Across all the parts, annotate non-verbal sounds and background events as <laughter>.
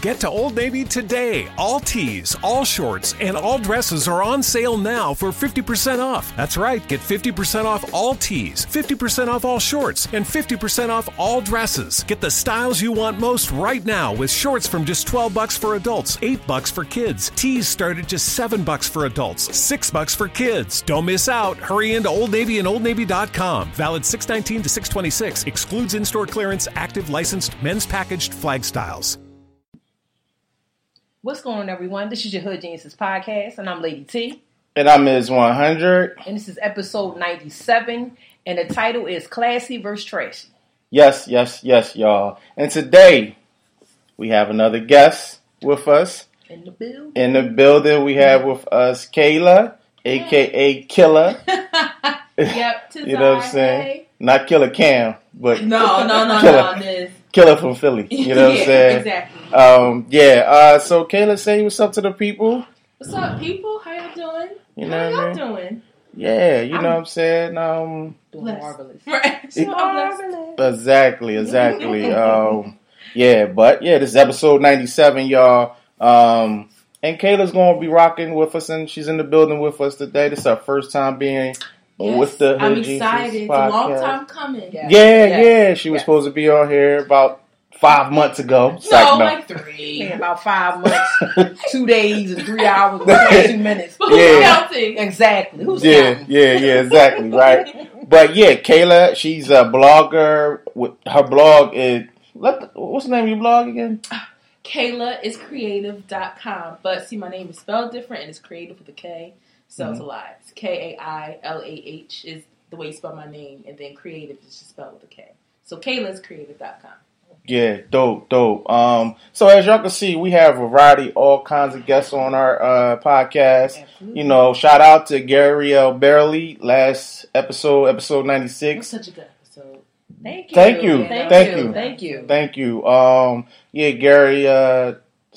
Get to Old Navy today. All tees, all shorts, and all dresses are on sale now for 50% off. That's right, get 50% off all tees, 50% off all shorts, and 50% off all dresses. Get the styles you want most right now with shorts from just 12 bucks for adults, 8 bucks for kids. Tees start at just 7 bucks for adults, 6 bucks for kids. Don't miss out. Hurry into Old Navy and OldNavy.com. Valid 619 to 626. Excludes in-store clearance, active licensed men's packaged flag styles. What's going on, everyone? This is your Hood Geniuses podcast, and I'm Lady T. And I'm Ms. 100. And this is episode 97, and the title is Classy vs. Trashy. Yes, yes, yes, y'all. And today we have another guest with us. In the building. In the building, we have with us Kailah, aka Killer. <laughs> yep, <laughs> you know what I'm saying? Not Killa Cam, but no, no, no, Killer. no, Ms. Killer from Philly. You know what <laughs> yeah, I'm saying? Exactly. Um, yeah. Uh, so Kailah, say what's up to the people. What's up, people? How y'all doing? You How know y'all what I mean? doing? Yeah, you I'm- know what I'm saying. Um, Doing marvelous. <laughs> Right. It- Marvelous. Exactly, exactly. <laughs> um, yeah, but yeah, this is episode ninety seven, y'all. Um, and Kailah's gonna be rocking with us, and she's in the building with us today. This is our first time being with the I'm Jesus excited. It's a long time coming. Yeah. Yeah, Yeah. yeah, she was Yeah. supposed to be on here about five months ago. It's No, like, like In three. about five months, <laughs> two days, and three hours, and <laughs> two minutes. But who's Yeah. counting? Exactly. Who's yeah, counting? yeah, yeah, exactly, right. But yeah, Kailah, she's a blogger. With her blog is let the, what's the name of your blog again? Kailah is kreative.com. But see, my name is spelled different and it's creative with a K. So Mm-hmm. it's a lot. It's K A I L A H is the way you spell my name. And then creative is just spelled with a K. So Kailah is kreative.com. Yeah, dope, dope. Um, so as y'all can see, we have a variety, all kinds of guests on our uh, podcast. Absolutely. You know, shout out to Gary L. Barely, last episode, episode ninety six. Such a good episode. Thank you. Thank you. Thank, Thank you. you. Thank you. Thank you. Um, yeah, Gary, uh,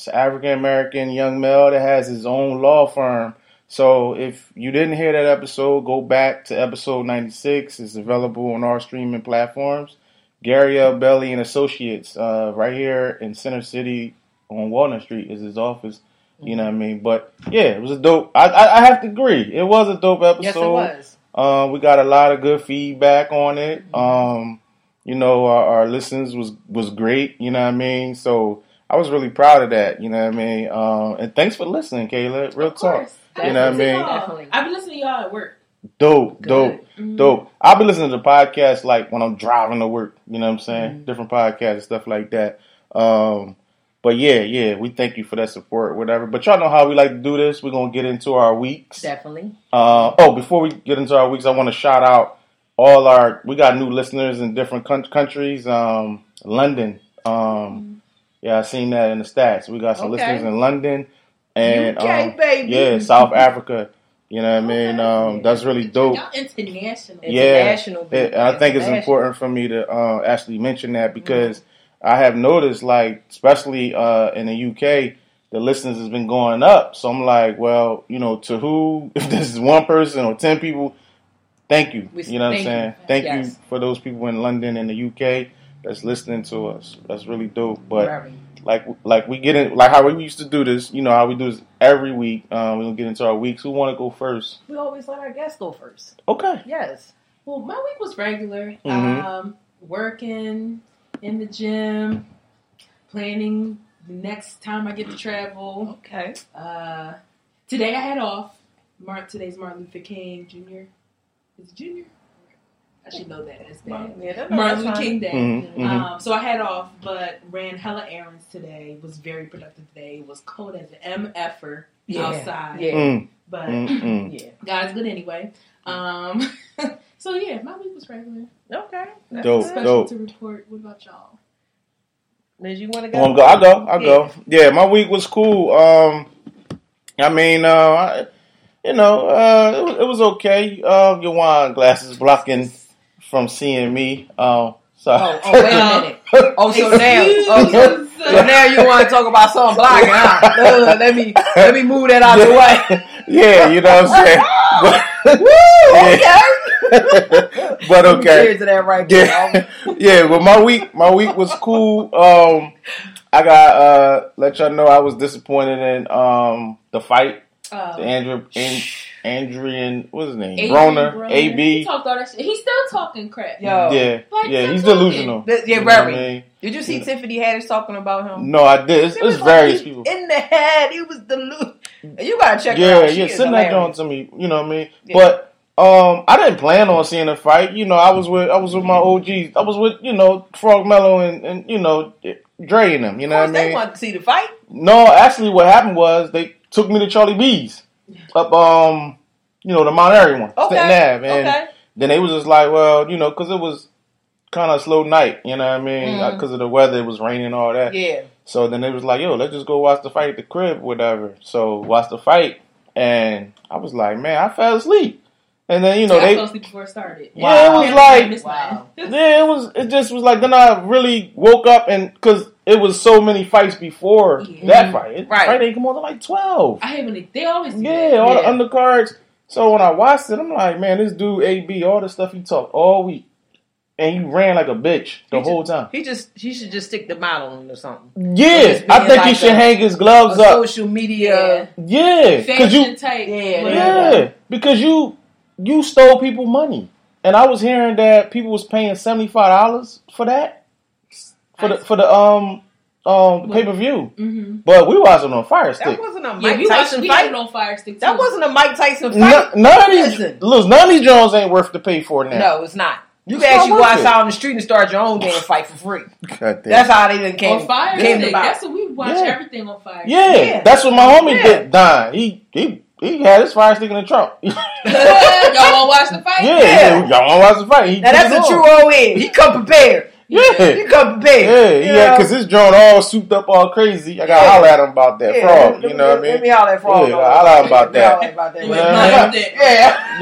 an African American young male that has his own law firm. So if you didn't hear that episode, go back to episode ninety six. It's available on our streaming platforms. Gary L. Belly and Associates, uh, right here in Center City on Walnut Street is his office. You know what I mean? But yeah, it was a dope. I, I, I have to agree, it was a dope episode. Yes, it was. Um, we got a lot of good feedback on it. Um, you know, our, our listens was was great. You know what I mean? So I was really proud of that. You know what I mean? Um, and thanks for listening, Kailah. Real talk. Course. You know what I mean? Definitely. I've been listening to y'all at work. Dope, Good. dope, Mhm. dope. I've been listening to the podcast like when I'm driving to work. You know what I'm saying? Mm-hmm. Different podcasts and stuff like that. Um, but yeah, yeah, we thank you for that support, whatever. But y'all know how we like to do this. We're gonna get into our weeks. Definitely. Uh, oh, before we get into our weeks, I want to shout out all our. We got new listeners in different coun- countries. Um, London. Um, yeah, I seen that in the stats. We got some Okay. listeners in London and UK, um, baby. yeah, South Africa. You know what I mean? Um, that's really dope. Y'all international. Yeah, International. Yeah, I think it's important for me to uh, actually mention that because I have noticed, like, especially uh, in the UK, the listeners has been going up. So I'm like, well, you know, to who? <laughs> If this is one person or ten people, thank you. We- You know what I'm thank you. saying? Thank you for those people in London and the UK that's listening to us. That's really dope. But Very. Like like we get in like how we used to do this, you know how we do this every week. Um, we're gonna get into our weeks. Who wanna go first? We always let our guests go first. Okay. Yes. Well, my week was regular. Mhm. Um, working in the gym, planning the next time I get to travel. Okay. Uh, today I had off. Mark, today's Martin Luther King Jr. Is it Jr.? I should know that. That's bad. Yeah, that's Martin. Luther King Day. Mhm, mhm. Um, so I had off, but ran hella errands today. Was very productive today. Was cold as an MFer Yeah. outside, Yeah. Mm, but mm, mm. Yeah. God's good anyway. Um, <laughs> so yeah, my week was regular. Okay. That's Dope, good. Special dope. to report. What about y'all? Did you want to go? wanna go. I go. I go. Yeah, my week was cool. Um, I mean, uh, I, you know, uh, it, was, it was okay. Uh, your wine glasses blocking from seeing me. Um, so. Oh, <laughs> oh, wait a minute. Oh, so now, oh, so, so now you want to talk about something blocking? Huh? Uh, let me let me move that out of the way. <laughs> yeah, you know what I'm saying. <laughs> But, Okay. but okay. Cheers to that right there. Yeah, yeah. But my week, my week was cool. Um, I got uh let y'all know I was disappointed in um the fight. Uh, The Andrew and Andrian what's his name? Adrien Broner. Broner. A He talked all that shit. He's still talking crap. Yo. Yeah. Like, yeah, he's talking. delusional. Th- yeah, You know I mean? Did you see Yeah. Tiffany Haddish talking about him? No, I did. It's, It it's various he- people. in the head. He was delusional. You gotta check her Yeah, out. She yeah, is send that hilarious. on to me. You know what I mean? Yeah. But um, I didn't plan on seeing a fight. You know, I was with I was with my OGs. I was with you know Frog Mellow and and you know Dre and them. You know what I they mean? wanted to see the fight. No, actually, what happened was they took me to Charlie B's up um you know the Mount Airy one, Okay. Stenton Ave, and Okay. then they was just like, well, you know, because it was kind of a slow night. You know what I mean? Because of the weather, it was raining and all that. Yeah. So then they was like, yo, let's just go watch the fight at the crib, whatever. So watch the fight, and I was like, man, I fell asleep. And then you know I they, fell asleep before it started. Yeah, it was like- <laughs> mine. yeah, it was, it just was like then I really woke up and because it was so many fights before Yeah. that fight. It, Right. Fight didn't come on to like twelve. I haven't. They always do Yeah, that. all Yeah. the undercards. So when I watched it, I'm like, man, this dude AB, all the stuff he talked all week, and he ran like a bitch the He whole just- time. He just he should just stick the model on or something. Yeah, just I being think he should a- hang his A gloves up. social media. Yeah, because you, type. Yeah, whatever. yeah, because you you stole people money, and I was hearing that people was paying seventy five dollars for that for the for the um um pay per view. Mm-hmm. But we watching on Fire Stick. That wasn't a Yeah, Mike we watched. Tyson We fight. on Fire Stick. That wasn't a Mike Tyson None, fight. none of these, Listen. look, none of these Jones ain't worth to pay for now. No, it's not. You It's can not actually go worth it. outside on the street and start your own damn <laughs> fight for free. God damn. That's how they done came, on Fire came Stick. about. That's what we watch. Yeah. Everything on Fire. Yeah, Yeah. that's what my homie Yeah. did. Don, he he he had his fire stick in the trunk. <laughs> <laughs> Y'all want to watch the fight? yeah, yeah. y'all want to watch the fight? He Now that's it a on. true old head. He come prepared. Yeah, He come prepared. yeah, You yeah. Because his joint all souped up, all crazy. I got to Yeah. holler at him about that Yeah, frog. let You me- know what I Let mean? me holler at frog. Yeah, on holler that. about that. holler about that. Yeah. Yeah.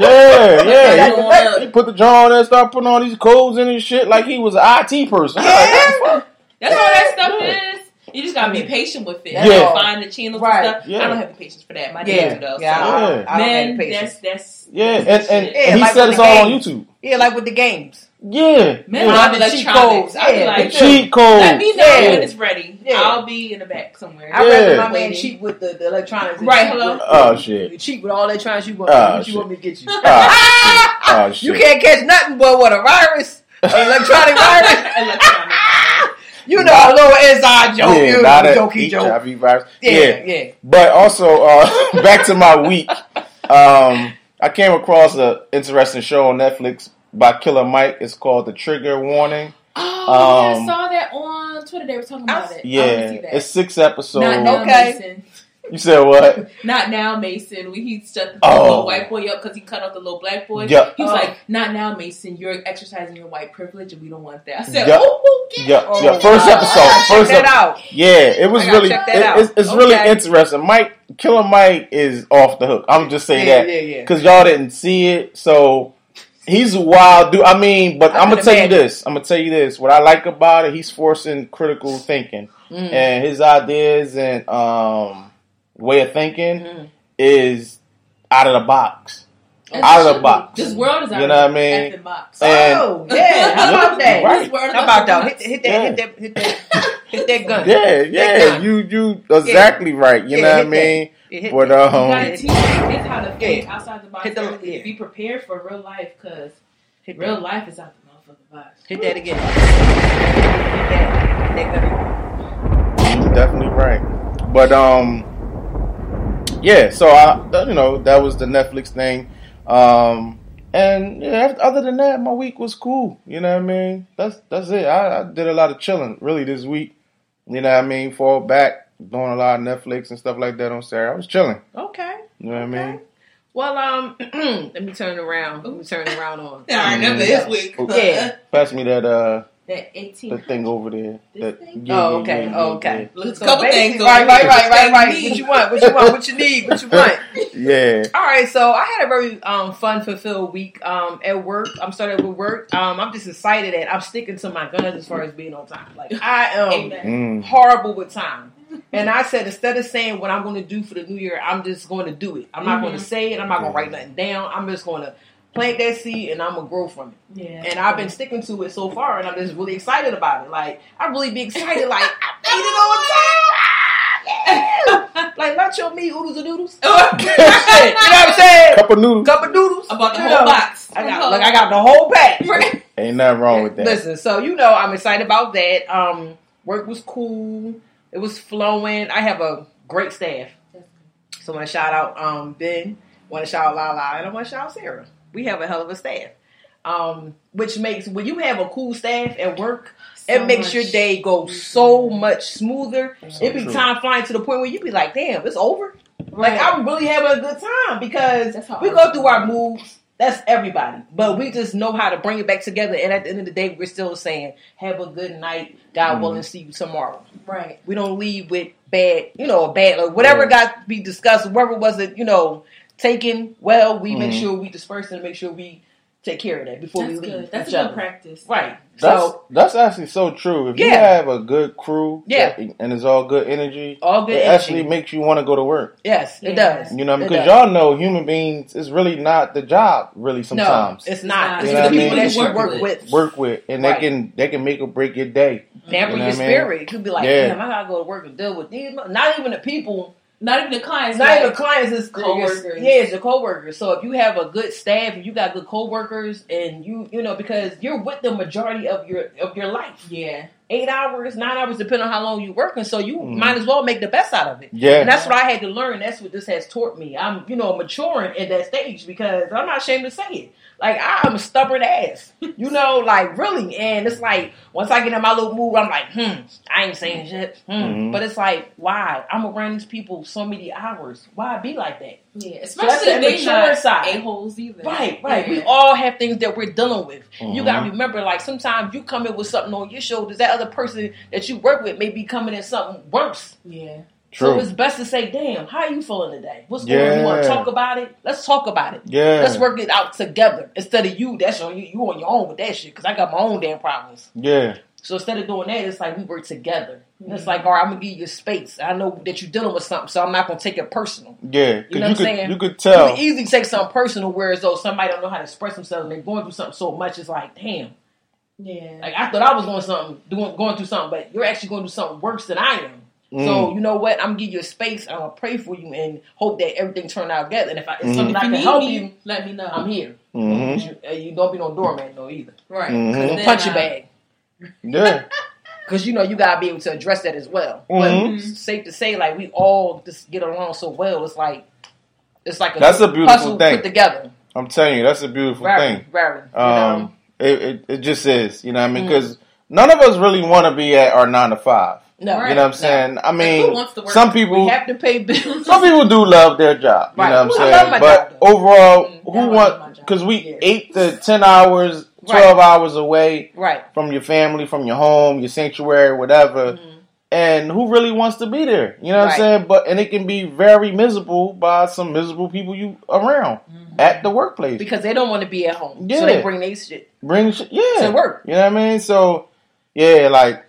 Yeah. Yeah, yeah. That's He, he put the joint on there, and started putting all these codes in his shit like he was an IT person. I'm like, Yeah. what the fuck? <laughs> That's all that stuff Yeah. is. You just gotta be patient with it. Yeah. Yeah. Find the channels Right. and stuff. Yeah. I don't have the patience for that. My Yeah. dad do though. Yeah. So. I, I, I don't have Man, patience. that's that's Yeah, and, that's and. Yeah, and he like said it's the all on. YouTube. Yeah, like with the games. Yeah. Man, yeah. I'm the cheat electronics. codes. I be Yeah. like, The cheat code. let me know Yeah. when it's ready. Yeah. I'll be in the back somewhere. I'd rather Yeah. my man cheat with the, the electronics. Right, hello? with- Oh, shit. You cheat with all that trying you want. Oh, what you want me to get you? Oh, shit. <laughs> Oh, You can't catch nothing but what a virus, an electronic <laughs> virus. <laughs> Electronic. You know a little inside joke. Yeah, you not know, a jokey joke. HIV virus. Yeah, Yeah. yeah. But also, uh, back to my week. Um, I came across an interesting show on Netflix by Killer Mike. It's called The Trigger Warning. Oh, Um, yeah, I saw that on Twitter. They were talking about it. I wanna see Yeah, that. it's six episodes. not now, Okay. Mason. You said what? <laughs> Not now, Mason. When he shut the Oh. little white boy up because he cut off the little black boy. Yep. He was Oh. like, "Not now, Mason. You're exercising your white privilege, and we don't want that." I said, Yep. "Oh, oh, yeah." Yep. Oh, yeah, first episode. First check that episode. out. Yeah, it was really it- out. it's, it's really interesting. Mike Killer Mike is off the hook. I'm just saying Yeah, that yeah, yeah. because y'all didn't see it. So he's a wild dude. I mean, but I I'm gonna can tell you this. I'm gonna tell you this. What I like about it, he's forcing critical thinking Mm. and his ideas and um way of thinking Mm. is out of the box. And Out of the should be. box. This world is out of the box. You of know the what I mean? effing box. And- oh, yeah. <laughs> How about that? Right. This world How about the that? Hit, hit that, Yeah. hit that, hit that, hit that gun. Yeah, That yeah, gun. you you exactly right. You Yeah, know what I mean? that. Mean? Yeah, hit But that. You um, gotta teach kids how to think Yeah. outside the box. Hit the- early. yeah. Be prepared for real life because Hit real that. life is out the motherfucking box. Hit that again. Hit that. Hit that gun. You're definitely right. But um, yeah. So I, you know, that was the Netflix thing. Um, and yeah, other than that, my week was cool. You know what I mean? That's that's it. I, I did a lot of chilling really this week. You know what I mean? Fall back, doing a lot of Netflix and stuff like that on Saturday. I was chilling. Okay. You know what I mean? Well, um, <clears throat> let me turn around. Let me turn around on. <laughs> I remember this week. Yeah. <laughs> Pass me that uh That 18. the thing over there. That, thing? yeah, Oh, okay. yeah, Oh, yeah, okay. Let's So couple things. Right, right, right, right, right. What you want? What you want? What you need? What you want? <laughs> Yeah. All right, so I had a very um, fun, fulfilled week um, at work. I'm starting with work. Um, I'm just excited that I'm sticking to my guns as far as being on time. Like I am Amen. Mm. horrible with time, and I said instead of saying what I'm going to do for the new year, I'm just going to do it. I'm not going to say it. I'm not going to write nothing down. I'm just going to plant that seed, and I'm gonna grow from it. Yeah. And I've been sticking to it so far, and I'm just really excited about it. Like I really be excited. Like <laughs> I made it on time. Yeah. <laughs> like let your meat oodles and noodles. <laughs> you know what I'm saying? Cup of noodles. Cup of noodles. About the You whole know, box. I got like I got the whole pack. Ain't nothing wrong with that. Listen, so you know I'm excited about that. Um, work was cool. It was flowing. I have a great staff. So I want to shout out um, Ben. Want to shout out Lala, and I want to shout out Sarah. We have a hell of a staff. Um, which makes when you have a cool staff at work, it makes much. your day go so much smoother. So it be true. time flying to the point where you be like, "Damn, it's over." Right. Like I'm really having a good time because we go through our moves. That's everybody, but we just know how to bring it back together. And at the end of the day, we're still saying, "Have a good night, God Mhm. willing, see you tomorrow." right. We don't leave with bad, you know, a bad or whatever Yeah. got to be discussed. Whatever was it, you know, taken well. We make Mhm. sure we disperse and make sure we take care of that before That's we leave. good. That's each a good other. practice. right? That's so that's actually so true. If you have a good crew, Yeah. that- and it's all good energy, all good it energy. actually makes you want to go to work. yes, it Yeah. does. You know, It because does. y'all know human beings is really not the job. Really, no, sometimes it's not. not. You It's know the what I mean? that you Work work with. with. work with, and Right. they can they can make or break your day. Damper You know your I mean? spirit. You'll be like, Yeah. damn, I gotta go to work and deal with these. Not even the people, Not even the clients. not like, even clients, it's Coworkers. coworkers. Yeah, it's your coworkers. So if you have a good staff, if you got good coworkers, and you, you know, because you're with the majority of your of your life, Yeah. eight hours, nine hours, depending on how long you're working. So you Mhm. might as well make the best out of it. Yeah, And that's what I had to learn. That's what this has taught me. I'm, you know, maturing at that stage because I'm not ashamed to say it. Like I'm a stubborn ass, you know, like really. And it's like once I get in my little mood, I'm like, hmm, I ain't saying shit. Hmm. Mhm. But it's like, why? I'm around these people so many hours. Why be like that? Yeah. that's Especially the if they mature not side. a-holes either. Right, right. We all have things that we're dealing with. You Mhm. gotta remember, like sometimes you come in with something on your shoulders. That other person that you work with may be coming in something worse. Yeah. True. So it's best to say, "Damn, how are you feeling today? What's going on? You want to talk about it? Let's talk about it. yeah, Let's work it out together instead of you. That's on you. You on your own with that shit because I got my own damn problems. yeah, So instead of doing that, it's like we work together. And it's mm-hmm. like, all right, I'm gonna give you space. I know that you're dealing with something, so I'm not gonna take it personal. Yeah, You know what I'm you could saying? you could You tell. can easily take something personal, whereas though somebody don't know how to express themselves and they're going through something so much, it's like, damn. Yeah. Like I thought I was going something, doing going through something, but you're actually going through something worse than I am. Mm. So you know what? I'm gonna give you a space. I'm gonna pray for you and hope that everything turn out good. And if I if Mhm. something I can you help me, you, let me know. I'm here. Mhm. You, uh, you don't be no doorman no either. Right. Mhm. 'Cause Don't then, punch your bag <laughs> Yeah, because you know you gotta be able to address that as well. But it's safe to say, like we all just get along so well. It's like it's like a That's a beautiful puzzle thing. put together. I'm telling you, that's a beautiful Very, thing. very. You know? Um, it, it it just is. You know what I mean? Mm. Because none of us really want to be at our nine to five. No, Right. You know what I'm saying? I who mean, wants to work? some we people have to pay bills. some people do love their job. You Right. know what I'm I love my saying? But job, overall, Mm, I who love want? Because we Yeah. eight to ten hours, twelve hours away right. from your family, from your home, your sanctuary, whatever. Mhm. And who really wants to be there? You know what Right. I'm saying? But and it can be very miserable by some miserable people you around Mhm. at the workplace. Because they don't want to be at home, so Yeah. they bring their shit Bring sh- yeah to work. You know what I mean? So yeah, like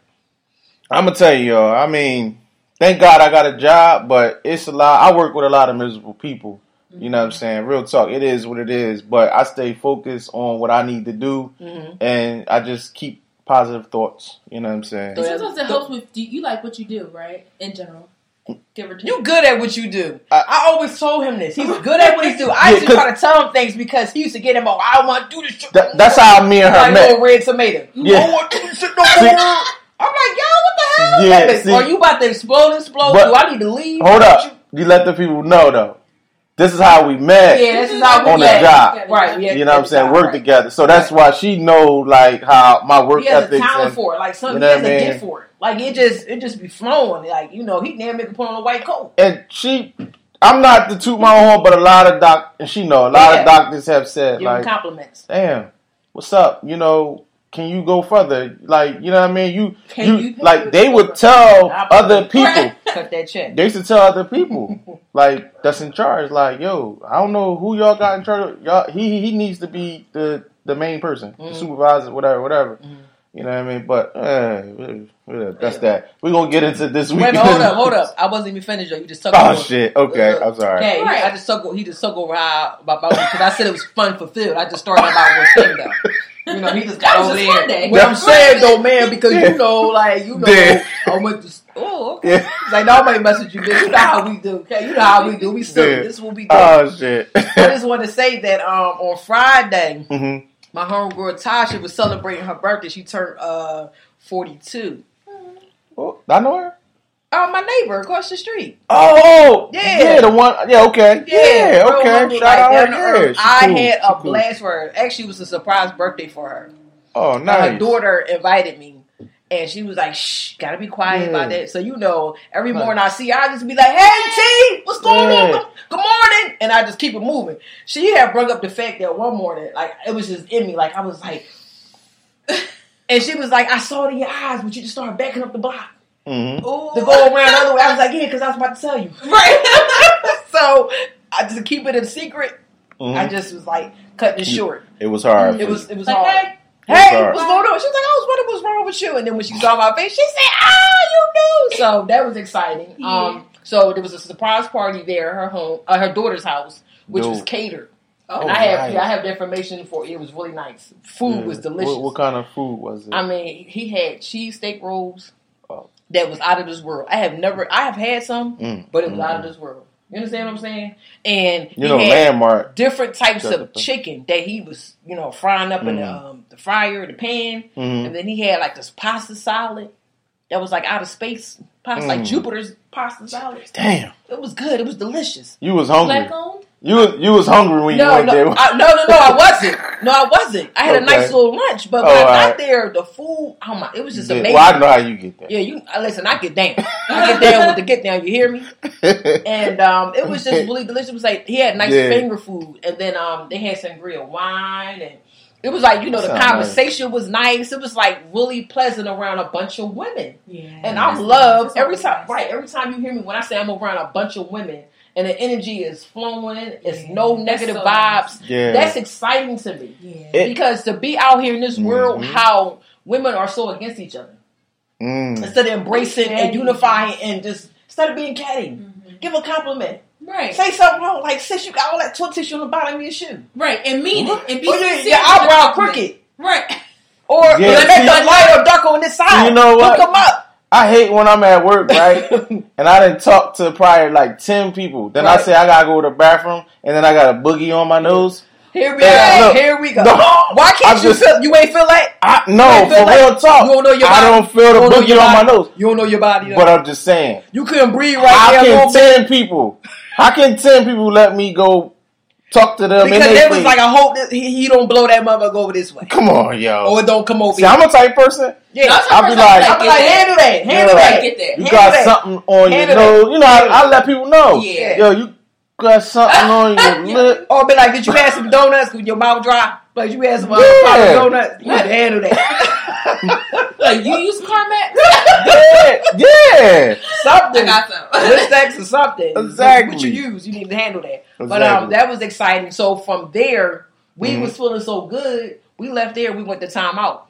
I'm gonna tell you, y'all. I mean, thank God I got a job, but it's a lot. I work with a lot of miserable people. You know what I'm saying? Real talk. It is what it is. But I stay focused on what I need to do, hmm and I just keep positive thoughts. You know what I'm saying? And sometimes it helps with do you like what you do, right? In general, give or take. You good at what you do. I- I, always told him this. He's good at what he do. I <laughs> Yeah, used to try to tell him things because he used to get him. Oh, I don't want to do this shit. That- that's how me and her like met. little red tomato. Yeah. I don't want to do this shit no <laughs> more. I'm like, yo, what the hell? Yeah, Like, see- Are you about to explode? Explode? But- do I need to leave? Hold up. You let the people know though. This is how we met. Yeah, this is how we On the met. job. Right. Yeah, You know what I'm saying? right. Work together. So that's why she know like how my work He has a talent and for it. Like something you know he has what I a mean? gift for it. Like it just, it just be flowing. Like you know, he damn near can put on a white coat. and she I'm not to toot my own horn, but a lot of doc and she know a lot Yeah. of doctors have said Give him like, compliments. damn, what's up? You know, can you go further? Like, you know what I mean? You you, you- like they would tell other people. Cut that check. They used to tell other people, <laughs> like that's in charge, like, yo, I don't know who y'all got in charge. Of. Y'all, he he needs to be the the main person, the Mhm. supervisor, whatever, whatever. Mhm. You know what I mean? But uh, that's that. We're gonna get into this week. Wait, hold up, hold up. I wasn't even finished though. You just took Oh over. shit. Okay, I'm sorry. Okay, Right. I just took he just took over how about because I said it was fun fulfilled. I just started about with him though. <laughs> You know, he just got That was over just there. one. What I'm saying though, man, because you know, like you know, Yeah. I went to. Oh, okay. Yeah. It's like nobody mess with you, bitch. You know how we do. Okay, you know how we do. We still Yeah. this will be. we. Oh shit. I just want to say that um on Friday, hmm my homegirl Tasha was celebrating her birthday. She turned uh 42. Oh, I know her. Oh, my neighbor across the street. Oh, Yeah. yeah, the one. Yeah, okay, yeah, real okay. Shout out like her. that. Yeah, I cool. had a cool. blast for her. Actually, it was a surprise birthday for her. Oh, Uh, nice. Her daughter invited me. And she was like, "Shh, gotta be quiet Yeah. about that." So you know, every morning I see her, I just be like, "Hey T, what's going on? Yeah. Good, good morning," and I just keep it moving. She had brought up the fact that one morning, like it was just in me, like I was like, <laughs> and she was like, "I saw it in your eyes, but you just started backing up the block to go around the other way." I was like, "Yeah," because I was about to tell you. <laughs> Right. <laughs> so I just keep it a secret. Mm-hmm. I just was like cutting it short. It was hard. It was it was Like, hard. hey, Hey, hard. what's going on? She was like, I was wondering what's wrong with you. And then when she saw my face, she said, Ah, you knew. So that was exciting. Yeah. Um, so there was a surprise party there at her home, uh, her daughter's house, which was catered. Oh, and I have, nice. yeah, I have the information for it. It was really nice. Food Yeah. was delicious. What, what kind of food was it? I mean, he had cheesesteak rolls Oh. That was out of this world. I have never, I have had some, Mm, but it was mm, out of this world. You understand what I'm saying? And You he know, had landmark. different types of chicken that he was, you know, frying up in the, Mm. um, the fryer, the pan. Mhm. And then he had like this pasta salad that was like out of space pasta, like Mm. Jupiter's pasta salad. Damn, It was good. It was delicious. you was hungry. black owned. You was you was hungry when you went no, there. I, no, no, no. I <laughs> wasn't. No, I wasn't. I had a nice little lunch, but Oh, when I got right. there, the food, oh my, it was just Yeah, amazing. well, I know how you get there. Yeah, you uh, listen. I get down. I get down with the get down. You hear me? <laughs> And um, it was just really delicious. It was like he had nice Yeah. finger food, and then um, they had some grilled wine, and it was like you know the Sound conversation was nice. It was like really pleasant around a bunch of women, Yeah. and I love nice. every time. nice. Right, every time you hear me when I say I'm around a bunch of women. And the energy is flowing. It's Yeah. no negative so vibes. nice. Yeah. That's exciting to me Yeah. It- because to be out here in this world, Mhm. how women are so against each other Mm. instead of embracing and unifying and just instead of being catty, Mhm. give a compliment. Right. Say something wrong, like sis, you got all that toilet tissue on the bottom of your shoe. right. And mean it. And be Or your, sincere your eyebrow crooked. Right. Or Yeah, yeah, make see- them light or dark on this side. You know what? Hook them up. I hate when I'm at work, right? <laughs> and I didn't talk to probably like ten people. Then I say I gotta go to the bathroom, and then I got a boogie on my nose. Here we go. Here we go. No. Why can't I'm you just- feel? You ain't feel like I no, for like- real talk. you don't know your body. I don't feel the don't boogie on my nose. You don't know your body. though. But I'm just saying, you couldn't breathe right how there. a can ten people? How can ten people let me go talk to them? Because and there was like, I hope that he, he don't blow that motherfucker over this way, come on, yo. or it don't come over. See, I'm a type person. here. No, yeah, I'll be person like- I'm get like, handle that, handle that. Get that. You got that. something on your Handle nose. that. You know, I, I let people know. Yeah. Yo, you got something on your <laughs> lip. Or be like, did you have some donuts with your mouth dry? Like you had some uh, Yeah. donuts. You need to handle that. <laughs> <laughs> Like you use Carmex. <laughs> Yeah, yeah. something. I got some. <laughs> Blistex or something. Exactly. What you use, you need to handle that. But um, that was exciting. So from there, we Mhm. was feeling so good. We left there. We went to time out.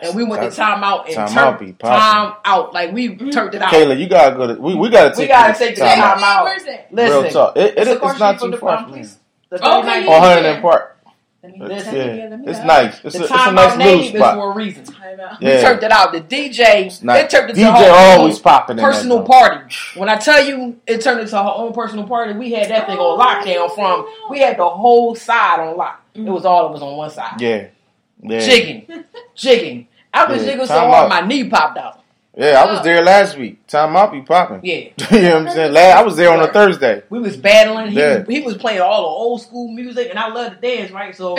And we went to That's- time out and Time turned Out be time out. Like we turned it out. Kailah, you gotta go to. We, we gotta take. We gotta this take the time time out. out. Where's that? Listen, Real talk. It, it, it's, it's not too far please. The Okay, 39 yeah. On Park. Let me- uh, Let's Yeah, Yeah, let me it's know. nice. It's The a, it's a time nice out little name is spot. for a reason. Time out. We turned it out. The DJ, It's nice. it turned into DJ her own always popping. personal joint. party. When I tell you it turned into her own personal party, we had that thing on Oh, lockdown from we had the whole side on lock. It was mm. all of us on one side. Yeah, yeah, Jigging. <laughs> Jigging. I was Yeah, jigging so hard my knee popped out. Yeah. I was there last week. Time out be popping. Yeah. <laughs> you know what I'm saying? Last, I was there on a Thursday. We was battling. He, Yeah. he was playing all the old school music and I love to dance, right? So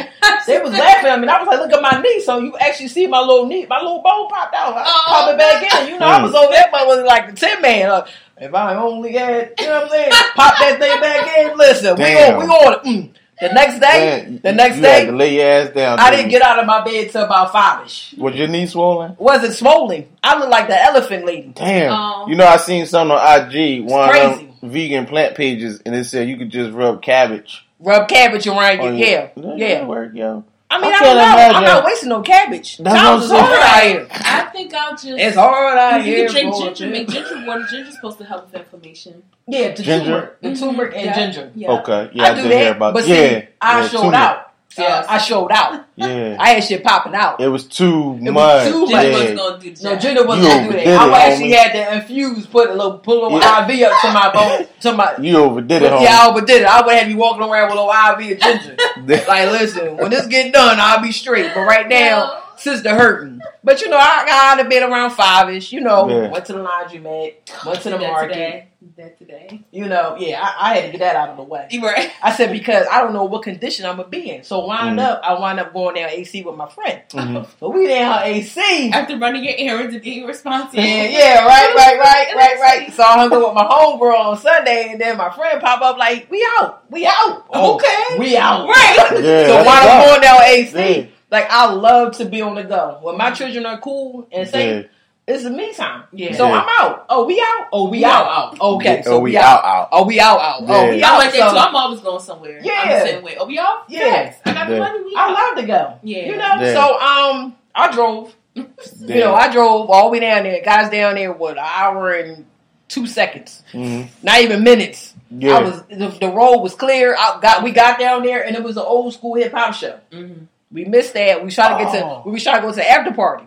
they was laughing at me and I was like, look at my knee. So you actually see my little knee, my little bone popped out. I Oh. popped it back in. You know, I Hmm. was over there, but was like the tin man. Uh, if I only had, you know what I'm saying? Pop that thing back in. Listen, we Damn. on, we on it. Mm. The next day, Man, the next you had day, to lay your ass down. I didn't didn't get out of my bed till about five ish. Was your knee swollen? Wasn't swollen. I looked like the elephant lady. Damn. Oh. You know, I seen something on IG, one of them vegan plant pages, and it said you could just rub cabbage Rub cabbage around your on hair. That Yeah. work, yo. I mean, I I, don't know. I'm not wasting no cabbage. That's Times what I'm saying. hard out here. I think I'll just. It's hard out You here. can drink ginger, make ginger water. Ginger's supposed to help with inflammation. Yeah, the Ginger? turmeric, the turmeric and Yeah. ginger. Yeah. Okay, yeah, I I, do did that, hear about. but yeah, see, I yeah, showed too out. See, Uh, I showed out. Yeah, I had shit popping out. it was too It was much. too much. Ginger yeah. wasn't gonna do the No, job. Ginger wasn't You gonna do overdid that. I it, would actually homie. had to infuse, put a little, put a little Yeah. IV up to my bone, to my. You overdid it, yeah. I overdid it. I would have you walking around with a little IV of ginger. <laughs> like, listen, when this get done, I'll be straight. But right now, sister hurting. But you know, I got out of bed around five ish. You know, Yeah. went to the laundromat, went to the Did that market. Today. That today. You know, yeah, I, I had to get that out of the way. Right. I said because I don't know what condition I'm gonna be in. So wind Mm. up, I wind up going down AC with my friend. Mhm. <laughs> But we down AC. After running your errands and being responsible. Yeah, yeah, right, right, right, <laughs> right, right. So I hung up with my homegirl on Sunday, and then my friend pop up like, "We out, we out, Oh, Okay. we out." Right. Yeah, so that's while I'm tough. going down AC, Yeah. Like I love to be on the go. When my children are cool and safe, Yeah. it's the me time. Yeah. So Yeah. I'm out. Oh, we out. Oh, we, We out. out, Okay, Yeah, so oh, we, we out. out, out. Oh, we out, out. Oh, Yeah. we I out. like that So too. I'm always going somewhere. Yeah. I'm Yeah. the same way. Oh, we off? Yeah. Yes. I got the Yeah. money. We I love to go. Yeah. You know. Yeah. So um, I drove. <laughs> Yeah. You know, I drove all the way down there. Guys down there what an hour and two seconds, Mhm. not even minutes. Yeah. I was the, the road was clear. I got we got down there and it was an old school hip hop show. Mhm. We missed that. We tried to get Oh. to we was trying to go to the after party.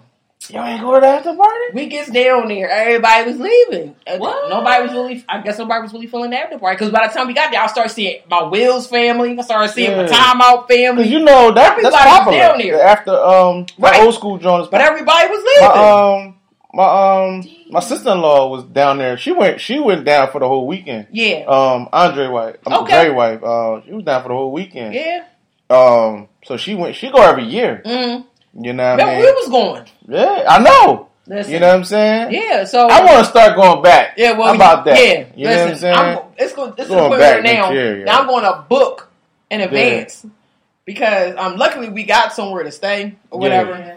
Y'all ain't go to the after party? We gets down there, everybody was leaving. What? Nobody was really. I guess nobody was really feeling the after party because by the time we got there, I started seeing my Wills family. I started seeing my Yeah. timeout family. You know that that's Everybody was popular. down there. After um, Right. old school joints, but everybody was my leaving. um, my um, my sister in law was down there. She went, she went down for the whole weekend. yeah, Um, Andre wife, um, Okay. Dre wife, uh, she was down for the whole weekend. yeah. Um, so she went, she go every year. Mm. You know what But I we was going. Yeah, I know. Listen, You know what I'm saying? Yeah, so I want to start going back. Yeah, well, How about that? Yeah, You know what I'm listen, saying? I'm, it's going. It's Going going to back put now. year, yeah. Now I'm going to book in advance because um, luckily we got somewhere to stay or Yeah. whatever.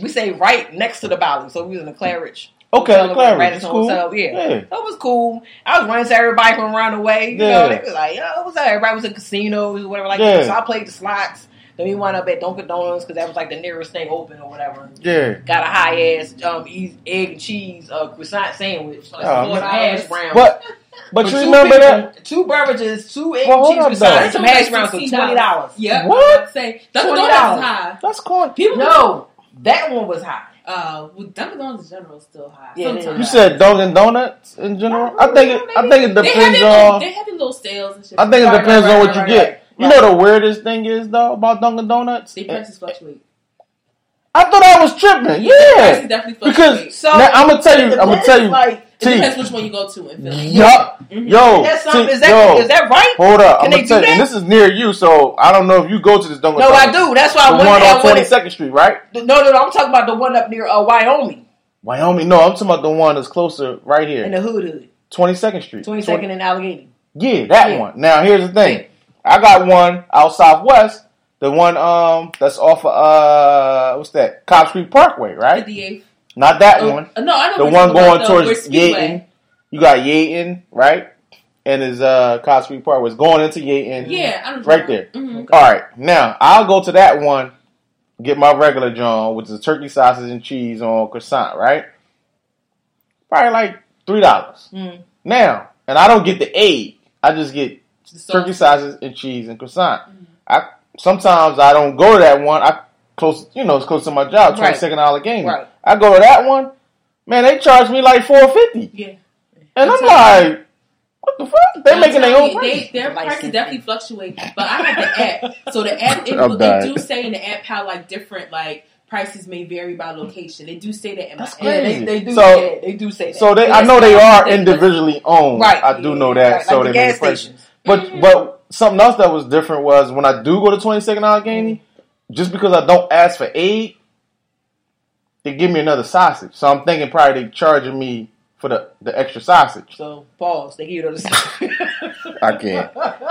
We stay right next to the Bally, so we was in the Claridge. Okay, Hotel the Claridge, Radisson it's cool. Hotel, Yeah. Yeah. that was cool. I was running to everybody from around the way. You Yeah. know, they was like, "Yo, what's up?" Everybody was in casinos or whatever like Yeah. that. So I played the slots. Then we wound up at Dunkin' Donuts because that was like the nearest thing open or whatever. Yeah. Got a high ass um, egg and cheese uh, croissant sandwich, like Oh, four man. hash browns. But <laughs> but For you remember people, that? Two beverages, two egg Well, cheese up, though. croissants, some hash browns for twenty dollars. Yeah. What? I was about to say Dunkin' Donuts $20. high. That's cool. People No, that one was high. Uh, well, Dunkin' Donuts in general is still high. Yeah. Sometimes. You said Dunkin' Donuts in general. I think it, I think it they have depends on. they have little sales and shit. I think it Right, depends right, on right, what you right, get. You know the weirdest thing is though about Dunkin' Donuts. They prices fluctuate. I thought I was tripping. Yeah, definitely fluctuate. because So now, I'm gonna tell you. I'm gonna tell you. Like, it depends which one you go to in Philly. Yup. Mhm. Yo. that's something. T, Is that yo. is that right? Hold up. Can I'm they gonna tell do you. And that? this is near you, so I don't know if you go to this Dunkin' No, I do. That's why I The went one on 22nd Street, right? No, no, no. I'm talking about the one up near uh, Wyoming Wyoming. No, I'm talking about the one that's closer right here. in the hood hood, 22nd Street. 22nd and Allegheny. Yeah, that Yeah. one. Now here's the thing. I got one out southwest. The one um that's off of uh what's that? Cobbs Creek Parkway, right? 58th. Not that Oh, one. uh, no, I don't know The one going towards. Yeadon. You got Yeadon, right? And is uh Cobbs Creek Parkway. It's going into Yeadon. Yeah, I know. Right there. Mm-hmm. All right. Now I'll go to that one. Get my regular John, which is turkey sausage and cheese on croissant, right? Probably like three dollars. Mm. Now, and I don't get the egg. I just get turkey sausage and cheese and croissant. Mm-hmm. I sometimes I don't go to that one. I close, you know, it's close to my job, twenty Right. second Allegheny. Right. I go to that one. Man, they charge me like four fifty, Yeah. and I'm I'm like, what the fuck? They're I'm making their own you, price. They, their prices definitely fluctuate. But I have the app, so the app <laughs> it, I'm it dying. do say in the app how like different like prices may vary by location. They do say that in my That's app. Yeah, they, they do. So- yeah, they do say that. So they, I know they are individually owned. Right. I do know that. Right, so like they the make gas prices. stations. But but something else that was different was when I do go to 22nd Allegheny, just because I don't ask for egg, they give me another sausage. So I'm thinking probably they charging me for the, the extra sausage. So pause. They give you the <laughs> I can't.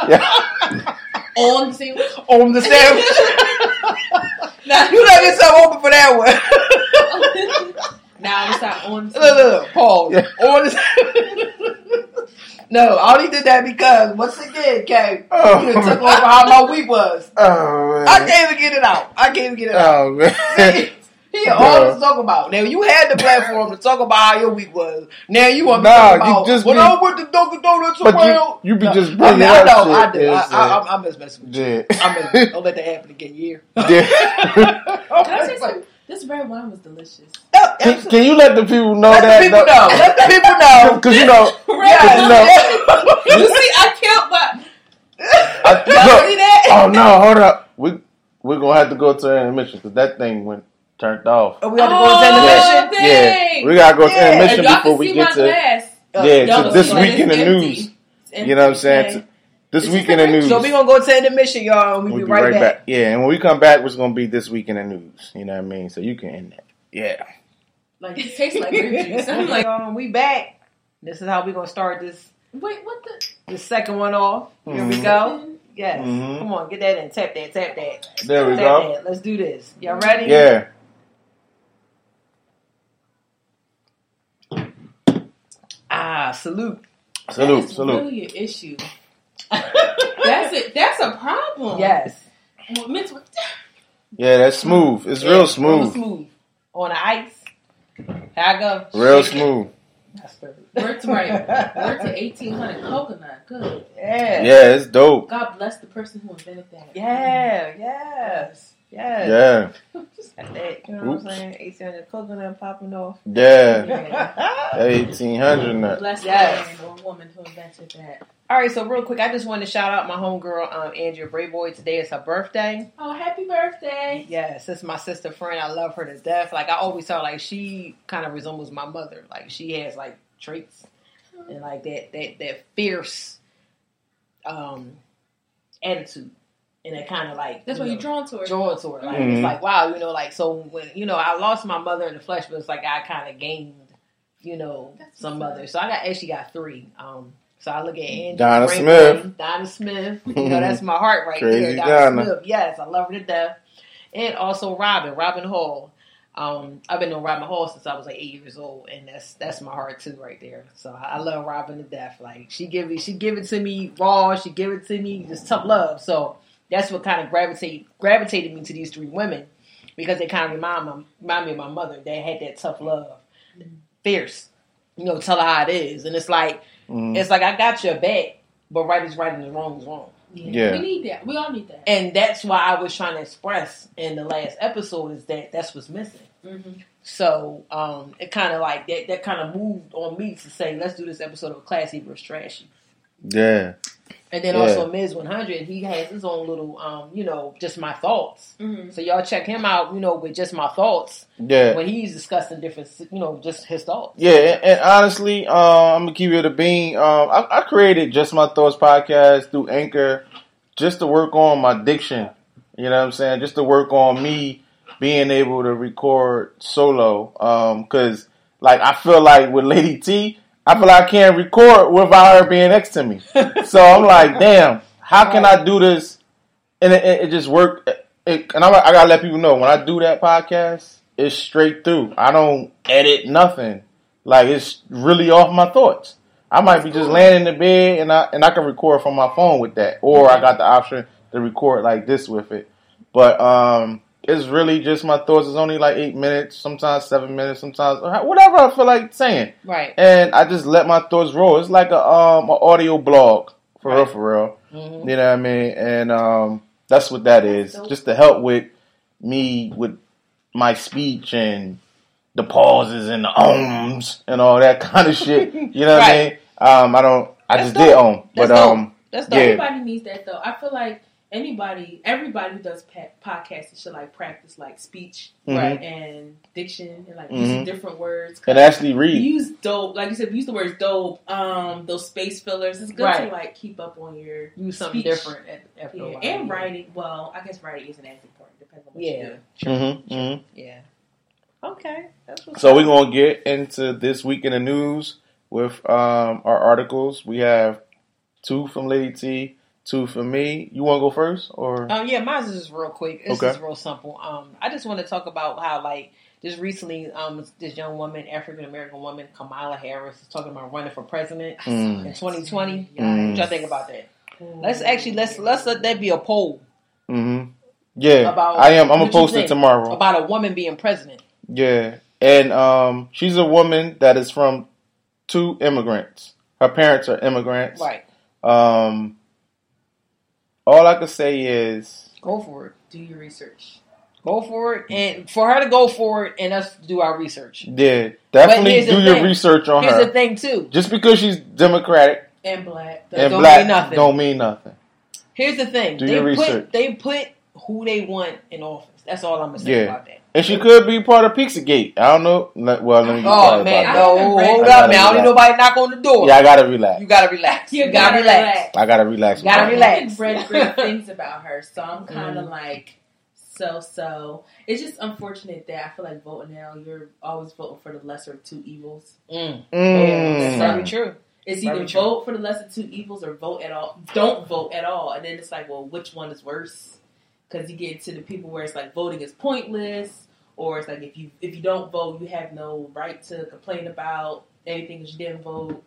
Yeah. on the same. on the sandwich. <laughs> Now, you let yourself open for that one. <laughs> now it's not on. Look, look, look, pause. Yeah. On the <laughs> No, I only did that because once again, Kay, Oh, you took man. over how my week was. Oh man. I can't even get it out. I can't even get it out. Oh man. He always talk about. Now you had the platform to talk about how your week was. Now you want me Nah, to talk you about just when be- I went to Dunkin' Donuts But you- you be No, just I, bringing mean, I up know, shit, I do. yeah, I, so- I, I'm, I'm just messing with you. I'm just, don't let that happen again, year. <laughs> Yeah. Can I say something? This red wine was delicious. Oh, Can, can you let the people know that? Let that? the people know. Let the people know. <laughs> Because you know, <laughs> Yes. <laughs> you know, you see, I killed my. I, Y'all look, see that? oh no, hold up. We we're gonna have to go to intermission because that thing went turned off. Oh, we have to go to Oh, intermission. Yeah, we gotta go to Yeah. If intermission before we get to glass, Uh, yeah y'all to this see week in the news. You know what I'm empty, saying? Okay? This It's week in the news. So we gonna go to intermission, y'all, and we We'll be right, back. Yeah, and when we come back, it's gonna be this week in the news. You know what I mean? So you can end that. Yeah. Like it tastes like grape juice. <laughs> I'm like, um, we back. This is how we gonna start this wait, what the? the second one off. Here we Mhm. go. Yes. Mhm. Come on, get that in. Tap that. Tap that. There we tap go. That. Let's do this. Y'all ready? Yeah. Ah, salute. Salute. That's Salute. really an issue. That's it. That's a problem. yes. Mental- Yeah, that's smooth. It's real Real smooth. smooth. On the ice. Here I go. Real Shake it. smooth. That's perfect. Word to right. Word to eighteen hundred coconut. Good. Yeah. Yeah, it's dope. God bless the person who invented that. Yeah. Yes. Yes. Yeah. Just got that, you know what I'm saying? 1800 coconut popping off. Yeah. <laughs> Yeah. Eighteen hundred nut. Bless Yes. the man or woman who invented that. All right, so real quick, I just want to shout out my homegirl, um, Andrea Brayboy. Today is her birthday. Oh, happy birthday! Yes, it's my sister friend. I love her to death. Like I always tell, like she kind of resembles my mother. Like she has like traits and like that that that fierce um attitude, and that kind of like That's you why you're drawn to her. drawn to her. Like Mhm. it's like wow, you know, like so when you know I lost my mother in the flesh, but it's like I kind of gained, you know, That's some mother. So I got actually got three. Um, so I look at Angie, Donna Brayboy, Smith. Donna Smith. <laughs> You know, that's my heart right Crazy there. Donna, Donna. Smith. Yes, I love her to death. And also Robin, Robin Hall. Um, I've been on Robin Hall since I was like eight years old, and that's that's my heart too, right there. So I I love Robin to death. Like she give it, she give it to me raw. She give it to me just tough love. So that's what kind of gravitate gravitated me to these three women because they kind of remind my, remind me of my mother. They had that tough love, fierce. You know, tell her how it is, and it's like Mhm. it's like I got your back, but right is right and the wrong is wrong. Yeah. We need that. We all need that. And that's why I was trying to express in the last episode is that that's what's missing. Mm-hmm. So um, it kind of like that. That kind of moved on me to say, let's do this episode of Classy versus Trashy. Yeah. And then Yeah. also Ms. 100, he has his own little, um, you know, just my thoughts. Mm-hmm. So y'all check him out, you know, with just my thoughts Yeah. when he's discussing different, you know, just his thoughts. Yeah, and, and honestly, um, I'm gonna keep it a bean. Um, I, I created just my thoughts podcast through Anchor, just to work on my diction. You know what I'm saying? Just to work on me being able to record solo. Um, cause like I feel like with Lady T, I feel like I can't record without her being next to me. <laughs> so I'm like, damn, how can I do this? And it, it, it just worked. It, and I, I gotta let people know when I do that podcast, it's straight through. I don't edit nothing. Like it's really off my thoughts. I might be just laying in the bed and I and I can record from my phone with that, or I got the option to record like this with it. But um, it's really just my thoughts. It's only like eight minutes, sometimes seven minutes, sometimes whatever I feel like saying Right. and I just let my thoughts roll. It's like a um an audio blog for real, for real. Mhm. You know what I mean? And um that's what that is. dope. Just to help with me with my speech and the pauses and the ums and all that <laughs> kind of shit. You know what I mean? Um I don't I That's just did dope. om. But That's dope. um That's Yeah. dope. Everybody needs that though. I feel like anybody, everybody who does pa- podcasts should like practice like speech Mhm. right and diction and like Mhm. using different words. and actually read. use dope, like you said, use the words dope. Um, those space fillers. It's good Right. to like keep up on your Use something speech. different at, after a Yeah, while. and writing. Well, I guess writing isn't as important. Depends on what Yeah. you do. hmm hmm Yeah. Okay. That's what's So we're gonna get into this week in the news with um our articles. We have two from Lady T, two for me. You wanna go first or Um, yeah, mine's is just real quick. It's Okay. just real simple. Um, I just want to talk about how like just recently, um, this young woman, African American woman, Kamala Harris, is talking about running for president Mm. in 2020. Mm. What y'all think about that? Let's actually let's let's let that be a poll Mm-hmm. Yeah, About I am. I'm what gonna post it tomorrow. about a woman being president. Yeah, and um, she's a woman that is from two immigrants. Her parents are immigrants. Right. Um, all I can say is, Go for it. Do your research. Go for it, and for her to go for it, and us do our research. yeah, definitely do your thing. research on Here's her. Here's the thing, too. Just because she's Democratic And black. And don't black mean nothing. don't mean nothing. Here's the thing. Do they your put research. they put who they want in office. That's all I'm gonna say Yeah. about that. And she could be part of Pizzagate. I don't know. Let- Well, let me Oh man, about I no, haven't hold up, gotta man. I don't need relax. nobody knock on the door. Yeah, I gotta relax. You gotta relax. You, gotta, relax. I gotta relax. You gotta about relax. I've read great <laughs> things about her, so I'm kind of Mm. like so so. It's just unfortunate that I feel like voting now. You're always voting for the lesser of two evils. Mm. Mm. That's very true. It's either true. vote for the lesser of two evils or vote at all. Don't vote at all, and then it's like, well, which one is worse? Because you get to the people where it's like voting is pointless, or it's like if you if you don't vote, you have no right to complain about anything because you didn't vote.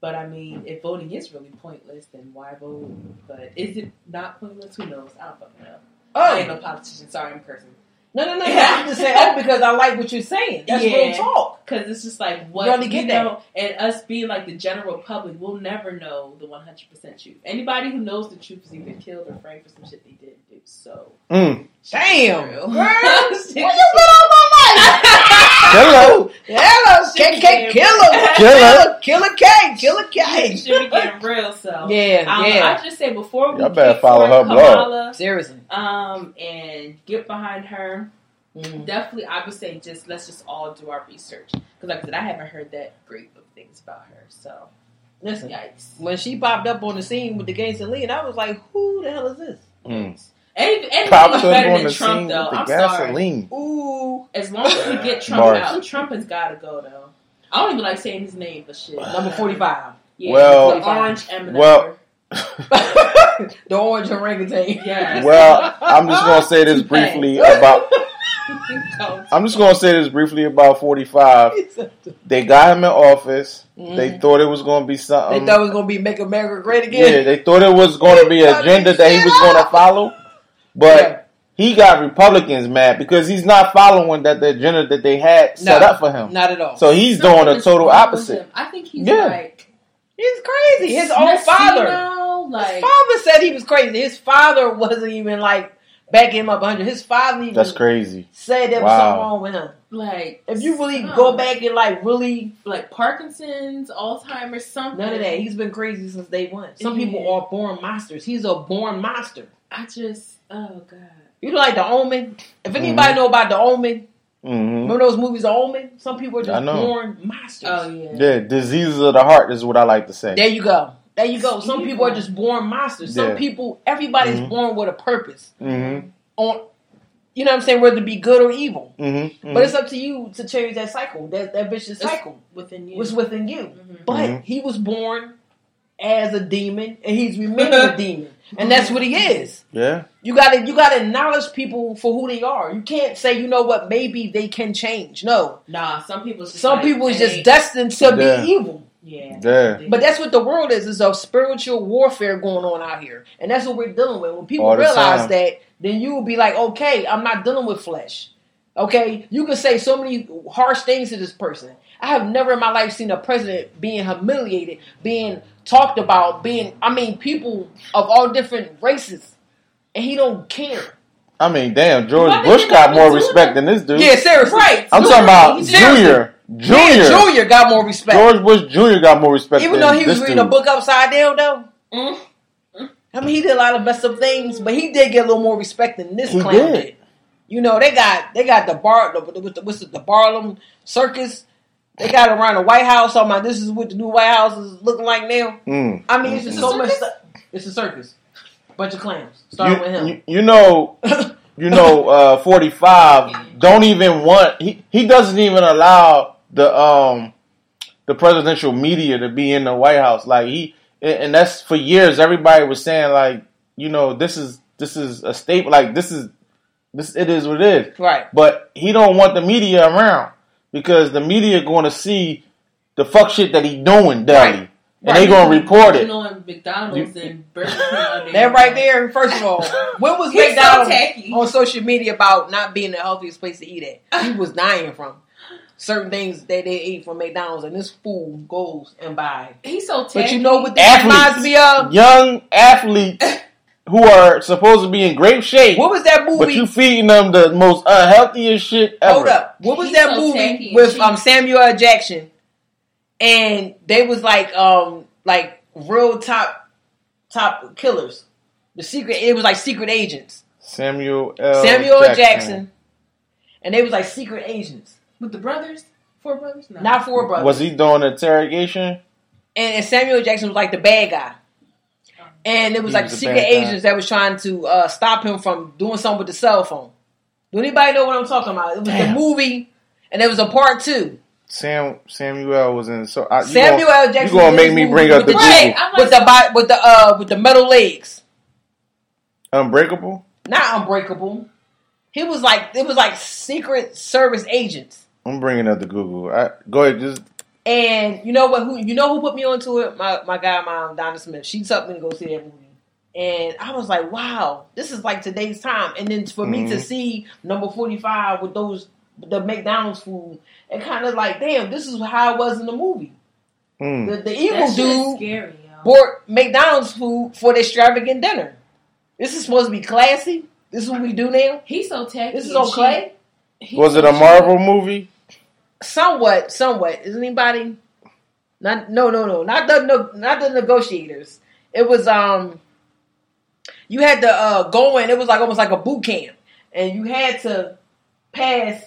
But I mean, if voting is really pointless, then why vote? But is it not pointless? Who knows? I don't fucking know. Oh, I ain't no politician. Sorry, I'm cursing. No, no, no, no! I'm just saying. Oh, because I like what you're saying. That's Yeah. real talk. Because it's just like what You get you that. know, and us being like the general public, we'll never know the one hundred percent truth. Anybody who knows the truth is either killed or framed for some shit they didn't do. So, Mm. Damn, True. girl, <laughs> Where where you been all my life? <laughs> Hello. Hello, K K killer, Killer. killer K, killer K. should be getting real. So, Yeah, um, yeah. I just say before we Y'all better follow for her blog. Seriously. um, and get behind her. Mm. Definitely, I would say just let's just all do our research because, like I said, I haven't heard that great of things about her. So, Listen, yikes. when she popped up on the scene with the Gangsta Lean, I was like, "Who the hell is this?" Mm. Any, anything Popped up better on than the Trump, scene though. with I'm the sorry. gasoline. Ooh, As long as we get Trump out, Trump has got to go, though. I don't even like saying his name, but shit. number forty-five. Yeah, Well- the orange M&M. well- <laughs> <laughs> the orange orangutan. Yes. Well, I'm just gonna say this <laughs> briefly about. I'm just gonna say this briefly about 45. They got him in office. They Mhm. thought it was gonna be something. They thought it was gonna be make America great Again." yeah, they thought it was gonna be an agenda that he was gonna follow, but Yeah. he got Republicans mad because he's not following that the agenda that they had set No. up for him. Not at all. So he's Something doing a total opposite. I think he's Yeah. like He's crazy. His own messy father. now, His Like father said he was crazy. His father wasn't even like backing him up 100. His father even That's crazy. said there was Wow. something wrong with him. like If you really some- go back and like really like Parkinson's, Alzheimer's, something. none of that. He's been crazy since day one. Some Yeah. people are born monsters. He's a born monster. I just oh god. You know, like the Omen. If anybody know about the Omen, hmm remember those movies, The Omen. Some people are just know. born monsters. Oh yeah. Yeah, diseases of the heart is what I like to say. There you go. There you go. Some people are just born monsters. Some Yeah. people, everybody's Mhm. born with a purpose. hmm On, you know what I'm saying, whether it be good or evil. hmm But it's up to you to change that cycle, that that vicious It's cycle. Within you. was within you. But he was born as a demon, and he's remaining <laughs> a demon, and that's what he is. yeah. You gotta you gotta acknowledge people for who they are. You can't say, you know what, maybe they can change. No, Nah, some people. Just some like, people is just destined to Yeah. be evil. Yeah. Yeah. But that's what the world is. Is a spiritual warfare going on out here, and that's what we're dealing with. When people realize time. that, then you will be like, okay, I'm not dealing with flesh. Okay, you can say so many harsh things to this person. I have never in my life seen a president being humiliated, being talked about, being I mean, people of all different races, and he don't care. I mean, damn, George Why Bush got more respect than this dude. Yeah, seriously. Right. I'm talking about Seriously. Junior. Junior. Yeah, Junior got more respect. George Bush Jr. got more respect Even though he was reading dude. a book upside down, though. Mm. I mean, he did a lot of messed up things, but he did get a little more respect than this He clown did. did. You know, they got they got the bar the, the, the, what's it, the Barnum Circus. They got around the White House. Talking about this is what the new White House is looking like now. Mm. I mean, it's just It's so a much circus? stuff. It's a circus, bunch of clowns. Starting with him. you, you know, <laughs> you know, uh, 45 don't even want, he, he doesn't even allow the, um, the presidential media to be in the White House. Like he, and and that's for years, everybody was saying like, you know, this is, this is a staple, like this is, This it is what it is. Right. But he don't want the media around because the media going to see the fuck shit that he doing daily, Right. and they gonna report You it. know, on McDonald's and Burger King. under <laughs> That right nose. there, first of all, <laughs> when was He's so McDonald's tacky. on social media about not being the healthiest place to eat at? <laughs> He was dying from certain things that they ate from McDonald's, and this fool goes and buys. He's so tacky. But you know what this Athletes. reminds me of? Young athletes who are supposed to be in great shape, What was that movie? but movie? you feeding them the most unhealthiest shit ever. Hold up. What was He's that so movie and with um, Samuel L. Jackson? And they was like um like real top top killers. The secret it was like secret agents. Samuel L. Samuel L. Jackson. And they was like secret agents. with the brothers, four brothers. No. Not four brothers. Was he doing interrogation? and, and Samuel Jackson was like the bad guy. And it was He like was secret bad guy. agents that was trying to uh, stop him from doing something with the cell phone. Do anybody know what I'm talking about? It was Damn. the movie, and there was a part two. Sam Samuel was in. So I, Samuel gonna, Jackson. You gonna was make in me bring up the with Right, Google with the with the uh with the metal legs, Unbreakable? not unbreakable. He was like it was like secret service agents. I'm bringing up the Google. I, go ahead, just And you know what? Who you know who put me onto it? My my guy, mom, Donna Smith. She took me to go see that movie, and I was like, "Wow, this is like today's time." And then for me to Mhm. see number forty five with those the McDonald's food, it kind of like, damn, this is how it was in the movie. mm. The, the evil dude scary, bought McDonald's food for the extravagant dinner. This is supposed to be classy. This is what we do now. He's so tacky. This is and okay. cheap. Was it a. Marvel movie? Somewhat, somewhat. Is anybody? Not no no no not the no, not the negotiators. It was um. You had to uh, go in. It was like almost like a boot camp, and you had to pass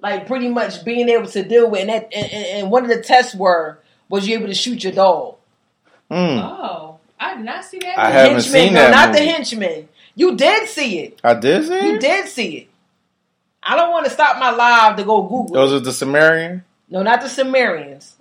like pretty much being able to deal with. And, that, and, and and one of the tests were was you able to shoot your dog. Mm. Oh, I did not see that. I haven't henchman, seen no, that not the henchman. You did see it. I did see it. You did see it. I don't want to stop my live to go Google. Those are the Sumerian? No, not the Sumerians.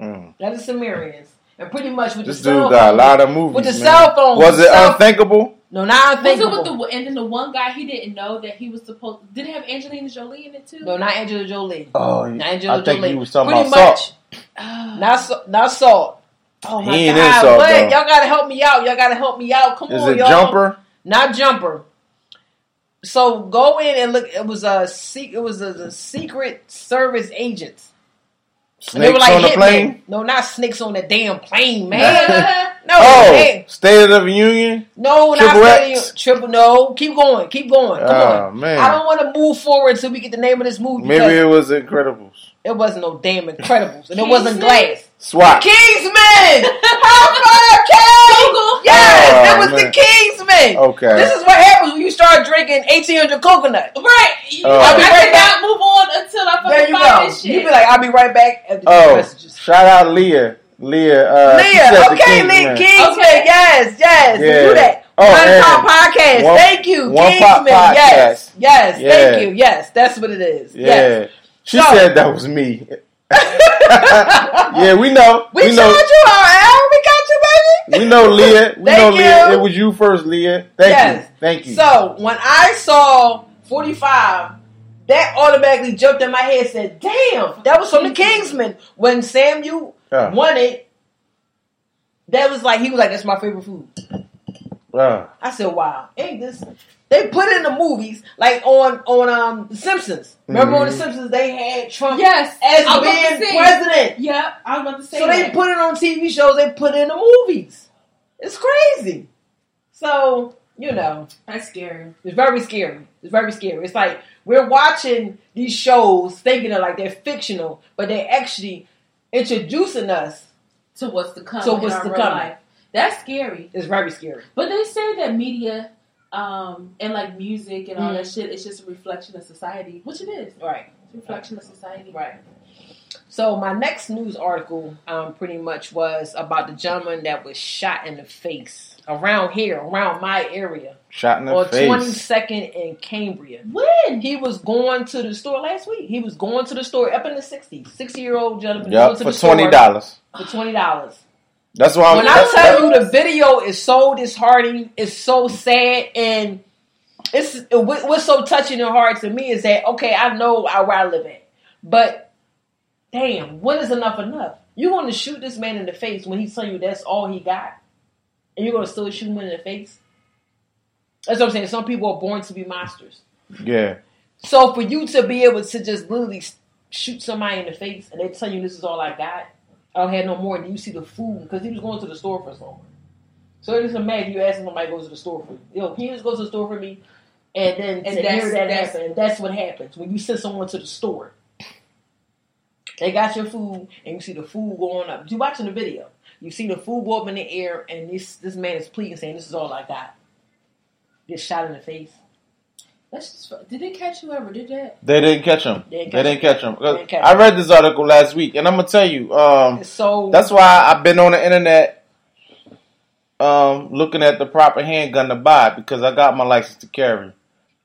Mm. Not the Sumerians. And pretty much with This the cell dude got a phone- lot of movies. With the man. cell phone. Was it cell- unthinkable? No, not unthinkable. Was it unthinkable. with the and then the one guy he didn't know that he was supposed did it have Angelina Jolie in it too? no, not Angelina Jolie. Oh, Not Angela I think Jolie. he was talking pretty about much, Salt. Oh. not so, not salt. Oh my He ain't god! in Salt, what? though. Y'all gotta help me out. Y'all gotta help me out. Come Is on, it y'all. Jumper? not jumper. So go in and look. It was a se- It was a, a secret service agents. And they Snakes were like on the plane? No, not snakes on the damn plane, <laughs> man. <laughs> no, Oh, they- State of the Union? no, Triple not X? X. triple. No, keep going, keep going. Come Oh, on. man. I don't want to move forward until we get the name of this movie. Maybe it was Incredibles. It wasn't no damn <laughs> Incredibles, and it wasn't Glass. SWAT. Kingsman, high five, King. Google. Yes, Oh, it was man. the Kingsman. Okay. This is what happens when you start drinking eighteen hundred coconut. Right. You. I I'll be right cannot move on until I There fucking you find this shit. You be like, I'll be right back after these Oh, messages. shout out Leah. Leah. Uh, Leah, okay, Leah Kingsman. Kingsman, Okay. yes, yes, Yeah. do that. Oh, One and Pop Podcast, One- thank you, One Kingsman, yes, Podcast. yes, Yeah. thank you, yes, that's what it is. Yeah. Yes. She So- said that was me. <laughs> yeah, we know. we, We, know. showed you our Al, we got you, baby. We know Leah. We know Leah. It was you first, Leah. Thank Yes. you. Thank you. So when I saw 45, that automatically jumped in my head. Said, "Damn, that was from the Kingsman." When Samuel Yeah. won it, that was like he was like, "That's my favorite food." Uh, I said, "Wow, ain't this?" They put it in the movies like on on um The Simpsons. Remember on The Mhm. Simpsons they had Trump Yes. as I was about to being president. Yeah, I was about to say So they put it on TV shows. They put it in the movies. It's crazy. So you know. That's scary. It's very scary. It's very scary. It's like we're watching these shows thinking of like they're fictional, but they're actually introducing us. To what's to come To what's to come. life. That's scary. It's very scary. But they say that media um, and like music and all Mm. that shit It's just a reflection of society, which it is. Right. It's a reflection of society. Right. So my next news article um, pretty much was about the gentleman that was shot in the face around here, around my area, shot in the on face. Twenty Second in Cambria. When? He was going to the store last week. He was going to the store up in the 60s. 60 year old gentleman Yep, going to for the store twenty dollars. for $20. That's why. when I tell that- you the video is so disheartening, it's so sad, and it's what- what's so touching and hard to me is that okay, I know where I live at, but damn, when is enough enough? You want to shoot this man in the face when he's telling you that's all he got, and you're gonna still shoot him in the face? That's what I'm saying. Some people are born to be monsters. Yeah. So for you to be able to just literally shoot somebody in the face and they tell you this is all I got, I don't have no more, and you see the food because he was going to the store for. So just imagine you asking somebody goes to the store for you. Yo, can you just go to the store for me? And then And to hear that that's- happen, and that's what happens when you send someone to the store. They got your food, and you see the food going up. You watching the video? You see the food go up in the air, and this this man is pleading, saying, "This is all I got." Get shot in the face. That's just, did they catch whoever did that? They didn't catch him. They didn't catch didn't catch him. Didn't catch I read this article last week, and I'm gonna tell you. Um, So That's why I've been on the internet um, looking at the proper handgun to buy because I got my license to carry.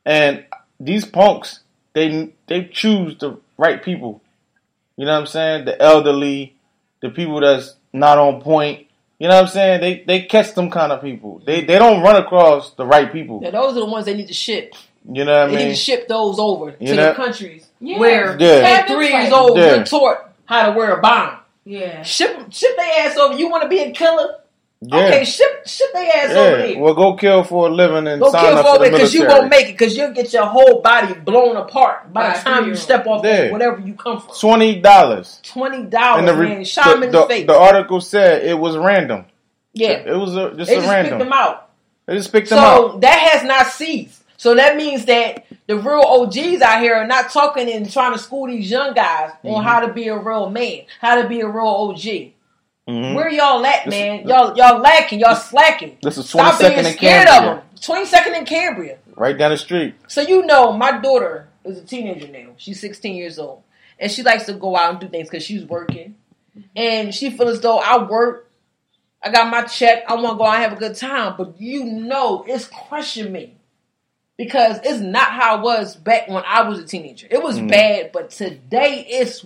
And these punks, they they choose the right people. You know what I'm saying? The elderly, the people that's not on point. You know what I'm saying? They they catch them kind of people. They they don't run across the right people. Now, those are the ones they need to ship. You know what I They need mean? to ship those over You to know- the countries Yeah. where Yeah. at three years old Yeah. you're taught how to wear a bomb. Yeah. Ship ship their ass over. You want to be a killer? Yeah. Okay, ship ship their ass over yeah. there. Well, go kill for a living and Go sign kill up for for the it because you won't make it because you'll get your whole body blown apart by By the time you step off Yeah. whatever you come from. Twenty dollars. Twenty dollars, the, man. Shot him the, in the, the- face. the article said it was random. yeah, It was a, just they a just random. picked them out. They just picked them out. So that has not ceased. So that means that the real OGs out here are not talking and trying to school these young guys Mm-hmm. on how to be a real man, how to be a real OG. Mhm. Where y'all at, This- man? Y'all y'all lacking. Y'all slacking. This is Stop 22nd being in scared of Cambria. them. Twenty second in Cambria. Right down the street. So you know, my daughter is a teenager now. She's 16 years old, and she likes to go out and do things because she's working, and she feels as though I work. I got my check. I want to go out and have a good time, but you know, it's crushing me because it's not how it was back when I was a teenager. It was Mhm. bad, but today it's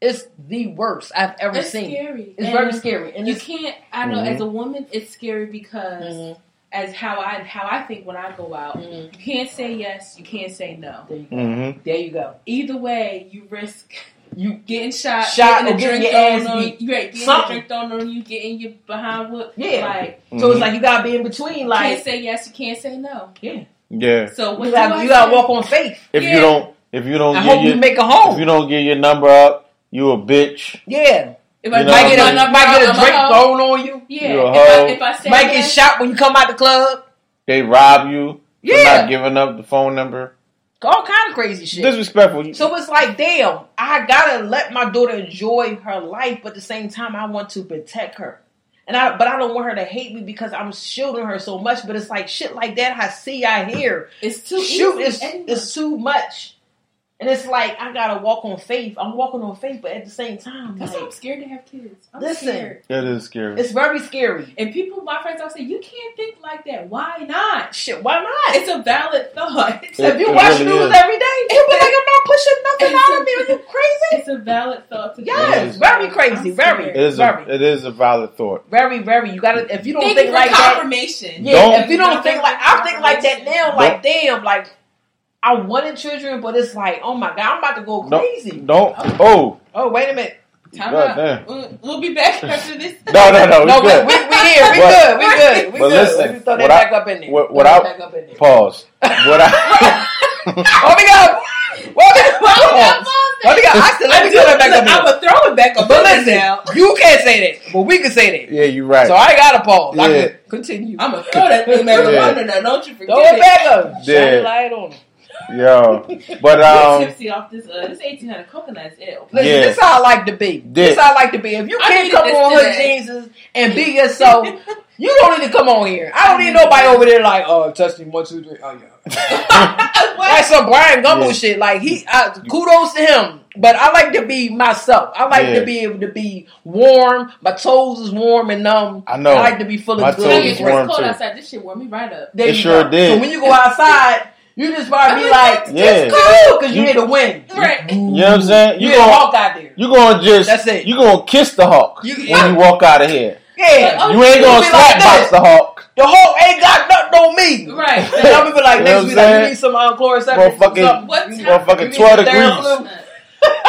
it's the worst I've ever It's seen. scary. It's And very scary, and you can't. I know Mhm. as a woman, it's scary because Mhm. as how I how I think when I go out, Mhm. you can't say yes, you can't say no. there you go. Mm-hmm. There you go. Either way, you risk <laughs> You getting shot, Shot getting a drink your thrown ass on you, right? Getting a drink thrown on you, getting your behind whooped. Yeah. like so it's Mhm. like you gotta be in between. Like, you can't say yes, you can't say no. yeah, Yeah. So what you do gotta, you gotta walk on faith. If Yeah. you don't, if you don't I hope your, you make a home. if home. you don't get your number up, you a bitch. Yeah, If I You know, might get a number, might get a I'm drink hoe. thrown on you. Yeah, You a if I, hoe. if I say Might get shot when you come out the club. They rob you for Yeah, not giving up the phone number. all kind of crazy shit. Disrespectful. So it's like, damn, I gotta let my daughter enjoy her life, but at the same time, I want to protect her. And I, but I don't want her to hate me because I'm shielding her so much. But it's like shit like that. I see, I hear. it's too Shoot, easy. it's, it's too much. And it's like I gotta walk on faith. I'm walking on faith, but at the same time, That's why I'm scared to have kids. I'm Listen. scared. It is scary. it's very scary. And people, my friends, all say, "You can't think like that. Why not?" Shit, why not? It's a valid thought. It- <laughs> if you watch really news is. every day, you'll be like, I'm not pushing nothing It's out of me. Are you crazy? <laughs> It's a valid thought to Yes, It is. very crazy, I'm very. it is. A, Very. it is a valid thought. Very, very. You gotta. If you don't Thank think you for like that, confirmation. yeah. Don't- if you don't think like, I think like that now. Like, damn, like I wanted children, but it's like, oh my god, I'm about to go crazy. Don't. Oh. oh Oh, wait a minute. Time God out. damn. We'll, we'll be back <laughs> after this. no, no, no. No, we we, good. we, we here. We But- good. We good. We but good. listen, Let me throw that what I- up in there. what- what that I- back up in there. Pause. What I. Oh, we got. Well, we got. Well, we got. I said, let me throw that back up I'm there. gonna throw it back up But listen, now. you can't say that, but we can say that. yeah, you're right. So I got to pause. I Yeah. can continue. I'm gonna throw that thing back up under there. Don't you forget Throw it it. back up. Shine Yeah. a light on it. Yo, but I'm um, tipsy off this. Uh, this 1800 coconut is ill. Listen, Yeah. this how I like to be. This Yeah. how I like to be. If you can't come on Hood today. Jesus and be <laughs> yourself, you don't need to come on here. I don't need nobody over there like, oh, testing one, two, three. Oh yeah, <laughs> like some Bryant Gumbel Yeah. shit. Like he, uh, kudos to him. But I like to be myself. I like Yeah. to be able to be warm. My toes is warm and numb. I know. I like to be full My of toes good. is it's warm, cold too. outside. This shit warmed me right up. There It you sure go. did. So when you go outside, you just probably be like, I'm it's like, cool because you You- hear the wind. Right. you know what I'm saying? You You gonna walk out there. you gonna just That's it. You gonna kiss the hawk You- when you walk out of here. Yeah. Oh, You ain't gonna be slap like box the hawk. The hawk ain't got nothing on me. Right. And I'm gonna be like, <laughs> You know next what week, I'm like, saying? you need some uh, Chloraseptic. Motherfucking- something. What You time- need- you Motherfucking 12 degrees. You know what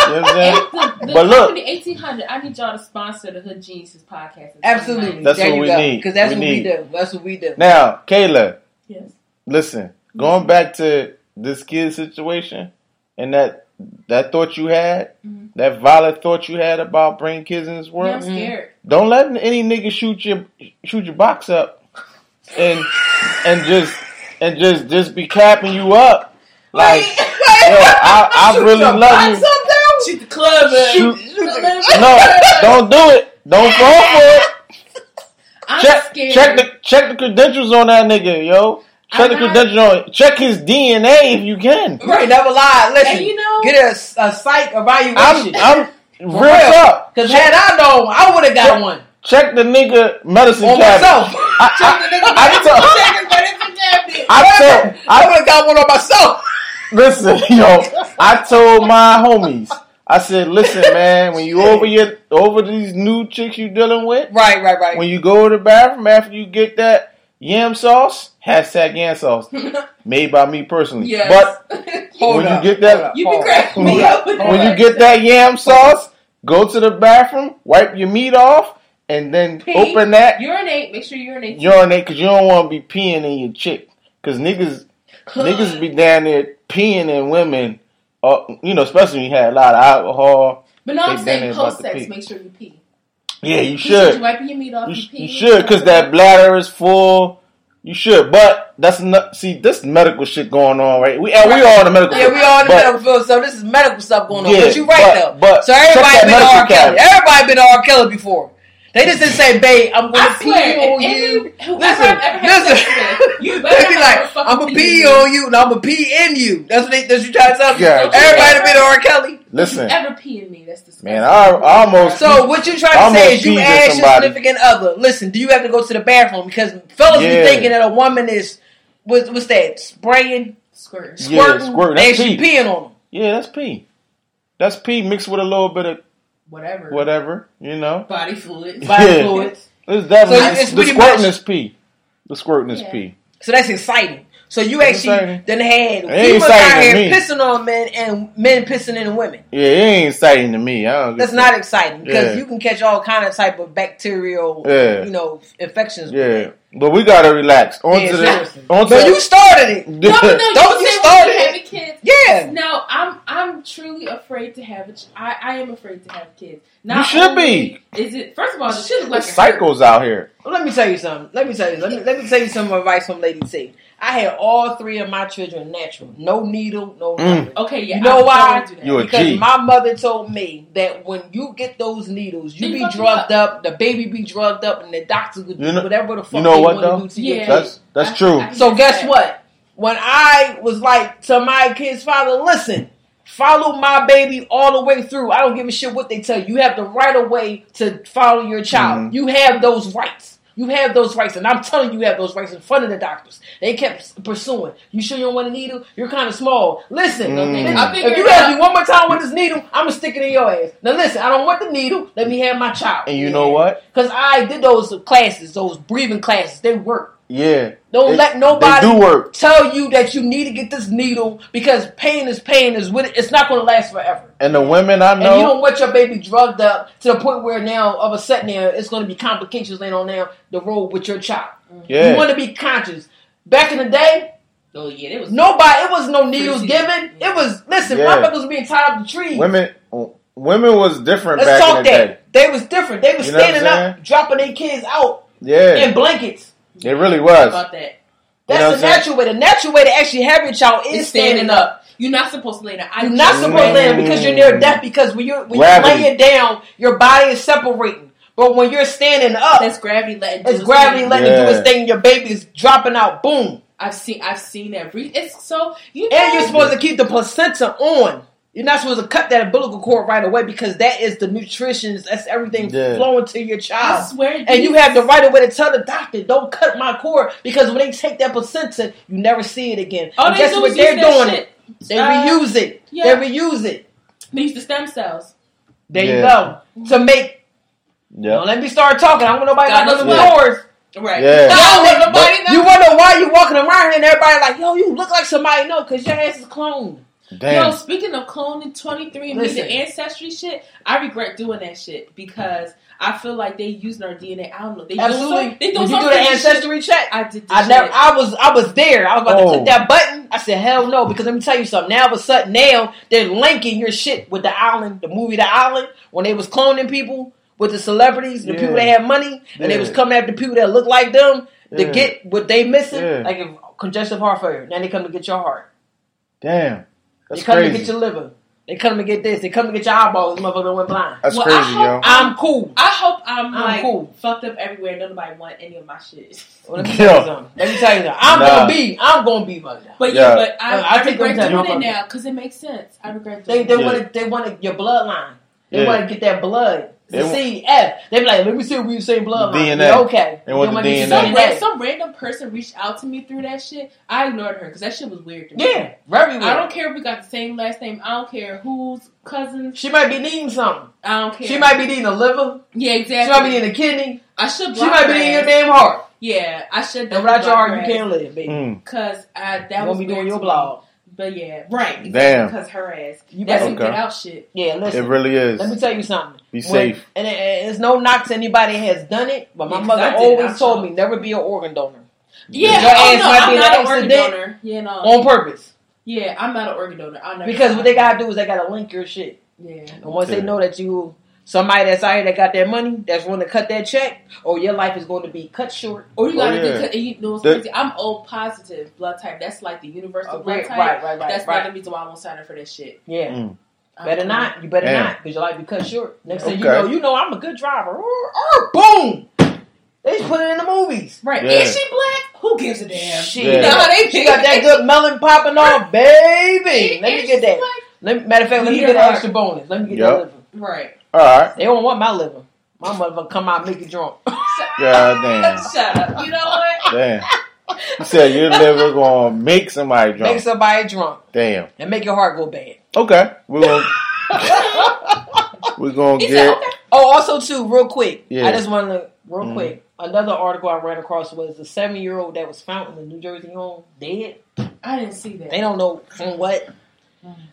I'm saying? the, <laughs> the But look- company 1800, I need y'all to sponsor the Hood Geniuses podcast. Absolutely. That's there what we go. need. Because that's We what need. we do. That's what we do. Now, Kailah, Yes. listen, going back to this kid situation and that that thought you had, Mhm. that violent thought you had about bringing kids in this Yeah, world, I'm scared. don't let any nigga shoot your shoot your box up and and just and just just be capping you up. Like, yo, I, <laughs> I Shoot really your love box you. up down? Shoot the club up. Shoot- shoot the- No, don't do it. Don't fall for it. <laughs> I'm Check scared. check the check the credentials on that nigga, yo. Check I'm the on. Check his DNA if you can. Right, never lie. Listen, And you know- get a, a psych I'm evaluation. I'm For real real. up. Because had I known, I would have got Check- one Check the nigga medicine on cabinet. myself. I, Check the nigga. I, I told, Check his medicine cabinet. I told, I I would have got one on myself. listen, <laughs> yo. I told my homies. I said, listen, man. When you over your over these new chicks you dealing with, Right, right, right. when you go to the bathroom after you get that yam sauce, hashtag yam sauce, <laughs> made by me personally. Yes. But <laughs> when up, you get that- You be hold up, cracking hold me up, up with hold when you get that yam sauce, go to the bathroom, wipe your meat off, and then Pee. open that urinate. Make sure you urinate. urinate because you don't want to be peeing in your chick. Because niggas, niggas be down there peeing in women. Uh, you know, especially when you had a lot of alcohol. But no, I'm saying post sex. Make sure you pee. Yeah, you You should. You wiping your meat off. You, You, you should because that bladder is full. You should, but that's not. See, this medical shit going on, right? We and we all in the medical. Yeah, we all in the but- medical field, so this is medical stuff going on. Yeah, but you're right but- though. but so everybody that been to medical R. Kelly. Everybody been to R. Kelly before. They just didn't say, "Babe, I'm going I to pee swear, on if you." Listen, I've ever had listen. sex with, you <laughs> better They be like, "I'm gonna pee pee on you, and I'm gonna pee in you." That's what they, that's what you trying to tell me. Yeah. Everybody been to R. Kelly. Listen, Ever pee in me? That's disgusting. man, I, I almost. So what you trying to say is you peed in ask your significant other, listen, do you have to go to the bathroom? Because fellas Yeah. be thinking that a woman is what's, what's that spraying, squirt. Yeah, squirting, squirting. That's and she peeing on them. yeah, that's pee. That's pee mixed with a little bit of Whatever. whatever, you know. Body fluids. Body Yeah. fluids. It's definitely So it's the pretty squirting much- is pee. The squirting is Yeah. pee. So that's exciting. So you actually then had exciting out here pissing on men and men pissing in women. Yeah, it ain't exciting to me. I don't. That's get not exciting because Yeah. you can catch all kind of type of bacterial, Yeah. you know, infections. Yeah. But we gotta relax. On Yeah, to seriously. the. On to But you started it. No, no, you Don't you say start when you it. having kids. Yeah. No, I'm I'm truly afraid to have a. Ch- I I am afraid to have kids. Not You should be. Is it first of all? It should look like There's a hurt. psychos out here. Well, let me tell you something. Let me tell you. Let me let me tell you some advice from Lady T. I had all three of my children natural, no needle, no Mm. Okay, yeah. You know I would why? totally do that. You Because G. my mother told me that when you get those needles, you They be drugged up. the baby be drugged up, and the doctor would do You know- whatever the fuck you know they what, though? to Yeah. That's that's I- true. I- So guess what? When I was like to my kid's father, listen, follow my baby all the way through. I don't give a shit what they tell you. You have the right of way to follow your child. Mhm. You have those rights. You have those rights, and I'm telling you, you have those rights in front of the doctors. They kept pursuing. You sure you don't want a needle? You're kind of small. Listen, Mm. I figured if you ask me one more time with this needle, I'm gonna stick it in your ass. Now listen, I don't want the needle. Let me have my child. And you know what? Because I did those classes, those breathing classes. They work. Yeah. Don't They- let nobody do work. tell you that you need to get this needle because pain is pain is with it. It's not going to last forever. And the women I know, And you don't want your baby drugged up to the point where now, of a sudden, now it's going to be complications later on down the road with your child. Mm-hmm. Yeah. You want to be conscious. Back in the day, Oh yeah, it was nobody, it was no needles given. It was listen, Yeah. motherfuckers was being tied up to trees. Women. Women was different Let's back talk in the that. day. They was different. They was You know what I'm standing up, dropping their kids out Yeah. in blankets. It really was. about that. That's know the I'm saying? natural way. The natural way to actually have your child is It's standing up. You're not supposed to lay down. I You're not just supposed to lay down because you're near death. Because when you're when Gravity. you're laying down, your body is separating. But when you're standing up, That's gravity letting. it's its gravity thing. letting it do its thing. Your baby is dropping out. Boom. I've seen. I've seen that. Re- It's so you know. And you're supposed to keep the placenta on. You're not supposed to cut that umbilical cord right away because that is the nutrition. That's everything Yeah. flowing to your child. I child. swear. And you have the right away to tell the doctor, "Don't cut my cord," because when they take that placenta, you never see it again. Oh, and they guess do what is they're doing? shit. It. They Uh, reuse it. yeah. They reuse it. They use the stem cells. There Yeah. you go. To make Yeah. Don't let me start talking. I don't want nobody God knocking knows on what. doors. Right. Yeah. I don't nobody You wonder why you walking around here and everybody like, yo, you look like somebody know because your ass is cloned. Damn. Yo, speaking of cloning 23 and the ancestry shit, I regret doing that shit because I feel like they using our DNA. I don't know. They Absolutely. Doing some, they When doing you do the crazy shit. ancestry check, I did. The I shit. never. I was. I was there. I was about to Oh. click that button. I said, "Hell no!" Because let me tell you something. Now, all of a sudden, now they're linking your shit with the island, the movie, The Island, when they was cloning people with the celebrities, the Yeah. people that had money, and they was coming after people that look like them to Yeah. get what they missing, Yeah. like if congestive heart failure. Now they come to get your heart. Damn. That's they come to get your liver. They come to get this. They come to get your eyeballs. This motherfucker went blind. That's Well, I crazy, hope- yo. I'm cool. I hope I'm, I'm like cool. fucked up everywhere. Nobody want any of my shit. <laughs> Well, let me tell you something. Let me tell you something. I'm Nah. gonna be. I'm gonna be fucked up. But yeah, Yeah. but I, I I, think regret them doing it now because it makes sense. I regret They doing they it. Yeah. want they want your bloodline. They Yeah. want to get that blood. They The want- CF. They be like, let me see if we the same bloodline. DNA. Yeah, okay. They want the DNA. Some, your ra- some random person reached out to me through that shit. I ignored her because that shit was weird to me. Yeah, very weird. I don't care if we got the same last name. I don't care whose cousins. She might be needing something. I don't care. She might be needing a liver. Yeah, exactly. She might be needing a kidney. I should. She might be needing your damn heart. Yeah, I should. And without your heart, you can't live, baby. Mm. Because I that You was won't be doing your to me. blog. But yeah, right. Damn. Because her ass. You That's better. some Okay. get out shit. Yeah, listen. It really is. Let me tell you something. Be When- safe. And, it, it's no knock to anybody has done it, but my Yeah, 'cause mother always told saw. me never be an organ donor Yeah, Your oh, ass no, might I'm be not an organ donor. You know. on purpose. Yeah, I'm not an organ donor. I'll never Because what they gotta do is they gotta link your shit. Yeah. And once they know that you somebody that's out here that got that money, that's going to cut that check, or your life is going to be cut short. Or you Oh, gotta yeah. do. And you know what's The- crazy? I'm O positive blood type. That's like the universal Oh, blood right, type. right, right, right, That's right. not the reason why I won't sign up for that shit. Yeah. Mm. Better cool. not. You better Damn. not, because your life be cut short. Next thing you know, you know I'm a good driver. Or, or boom, they just put it in the movies. Right? Yeah. Is she black? Who gives a damn? Shit, Yeah. You know how they she got that <laughs> good melon popping off, baby. Let me get that. Let me, matter of fact, let me get her an extra bonus. Let me get Yup. that liver. Right. All right. They don't want my liver. My motherfucker come out and make you drunk. <laughs> God damn. Shut up. You know what? Damn. You said your liver gonna make somebody drunk. make somebody drunk Damn. and make your heart go bad. Okay. We're gonna <laughs> we're gonna He said, get okay. Oh, also too, real quick. Yeah. I just want to real Mhm. quick. Another article I ran across was the seven year old that was found in the New Jersey home dead. I didn't see that. They don't know from what.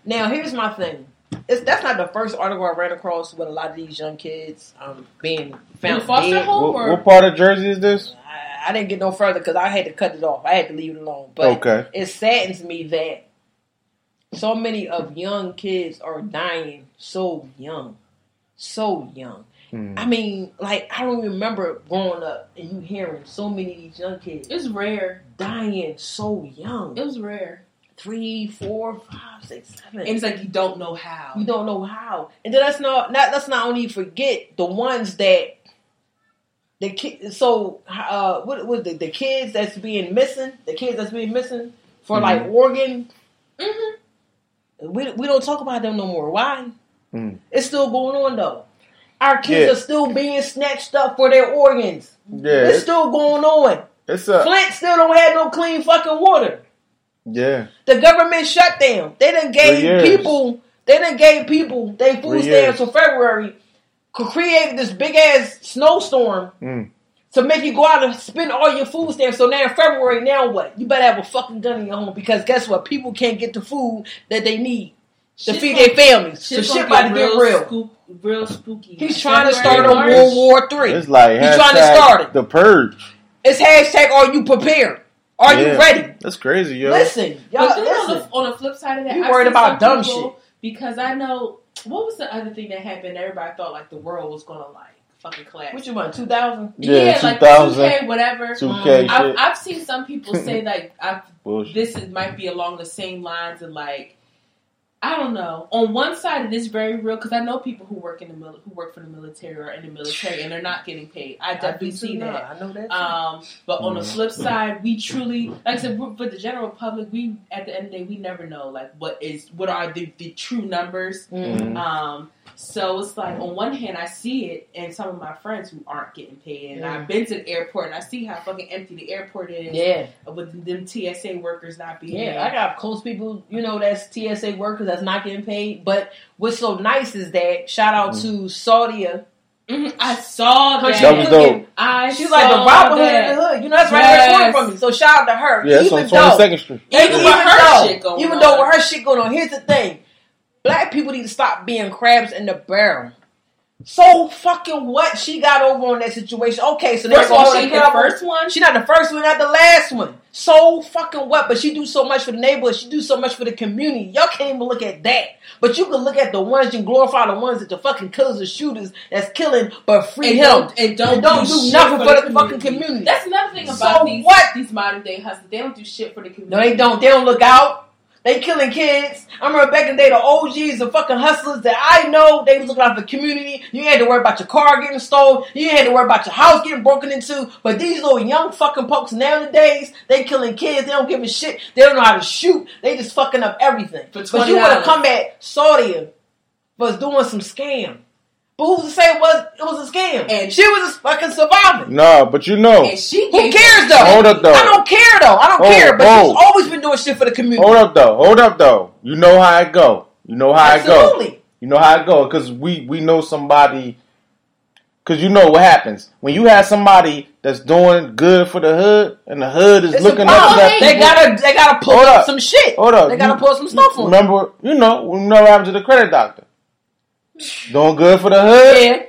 Now here's my thing. It's that's not the first article I ran across with a lot of these young kids um, being found the foster dead. home what, or what part of Jersey is this? I, I didn't get no further because I had to cut it off. I had to leave it alone. But Okay. it saddens me that so many of young kids are dying so young, so young. Hmm. I mean, like I don't remember growing up and you hearing so many of these young kids it's rare. dying so young. It was rare. Three, four, five, six, seven. And it's like you don't know how. you don't know how. And then let's not, not let's not only forget the ones that the kid. So, uh, what was the the kids that's being missing? The kids that's being missing for like organ. Mhm. We we don't talk about them no more. Why? Mm. It's still going on though. Our kids Yeah. are still being snatched up for their organs. Yeah. It's It's, still going on. it's a Flint still don't have no clean fucking water. Yeah. The government shut down. They done gave years. people. They done gave people they food Three stamps years. for February. Could create this big ass snowstorm Mm. to make you go out and spend all your food stamps. So now in February, now what? You better have a fucking gun in your home because guess what? People can't get the food that they need to Shit's feed their families. So shit's shit gonna about to get real. Spook, real spooky. He's trying to start a World War Three. It's like He's trying to start it. The purge. It's hashtag Are you prepared? Are you ready? That's crazy, yo. Listen, y'all. But then on the, on the flip side of that, You I've worried about dumb people- because I know what was the other thing that happened. Everybody thought like the world was gonna like fucking collapse. What you want? Two thousand? Yeah, like 2000. 2K, whatever. 2K um, I've, shit. I've seen some people say like I've, <laughs> this is, might be along the same lines of like I don't know. On one side, it is very real because I know people who work in the mil- who work for the military or in the military and they're not getting paid. I definitely see that. I know that. too. Um, but on the Mhm. flip side, we truly, like I said, for the general public, we at the end of the day, we never know like what is what are the, the true numbers. Mhm. Um, so it's like on one hand, I see it, and some of my friends who aren't getting paid, and Yeah. I've been to the airport and I see how fucking empty the airport is Yeah, with them TSA workers not being yeah. there. I got close people, you know, that's TSA workers that's not getting paid. But what's so nice is that shout out to Saudia Mhm, I saw Cause that. That was dope. I She's like the saw Robin Hood in the hood. You know that's right around the corner from me. So shout out to her. Yeah, it's even on though, Twenty Second Street. Even even, with her though, shit going even on. though with her shit going on, here's the thing: black people need to stop being crabs in the barrel. So fucking what she got over on that situation? Okay, so First of all, she the the first one. She not the first one, not the last one. So fucking what? But she do so much for the neighborhood. She do so much for the community. Y'all can't even look at that. But you can look at the ones and glorify the ones that the fucking killers and shooters that's killing, but free and him. don't, and don't, And don't do, do shit nothing for, for the, the fucking community. That's another thing So about these what? these modern day hustlers. They don't do shit for the community. No, they don't. They don't look out. They killing kids. I remember back in the day, the OGs, the fucking hustlers that I know, they was looking out for the community. You had to worry about your car getting stolen. You had to worry about your house getting broken into. But these little young fucking folks nowadays, they killing kids. They don't give a shit. They don't know how to shoot. They just fucking up everything. For but you want $20. to come at Saudi for doing some scam. But who's to say it was it was a scam? And- she was a fucking survivor. No, but you know, And she Who cares though? Hold up, though. I don't care though. I don't Oh, care. But oh. she's always been doing shit for the community. hold up though, hold up though. You know how it go. You know how it go. Absolutely. You know how it go because we we know somebody. Because you know what happens when you have somebody that's doing good for the hood, and the hood is It's looking up to that. They people- gotta they gotta pull up up. some shit. Hold up. They gotta You- pull some stuff on. Remember, you know, we know what happened to the credit doctor. Doing good for the hood. Yeah,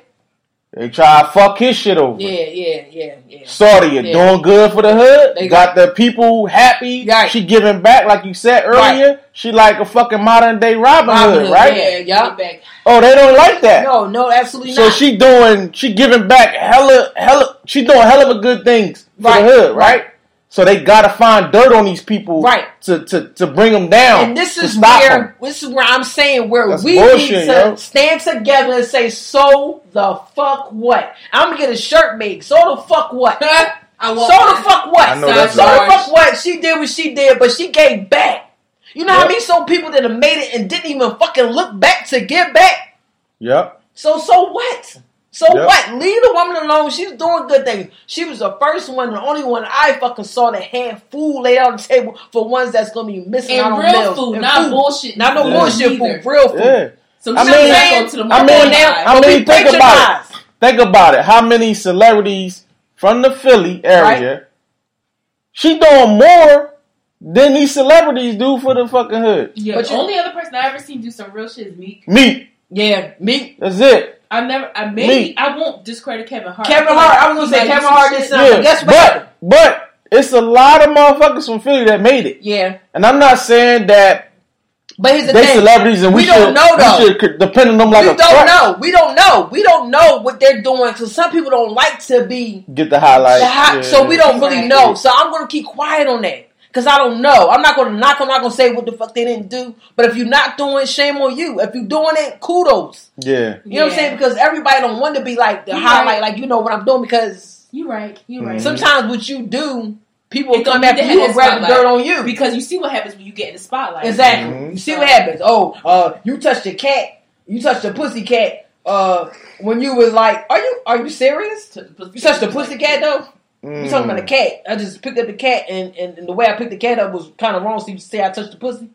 They try to fuck his shit over. yeah, yeah, yeah, yeah. Saudi, you Yeah. doing good for the hood. They got, the people happy. Right. She giving back, like you said earlier. She like a fucking modern day Robin, Robin Hood, right? yeah. Back. Oh, they don't like that. No, no, absolutely so not. So she doing, she giving back hella, hella. She doing hell of a good things for the hood, right? right. So they gotta find dirt on these people, Right. To to to bring them down. and this is stop where 'em. this is where I'm saying where That's we bullshit, need to yo. stand together and say, so the fuck what? I'm gonna get a shirt made. So the fuck what? <laughs> So want the fuck what? So that's the fuck what? She did what she did, but she gave back. You know how Yep. many so people that have made it and didn't even fucking look back to give back? Yep. So so what? So Yep. what? Leave the woman alone. She's doing good things. She was the first one, the only one I fucking saw that had food laid out on the table for ones that's gonna be missing out And on real meals. food, And not food. bullshit. Not no Yeah. bullshit either. food, real food. Yeah. Some I mean- go to the I mean, market. I mean, think about it. Think about it. How many celebrities from the Philly area? She doing more than these celebrities do for the fucking hood. Yeah, But the you- only other person I ever seen do some real shit is Meek. Me. Yeah, me. That's it. I never, I maybe, Meek. I won't discredit Kevin Hart. Kevin Hart. like I was gonna say might Kevin Hart shit. did something. Yeah. guess what? But but it's a lot of motherfuckers from Philly that made it. Yeah, And I'm not saying that but here's the they thing. celebrities and we, We don't should, know, though. we should depend on them like we a don't crutch. know. We don't know. We don't know what they're doing because some people don't like to be Get the highlight. the hot, Yeah. so we don't really know. So I'm gonna keep quiet on that because I don't know. I'm not gonna knock. I'm not gonna say what the fuck they didn't do. But if you're not doing, shame on you. If you're doing it, kudos. Yeah. You know what I'm saying? Because everybody don't want to be like the You're highlight, right. like you know what I'm doing. Because you're right, You're right. Mhm. sometimes what you do, people will It come after you and grab the dirt on you. because you see what happens when you get in the spotlight. Exactly. Mhm. You see what happens? Oh, uh, you touched a cat. You touched a pussy cat. Uh, when you was like, are you are you serious? You touched a pussy cat though. You talking about a Mm. cat? I just picked up the cat, and, and, and the way I picked the cat up was kind of wrong. So you say I touched the pussy.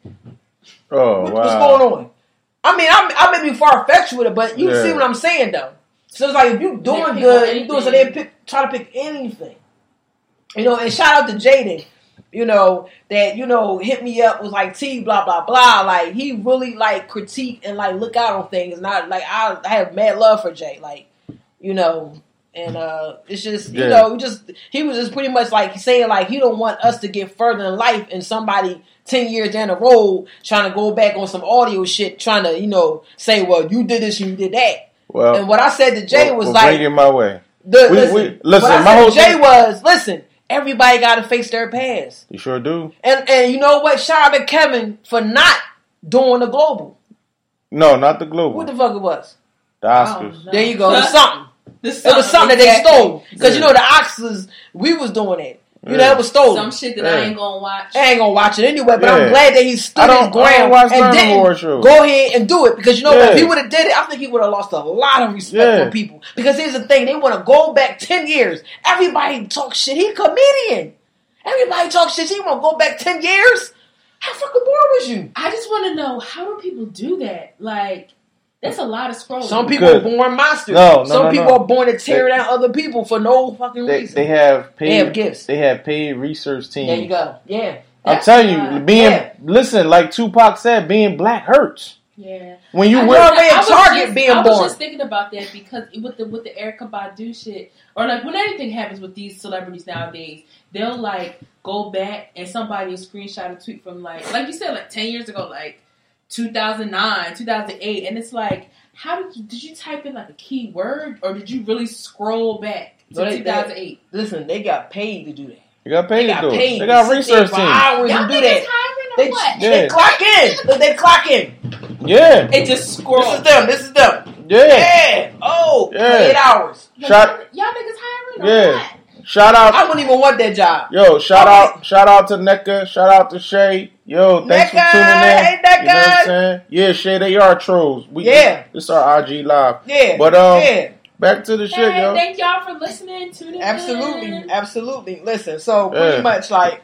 Oh What- wow. What's going on? I mean, I'm, I may be far fetched with it, but you Yeah. see what I'm saying though. So it's like if you doing good, on you doing so they pick try to pick anything. You know, and shout out to Jaden. You know that you know hit me up was like T blah blah blah. Like he really like critique and like look out on things. Not like I, I have mad love for Jay. Like you know, and uh it's just you Yeah. know just he was just pretty much like saying like he don't want us to get further in life and somebody 10 years down the road trying to go back on some audio shit trying to you know say well you did this you did that Well, and what i said to jay well, was well, like bring it my way. the, we- listen, we- listen, what I my said whole jay thing- was listen everybody got to face their past You sure do. and and you know what shout out to kevin for not doing the global No, not the global. what the fuck it was the Oscars. no. there you go <laughs> something The it was something that they stole because you know the Oscars we was doing it you know Yeah. it was stolen Some shit that Yeah. I ain't gonna watch. I ain't gonna watch it anyway, but Yeah. I'm glad that he I stood don't- his ground I don't watch and none of the award didn't go ahead and do it because you know what? If he would have did it, I think he would have lost a lot of respect Yeah. from people. Because here's the thing: they want to go back ten years. Everybody talk shit. He a comedian. Everybody talk shit. He want to go back ten years. How fucking bored was you? I just want to know how do people do that? Like, That's a lot of scrolling. Some people Good. are born monsters. No, no, Some no, people no. are born to tear They- down other people for no fucking They, reason. they have paid. They have gifts. They have paid research teams. there you go. Yeah. I'm telling you, why- being Yeah. listen, like Tupac said, being black hurts. yeah. When you I wear, know- already a I target just, being born. I was born. just thinking about that because with the with the Erykah Badu shit, or like when anything happens with these celebrities nowadays, they'll like go back and somebody will screenshot a tweet from like like you said like ten years ago, like 2009, 2008, and it's like, how did you did you type in like a key word or did you really scroll back to No, they- they- 2008? Listen, they got paid to do that. you got paid They to got do paid. it. They got to research there for teams. hours Y'all and do niggas that. hiring or They, what? they Yeah. clock in. They clock in. Yeah, It just scroll. This is them. This is them. yeah. Yeah. Oh, Yeah. eight hours. Like, Shot- y'all niggas hiring or Yeah. what? Shout out, I wouldn't even want that job. yo, shout out, shout out to NECA, shout out to Shay. Yo, thanks NECA, for tuning in. hey, You know what I'm saying? Yeah, Shay, they are trolls. We, Yeah. this our IG live. Yeah. But um, yeah. back to the shit, yo. thank y'all for listening, tuning Absolutely, in. absolutely. Listen, so pretty Yeah. much like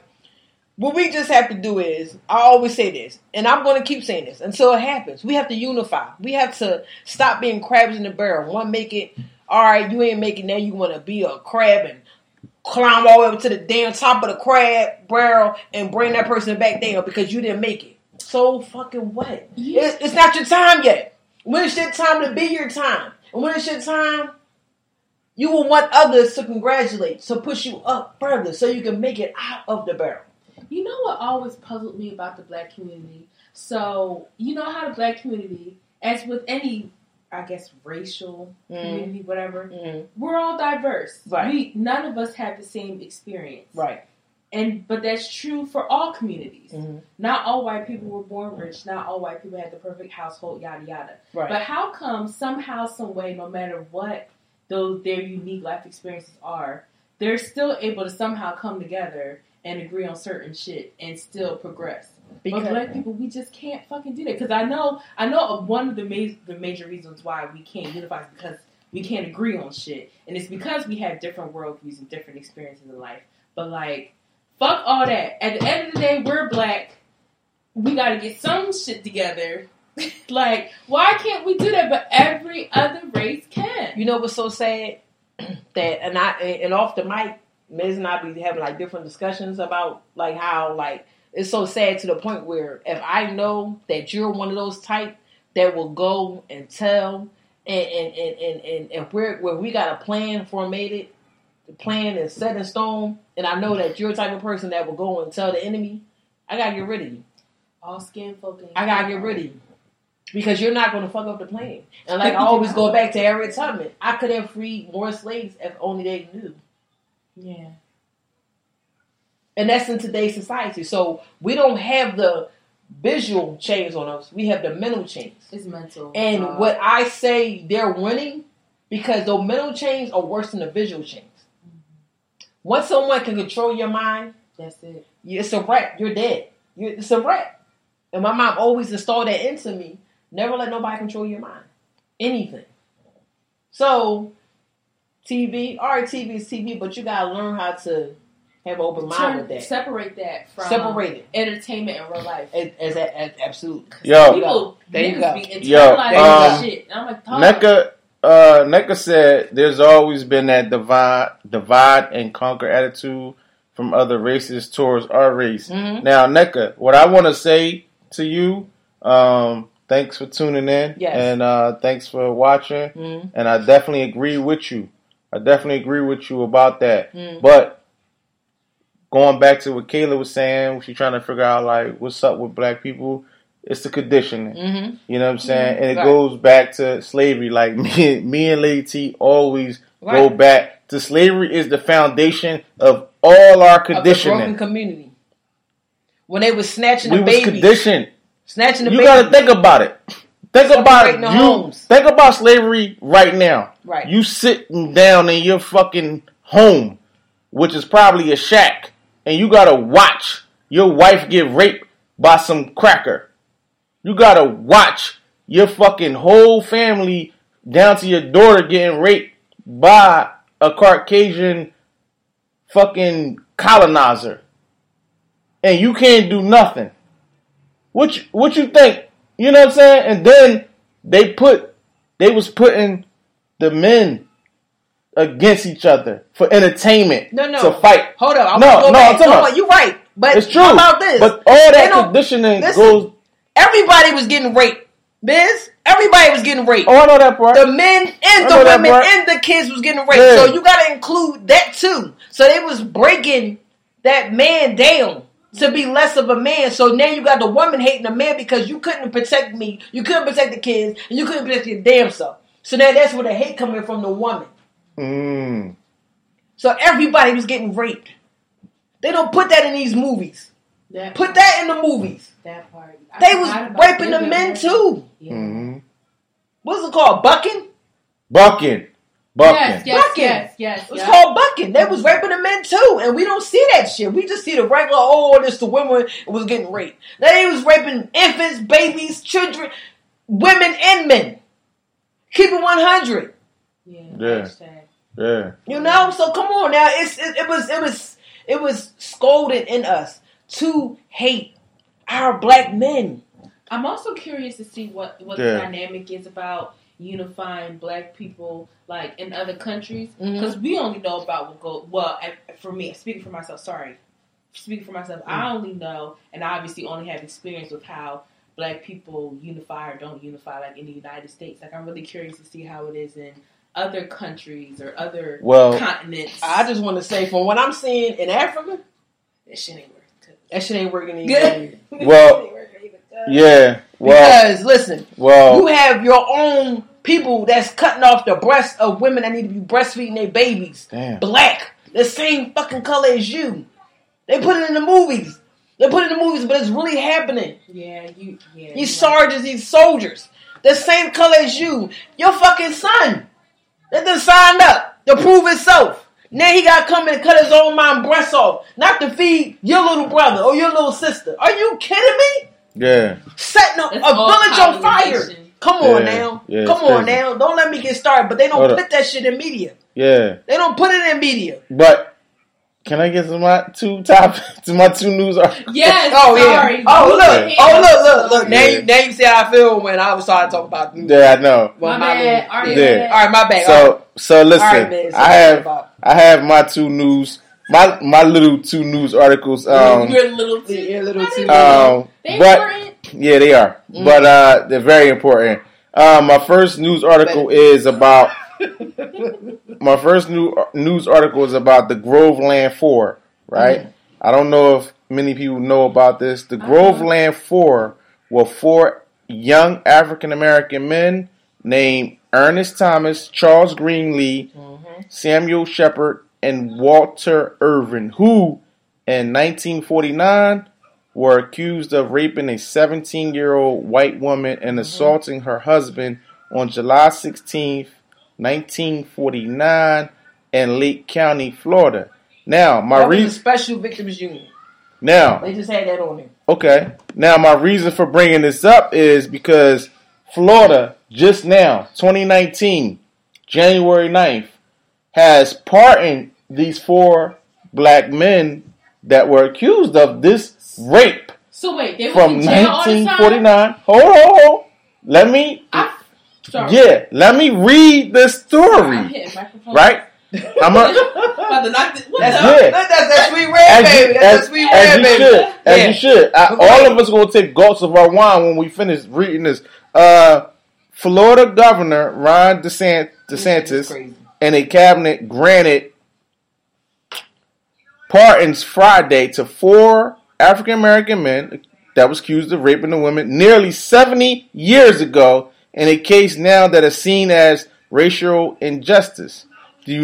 what we just have to do is I always say this, and I'm going to keep saying this until it happens. We have to unify. We have to stop being crabs in the barrel. One make it all right. You ain't making that. You want to be a crab and climb all the way up to the damn top of the crab barrel and bring that person back down because you didn't make it. So fucking what? Yeah. It's, it's not your time yet. When it's your time to be your time, and when it's your time, you will want others to congratulate, to push you up further, so you can make it out of the barrel. You know what always puzzled me about the black community? So, you know how the black community, as with any, I guess, racial community, whatever, we're all diverse. Right. We none of us have the same experience. Right. And but that's true for all communities. Mhm. Not all white people were born rich, not all white people had the perfect household, yada yada. Right. But how come somehow, some way, no matter what those their unique life experiences are, they're still able to somehow come together and agree on certain shit and still progress. Because- but black people, we just can't fucking do that. Because I know, I know one of the ma- the major reasons why we can't unify is because we can't agree on shit, and it's because we have different worldviews and different experiences in life. But like, fuck all that. At the end of the day, we're black. We got to get some shit together. <laughs> like, why can't we do that? But every other race can. You know what's so sad? <clears throat> that and I and off the mic, Miz and I be having like different discussions about like how like it's so sad to the point where if I know that you're one of those type that will go and tell and and and and, and if we're where we got a plan formatted, the plan is set in stone, and I know that you're the type of person that will go and tell the enemy, I gotta get rid of you. All skin folk. ain't I gotta get rid of you. Because you're not to fuck up the plan. And like I <laughs> always go back to Harriet Tubman, I could have freed more slaves if only they knew. Yeah. And that's in today's society. So we don't have the visual chains on us. We have the mental chains. It's mental. And Uh, what I say they're winning because those mental chains are worse than the visual chains. Once someone can control your mind, That's it. it's a wrap. You're dead. You're, it's a wrap. And my mom always installed that into me. Never let nobody control your mind. Anything. So, TV, all right, TV is TV, but you gotta learn how to have an open mind Turn- with that. Separate that from Separate it. entertainment and real life. As, as, as, absolutely. Yo, People, There you go. be Yo, um, shit. And I'm like, dog, NECA, uh, NECA said there's always been that divide, divide and conquer attitude from other races towards our race. Mhm. Now, NECA, what I want to say to you, um, thanks for tuning in, Yes. and uh, thanks for watching. Mhm. And I definitely agree with you. I definitely agree with you about that. Mm. But going back to what Kailah was saying, she's trying to figure out like what's up with black people. It's the conditioning. Mm-hmm. You know what I'm saying? And it Right. goes back to slavery. Like <laughs> me, me and Lady T always go back to slavery is the foundation of all our the broken conditioning. community. When they was snatching We the was babies. conditioned. Snatching the You babies. got to think about it. Think about it. You homes. think about slavery right now. Right. You sitting down in your fucking home, which is probably a shack, and you gotta watch your wife get raped by some cracker. You gotta watch your fucking whole family down to your daughter getting raped by a Caucasian fucking colonizer. And you can't do nothing. What you, what you think? You know what I'm saying? And then they put they was putting the men against each other for entertainment. No, no. to fight. Hold up. I No, no, back. I'm talking No, about- you're right. But It's true. how about this? But all that conditioning listen, goes. Everybody was getting raped. Biz, everybody was getting raped. Oh, I know that part. The men and the women and the kids was getting raped. Yeah. So you gotta include that too. So they was breaking that man down to be less of a man. So now you got the woman hating the man because you couldn't protect me, you couldn't protect the kids, and you couldn't protect your damn self. So now that's where the hate coming from the woman. Mm. So everybody was getting raped. They don't put that in these movies. That, Put that in the movies. that part. I They was raping the women. men too. Yeah. hmm What's it called? Bucking? Bucking, bucking. Yes, yes, Bucking. yes, yes. It was yeah. called bucking. They was raping the men too, and we don't see that shit. We just see the regular. Oh, this the women was getting raped. They was raping infants, babies, children, women, and men. Keep it one hundred. Yeah. Yeah. Hashtag. Yeah. You know. So come on now. It's it, it was it was it was scolded in us to hate our black men. I'm also curious to see what what Yeah. the dynamic is about unifying black people like in other countries Mhm. because we only know about what go well for me speaking for myself sorry speaking for myself Mm. I only know and I obviously only have experience with how black people unify or don't unify like in the United States like I'm really curious to see how it is in other countries or other Well- continents I just want to say, from what I'm seeing in Africa, that shit ain't working that shit ain't working good either. <laughs> Well, Yeah. Well. Because listen, Well. you have your own people that's cutting off the breasts of women that need to be breastfeeding their babies. Damn. Black, the same fucking color as you. They put it in the movies. They put it in the movies, but it's really happening. yeah you yeah These you're sergeants, these soldiers, the same color as you. Your fucking son. That done signed up to prove himself. Now he got to come and cut his own mom breasts off, not to feed your little brother or your little sister. Are you kidding me? Yeah. setting a, a village on fire. Come on Yeah, now. yeah, Come on crazy. now. Don't let me get started. But they don't Hold up. put that shit in media. Yeah. They don't put it in media. But can I get to my two top <laughs> to my two news articles? yes Oh sorry. yeah. Oh look. Yeah. Oh look. Look. Look. Now Yeah. you now you see how I feel when I was starting to talk about. Yeah, I know. well, My bad. All right, Yeah. All right. My bad. All right. So so listen, All right, man. So I have I have my two news my my little two news articles. Um, You're little too. Yeah, little too. um, They but important. yeah, they are, Mm. but uh, they're very important. Um, my first news article is about <laughs> my first new news article is about the Groveland Four. Right? Mm-hmm. I don't know if many people know about this. The Groveland Four were four young African American men named Ernest Thomas, Charles Greenlee, Mm-hmm. Samuel Shepard, and Walter Irvin, who in 1949 were accused of raping a 17 year old white woman and assaulting her husband on July 16th, 1949, in Lake County, Florida. Now, my That was the reason. special victims unit. Now, They just had that on there. Okay. Now, my reason for bringing this up is because Florida, just now, 2019, January 9th, has pardoned these four black men that were accused of this rape So wait, they from in jail all the time? 1949. Hold, hold, hold. Let me, I, sorry. yeah, let me read the story, hitting right? I'm a, <laughs> About to knock this. What That's, the? Yeah. that, that's that sweet red as baby. you, That's as, that sweet as you baby. should, as Yeah. you should. I, Okay. all of us gonna take gulps of our wine when we finish reading this. Uh, Florida Governor Ron DeSant- DeSantis and a cabinet granted pardons Friday to four African American men that was accused of raping a woman nearly 70 years ago in a case now that is seen as racial injustice. The,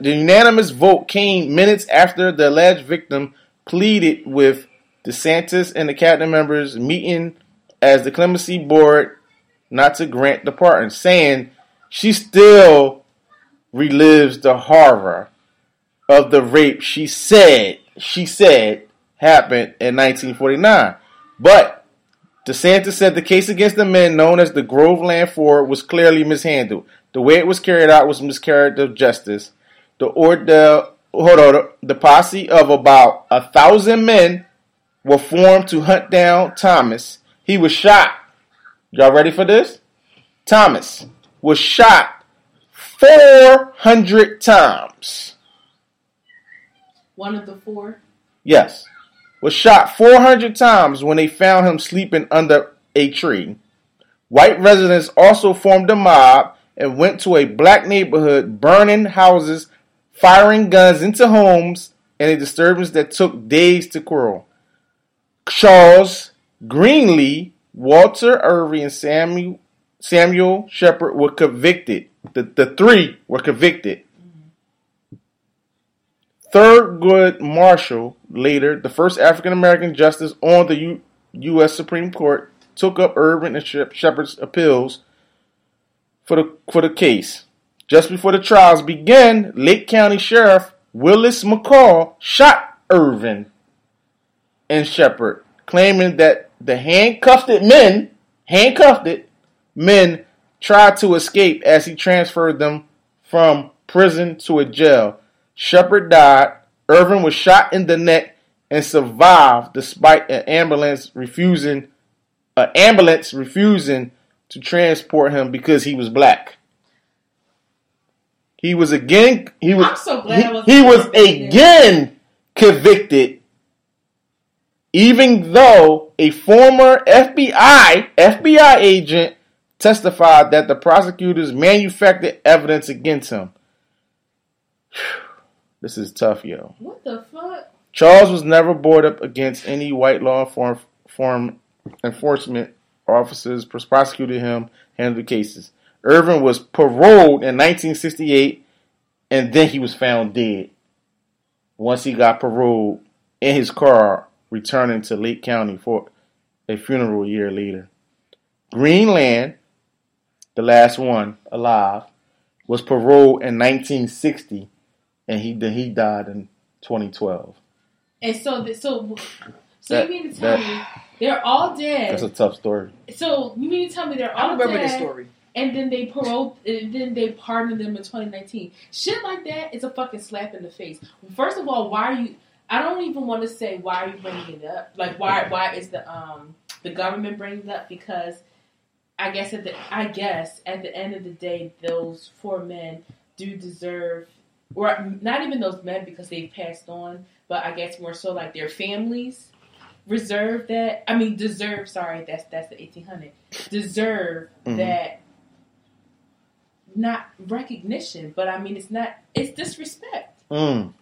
the unanimous vote came minutes after the alleged victim pleaded with DeSantis and the cabinet members meeting as the clemency board not to grant the pardon, saying she still relives the horror of the rape she said she said happened in 1949. But DeSantis said the case against the men known as the Groveland Four was clearly mishandled. The way it was carried out was miscarriage of justice. The order, hold on, the posse of about a thousand men were formed to hunt down Thomas. He was shot. Y'all ready for this? Thomas was shot 400 times. One of the four. Yes. Was shot 400 times when they found him sleeping under a tree. White residents also formed a mob and went to a black neighborhood, burning houses, firing guns into homes, and a disturbance that took days to quell. Charles Greenlee, Walter Irvin, and Samuel, Samuel Shepard were convicted. The, the three were convicted. Thurgood Marshall, later the first African American justice on the U- U.S. Supreme Court, took up Irvin and Shep- Shepard's appeals for the for the case. Just before the trials began, Lake County Sheriff Willis McCall shot Irvin and Shepard, claiming that the handcuffed men, handcuffed men, tried to escape as he transferred them from prison to a jail. Shepard died. Irvin was shot in the neck and survived despite an ambulance refusing an ambulance refusing to transport him because he was black. He was again he was so he, he was convicted. again convicted even though a former FBI FBI agent testified that the prosecutors manufactured evidence against him. This is tough, yo. What the fuck? Charles was never brought up against any white law enform- form enforcement officers prosecuted him, handled the cases. Irvin was paroled in 1968, and then he was found dead. Once he got paroled in his car, returning to Lake County for a funeral a year later. Greenlee, the last one alive, was paroled in 1960, and he he died in 2012. And so, the, so, so That- you mean to tell that- me they're all dead? That's a tough story. so you mean to tell me they're all I all remember dead? this story. And then they paroled, and then they pardoned them in 2019. Shit like that is a fucking slap in the face. First of all, why are you? I don't even want to say why are you bringing it up. Like why? Why is the um the government bringing it up? Because I guess at the I guess at the end of the day, those four men do deserve, or not even those men because they've passed on, but I guess more so like their families reserve that. I mean, deserve. Sorry, that's that's the 1800. Deserve Mhm. that not recognition, but I mean it's not it's disrespect. Mm.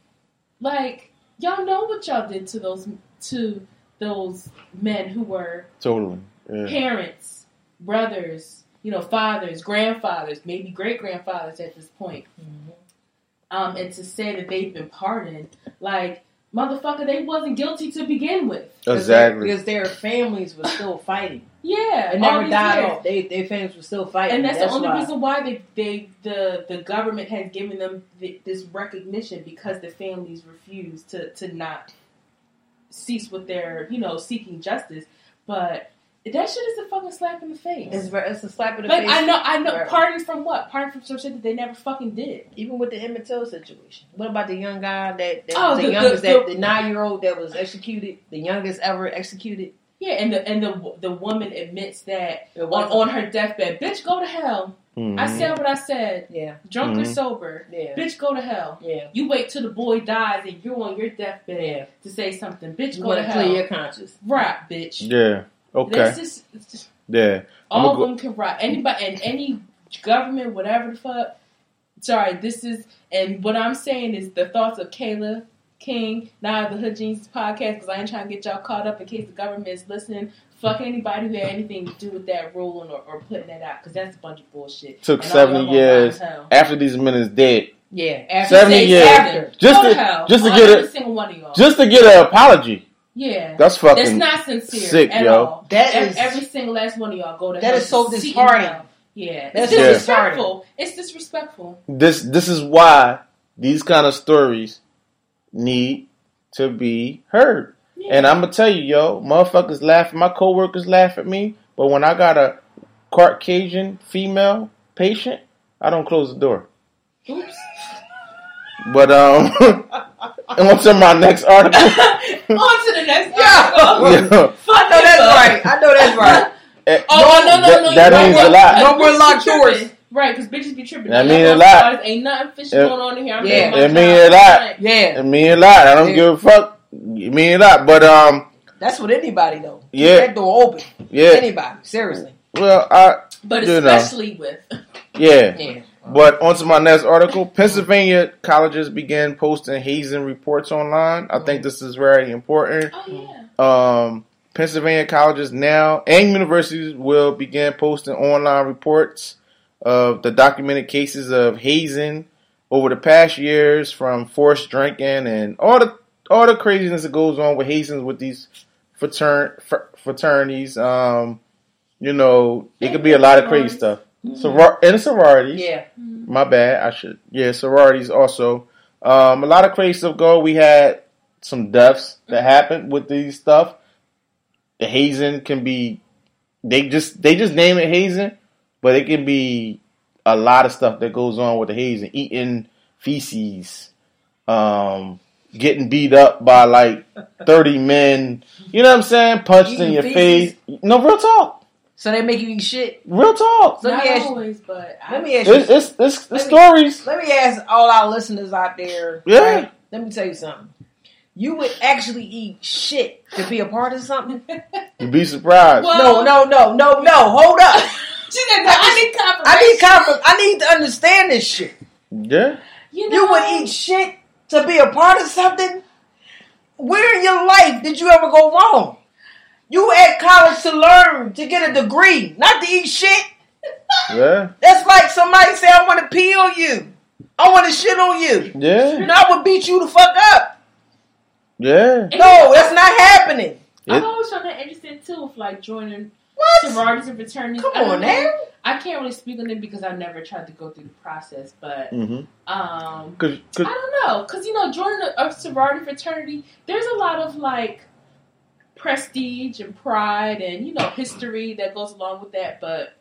Like y'all know what y'all did to those to those men who were Totally. Yeah. parents, brothers, you know, fathers, grandfathers, maybe great grandfathers at this point. Um, and to say that they've been pardoned, like motherfucker, they wasn't guilty to begin with. Exactly. Because their families were still fighting. Yeah, It never died years. off. They, their families were still fighting. and that's, the only why. reason why they, they the the government has given them th- this recognition because the families refuse to to not cease with their you know seeking justice. But that shit is a fucking slap in the face. It's, it's a slap in the like face. I know, I know. Right. Pardon from what? Pardon from some shit that they never fucking did. Even with the Emmett Till situation. What about the young guy that, that Oh, was the, the- youngest, the- that, the- the nine year old that was executed, the youngest ever executed? Yeah, and the and the the woman admits that on, on her deathbed, bitch, go to hell. Mhm. I said what I said, Yeah, drunk or Mhm. sober. yeah, Bitch, go to hell. yeah. You wait till the boy dies and you're on your deathbed Yeah. to say something. Bitch, You go to to hell. clear your conscience. Right, bitch. Yeah. Okay. Just, just Yeah. all of go- them can rot. Anybody and any government, whatever the fuck. Sorry, this is and what I'm saying is the thoughts of Kailah King, not the Hood Geniuses podcast, because I ain't trying to get y'all caught up in case the government is listening. Fuck anybody who had anything to do with that ruling or, or putting that out, because that's a bunch of bullshit. Took And 70 years rot in hell. after these men is dead. Yeah, after 70 years. After. Just to- hell. just to get a, single one of y'all. Just to get an apology. Yeah, That's fucking. that's not sincere sick, at yo. all. That Ev- is- every single last one of y'all go to That hell is so seeking disheartening. Yeah, That's it's so disrespectful. It's disrespectful. This this is why these kind of stories need to be heard. Yeah. And I'm gonna tell you, yo, motherfuckers laugh. My coworkers laugh at me, but when I got a Caucasian female patient, I don't close the door. Oops. But um, <laughs> on to my next article. <laughs> On to the next Yeah. article. Yeah. Fuck I know that's right. I know that's <laughs> right. eh, Oh no, no, that- no! that no, means a lot. no, No more locked doors. Right, because bitches be tripping. That Like, mean a I'm lot. Ain't nothing fishy It- going on in here. I'm Yeah. It mean job. a lot. Yeah, It mean a lot. I don't Yeah. give a fuck. It mean a lot. But um, that's what anybody though. Keep Yeah. that door open. yeah. Anybody, seriously. Well, I But You know. especially with yeah. Yeah. But on to my next article. Pennsylvania colleges began posting hazing reports online. I think this is very important. oh yeah, Um, Pennsylvania colleges now and universities will begin posting online reports of the documented cases of hazing over the past years, from forced drinking and all the all the craziness that goes on with hazing with these fratern- fr- fraternities. Um, you know, it could be a lot of crazy stuff. Soror- and sororities. Yeah. My bad. I should. Yeah, sororities also. Um, a lot of crazy stuff go. We had some deaths that happened with these stuff. The hazing can be. They just they just name it hazing, but it can be a lot of stuff that goes on with the hazing. Eating feces, um, getting beat up by like thirty men. You know what I'm saying? Punched in your feces? face. No, real talk. So they make you eat shit. Real talk. Let not me ask you- always, but I, Let me ask you. It's it's, it's the Let me- stories. Let me ask all our listeners out there. Yeah. right? Let me tell you something. You would actually eat shit to be a part of something? <laughs> You'd be surprised. No, Well- no, no, no, no. Hold up. <laughs> She said, I need confirmation. I need confirm. I need to understand this shit. yeah. You, know, You would eat shit to be a part of something? Where in your life did you ever go wrong? You at college to learn, to get a degree, not to eat shit. Yeah. That's like somebody say, I want to pee on you. I want to shit on you. Yeah. And I would beat you the fuck up. Yeah. No, that's not happening. I've It- always found that interesting too, with like joining What? sororities and fraternities. Come I on know- now. I can't really speak on it because I never tried to go through the process, but Mm-hmm. um, Cause, I 'cause- don't know, because you know, joining a, a sorority fraternity, there's a lot of like prestige and pride and you know history that goes along with that. But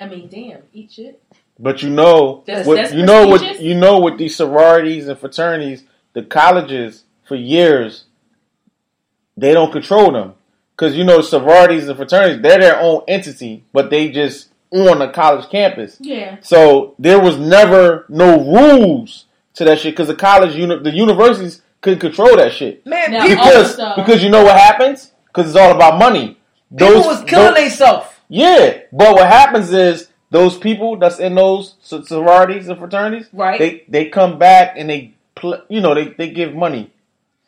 I mean, damn, eat shit. but you know, That's- what, that's you know what you know with these sororities and fraternities, the colleges for years they don't control them because you know sororities and fraternities they're their own entity, but they just on a college campus. Yeah, So there was never no rules to that shit because the college, uni- the universities couldn't control that shit. Man, Now, because also- because you know what happens because it's all about money. Those people was killing themselves. yeah, but what happens is those people that's in those sororities and fraternities, Right. They they come back and they you know they, they give money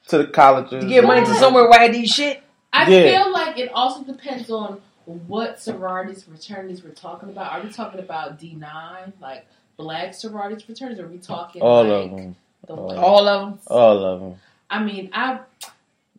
to the colleges. To give money to somewhere where I these shit. I Yeah. feel like it also depends on what sororities fraternities we're talking about. Are we talking about D nine, like black sororities fraternities? Or are we talking all like of them, the All? All of them. all of them. I mean, I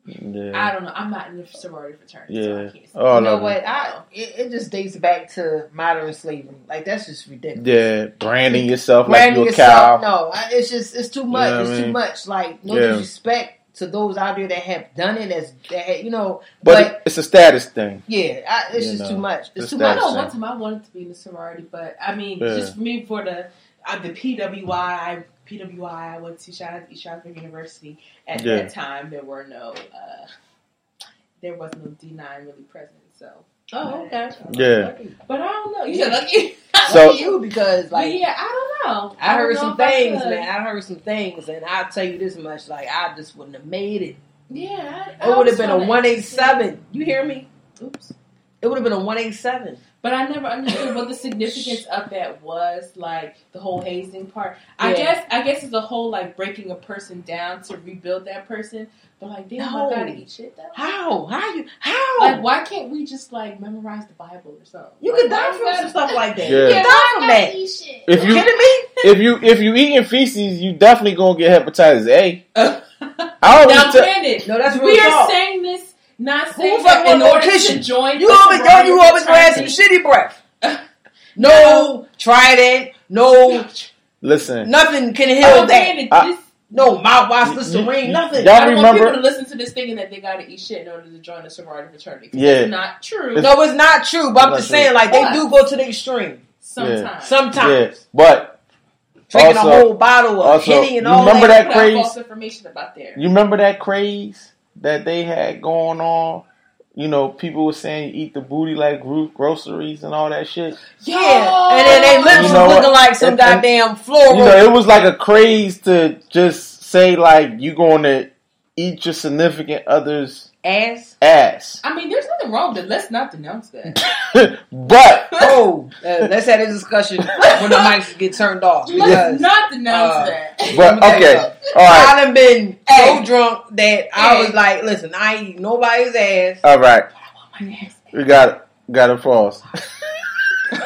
Yeah, I don't know. I'm not in the sorority fraternity, so I Yeah. can't. Say. All you know what? I it, it just dates back to modern slavery. Like that's just ridiculous. yeah, branding yourself Branding like you're a cow. yourself, no, I, it's just it's too much. know it's I too much. Like no Yeah. disrespect to those out there that have done it. As that you know, But, but, it's a status thing. yeah, I, it's You just know, too much. It's it's too that I much. know same. one time I wanted to be in the sorority, but I mean, Yeah. just for me for the uh, the PWI, PWI, I went to shout out to East Stroudsburg University. At Yeah. that time, there were no, uh, there was no D nine really present. So, Oh, okay. Yeah. but I don't know. You said lucky. <laughs> So- Lucky you because like yeah, I don't know. I don't heard know some if I things, man. I heard some things, and I'll tell you this much: like I just wouldn't have made it. Yeah, I, I It would have been a one eight seven. You hear me? Oops. It would have been a one eight seven. But I never understood what the significance of that was, like the whole hazing part. I Yeah. guess I guess it's a whole like breaking a person down to rebuild that person. But like, damn, No. I gotta eat shit though. How? How you? How? Like, why can't we just like memorize the Bible or something? you like, could die from we gotta- some stuff like that. Yeah. You Yeah, could die from I gotta that. eat shit? If You you kidding me? if you if you eating feces, you definitely gonna get hepatitis A. <laughs> I now, always tell. granted, No, that's real we are saying this, not Who saying fuck that in want order location? to join. You a always know sorority you always gonna have some shitty breath. <laughs> No Trident, no Listen, nothing can heal Oh, that. granted, I- this, No mouthwash, You- Listerine, you- nothing. y'all I don't want remember- people to listen to this thinking that they gotta eat shit in order to join a sorority fraternity. Yeah. it's not true. No, it's not true. But I'm Not just true. saying, like What? they do go to the extreme Sometimes. sometimes. yeah, but Drinking Also- a whole bottle of also, Henny and you all remember that. that Put out craze? false information about there. you remember that craze that they had going on you know, people were saying you eat the booty like gro- groceries and all that shit. Yeah, and then they lips You know looking like some And- and- goddamn floral. You know, it was like a craze to just say like you going to eat your significant other's ass. ass, I mean, there's nothing wrong with it. Let's not denounce that. <laughs> but <laughs> Oh, uh, let's have a discussion when the mics get turned off. Let's not denounce uh, that. <laughs> but Let me tell you okay, something. all right, I done been Hey. so drunk that I was like, listen, I eat nobody's ass. all right. We got it. got to pause. all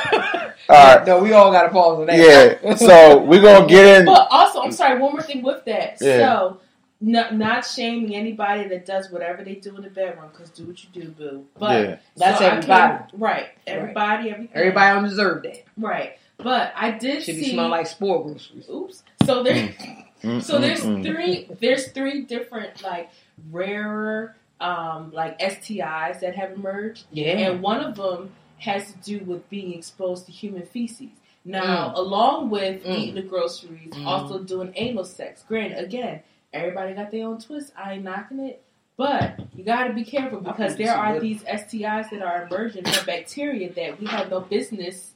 right, No, we all got to pause on that. yeah. So we're gonna get in. But also, I'm sorry, one more thing with that. Yeah. So, not, not shaming anybody that does whatever they do in the bedroom, because do what you do, boo. But Yeah. That's so everybody. can- right? Everybody, everything. Everybody don't deserve that. right? But I did Should see. be smell like sport groceries. Oops. So there. Mm, <laughs> So there's three. There's three different like rarer um like STIs that have emerged. Yeah. and one of them has to do with being exposed to human feces. Now, Mm. along with Mm. eating the groceries, Mm. also doing anal sex. Granted, again, everybody got their own twist. I ain't knocking it, but you got to be careful because there are good. these STIs that are emerging from bacteria that we have no business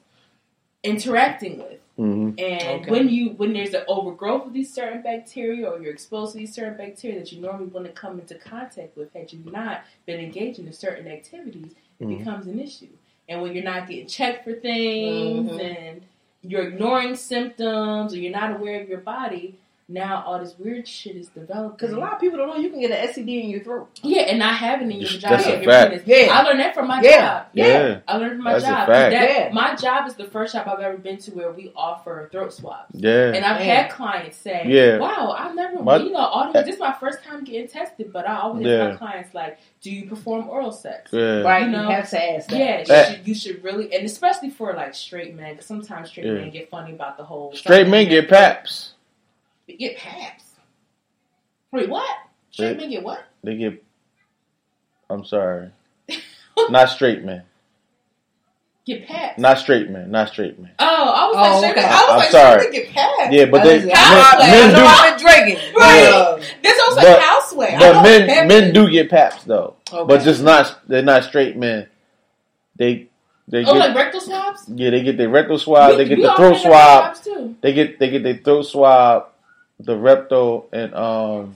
interacting with. Mhm. And Okay. when you when there's an overgrowth of these certain bacteria or you're exposed to these certain bacteria that you normally wouldn't come into contact with had you not been engaging in certain activities, it Mhm. becomes an issue. And when you're not getting checked for things Mhm. and you're ignoring symptoms or you're not aware of your body, now all this weird shit is developing. Because a lot of people don't know you can get an STD in your throat. yeah, and not having it in your That's a your fact. Yeah. I learned that from my Yeah. job. Yeah. yeah. I learned from my That's a job. fact. That- Yeah. My job is the first job I've ever been to where we offer throat swabs. Yeah. And I've Man. had clients say, Yeah. "Wow, I've never, My- you know, all these, this is my first time getting tested." But I always Yeah. ask my clients, like, "Do you perform oral sex?" Yeah. Right? You You, have to ask that. Yeah, you should, you should really, and especially for like straight men, because sometimes straight Yeah. men get funny about the whole Straight men get paps. Get paps. Wait, what? Straight Yeah. men get what? They get. I'm sorry. <laughs> Not straight men. Get paps. Not straight men. Not straight men. oh, I was Oh, like, straight okay. I was I'm like, sorry. straight men get paps. Yeah, but they Listen, men, I, I, men do. I've been drinking. Right. Uh, This was But- like houseway. I But men men do get paps though. Okay. But just not. They're not straight men. They they Oh, get like rectal swabs. yeah. They get their rectal swab. We- they get the throat swab. too. They get they get their throat swab, the rectal, and um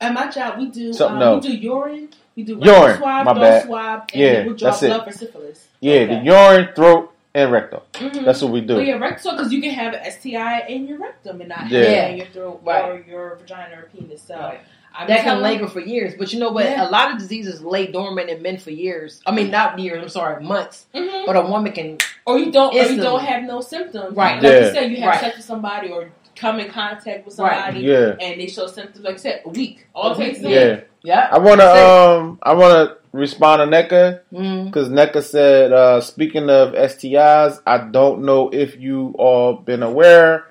At my job, we do Something um, else. we do urine, we do Urine, swab, my bad. swab, and Yeah, then we'll draw that's it. blood for syphilis. yeah, Okay. the urine, throat, and rectal. Mhm. That's what we do. Well, yeah, rectal because you can have an STI in your rectum and not Yeah. in your throat or your vagina or penis. So Right. I'm that can telling- linger for years. But you know what? Yeah. A lot of diseases lay dormant in men for years. I mean, not years. I'm sorry, months. Mhm. But a woman can. or you don't, or you don't have no symptoms. Right. Like Yeah. you said, you have Right. sex with somebody or come in contact with Right. somebody, Yeah, and they show symptoms. Like I said, a week. All it takes is yeah. Yeah. I wanna um I wanna respond to NECA Mm. because NECA said uh speaking of STIs, I don't know if you all been aware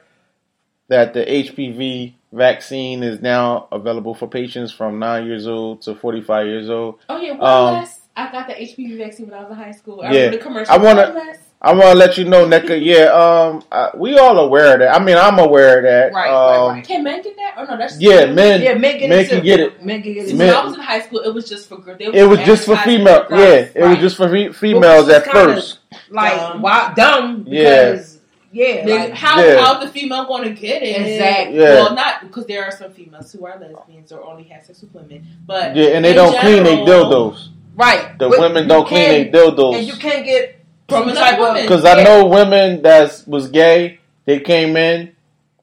that the HPV vaccine is now available for patients from nine years old to forty five years old. Oh yeah, one Um, less. I got the HPV vaccine when I was in high school. I Yeah. commercial. I wanna- I want to let you know, NECA. <laughs> Yeah, um, I, we all aware of that. I mean, I'm aware of that. Right, um, right, right. Can men get that? Or no, that's Yeah, men. Yeah, men get Men it. can get it. Men can get See, it. Men- when I was in high school, it was just for girls. It was just for advertising female. Yeah, girls. it was just for fe- females at first. Like, Dumb. wow, dumb. Yeah. Because, yeah. Then like, how Yeah. how the female going to get it? Exactly. Yeah. Well, not because there are some females who are lesbians or only have sex with women, but Yeah, and they don't clean their general, dildos. right. The But women don't clean can't- their And you can't get From some another type of. Because I know women that was gay, they came in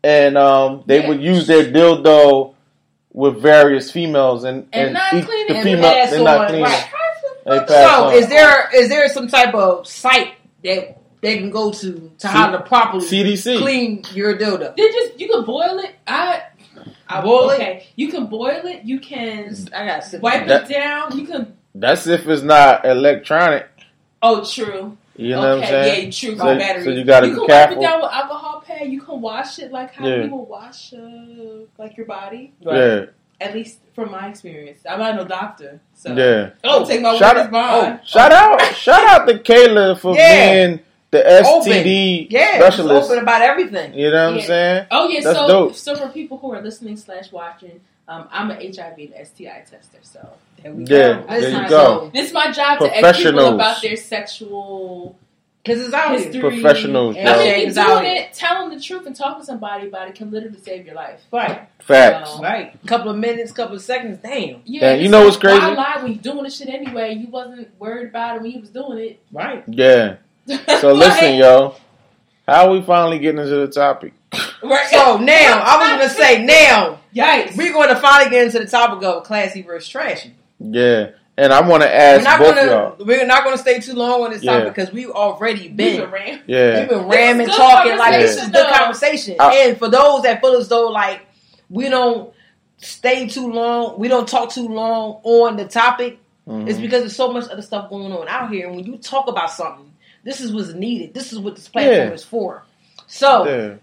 and um, they Yeah. would use their dildo with various females and And and, not each- the it. female And they're not on, cleaning. right. They So, on. is there is there some type of site that they can go to to how to properly CDC? clean your dildo? They just you can boil it. I, I Boil it? okay. You can boil it. You can I got to wipe That- it down. You can. That's if it's not electronic. Oh, true. You know okay, what I'm saying? yeah, true. So- So, batteries. so you gotta you be can careful. wipe it down with alcohol pad. You can wash it like how Yeah. you will wash uh, like your body. Yeah, At least from my experience, I'm not no doctor, so yeah. I'll take my Shout word as out, bond. oh, shout out, shout out to Kailah for Yeah. being the STD Yeah, specialist. open about everything. You know what I'm saying? Oh yeah, That's so dope. so for people who are listening slash watching, Um, I'm an HIV and STI tester, so There we Yeah, go. there you Listen, go. this is my job to ask people about their sexual Because it's out history. here. Professionals, Yeah. I mean, It's doing out here. it, telling the truth, and talking to somebody about it can literally save your life. Right. Facts. Um, Right. Couple of minutes, couple of seconds. Damn. Yeah, Yeah, you know like, what's crazy? Why lie when you're doing the shit anyway? You wasn't worried about it when you was doing it. Right. Yeah. So <laughs> listen, yo. How we finally getting into the topic? Right. So now, I was going to say, now, Yikes. we're going to finally get into the topic of classy versus trashy. Yeah. And I want to We're ask both going y'all. we're not going to stay too long on this Yeah. topic because we've already We've been been ran. Yeah. We've been ramming, talking like this is conversation, good conversation. I- and for those that feel as though like we don't stay too long, we don't talk too long on the topic, Mhm. it's because there's so much other stuff going on out here. And when you talk about something, this is what's needed. This is what this platform Yeah. is for. So Yeah.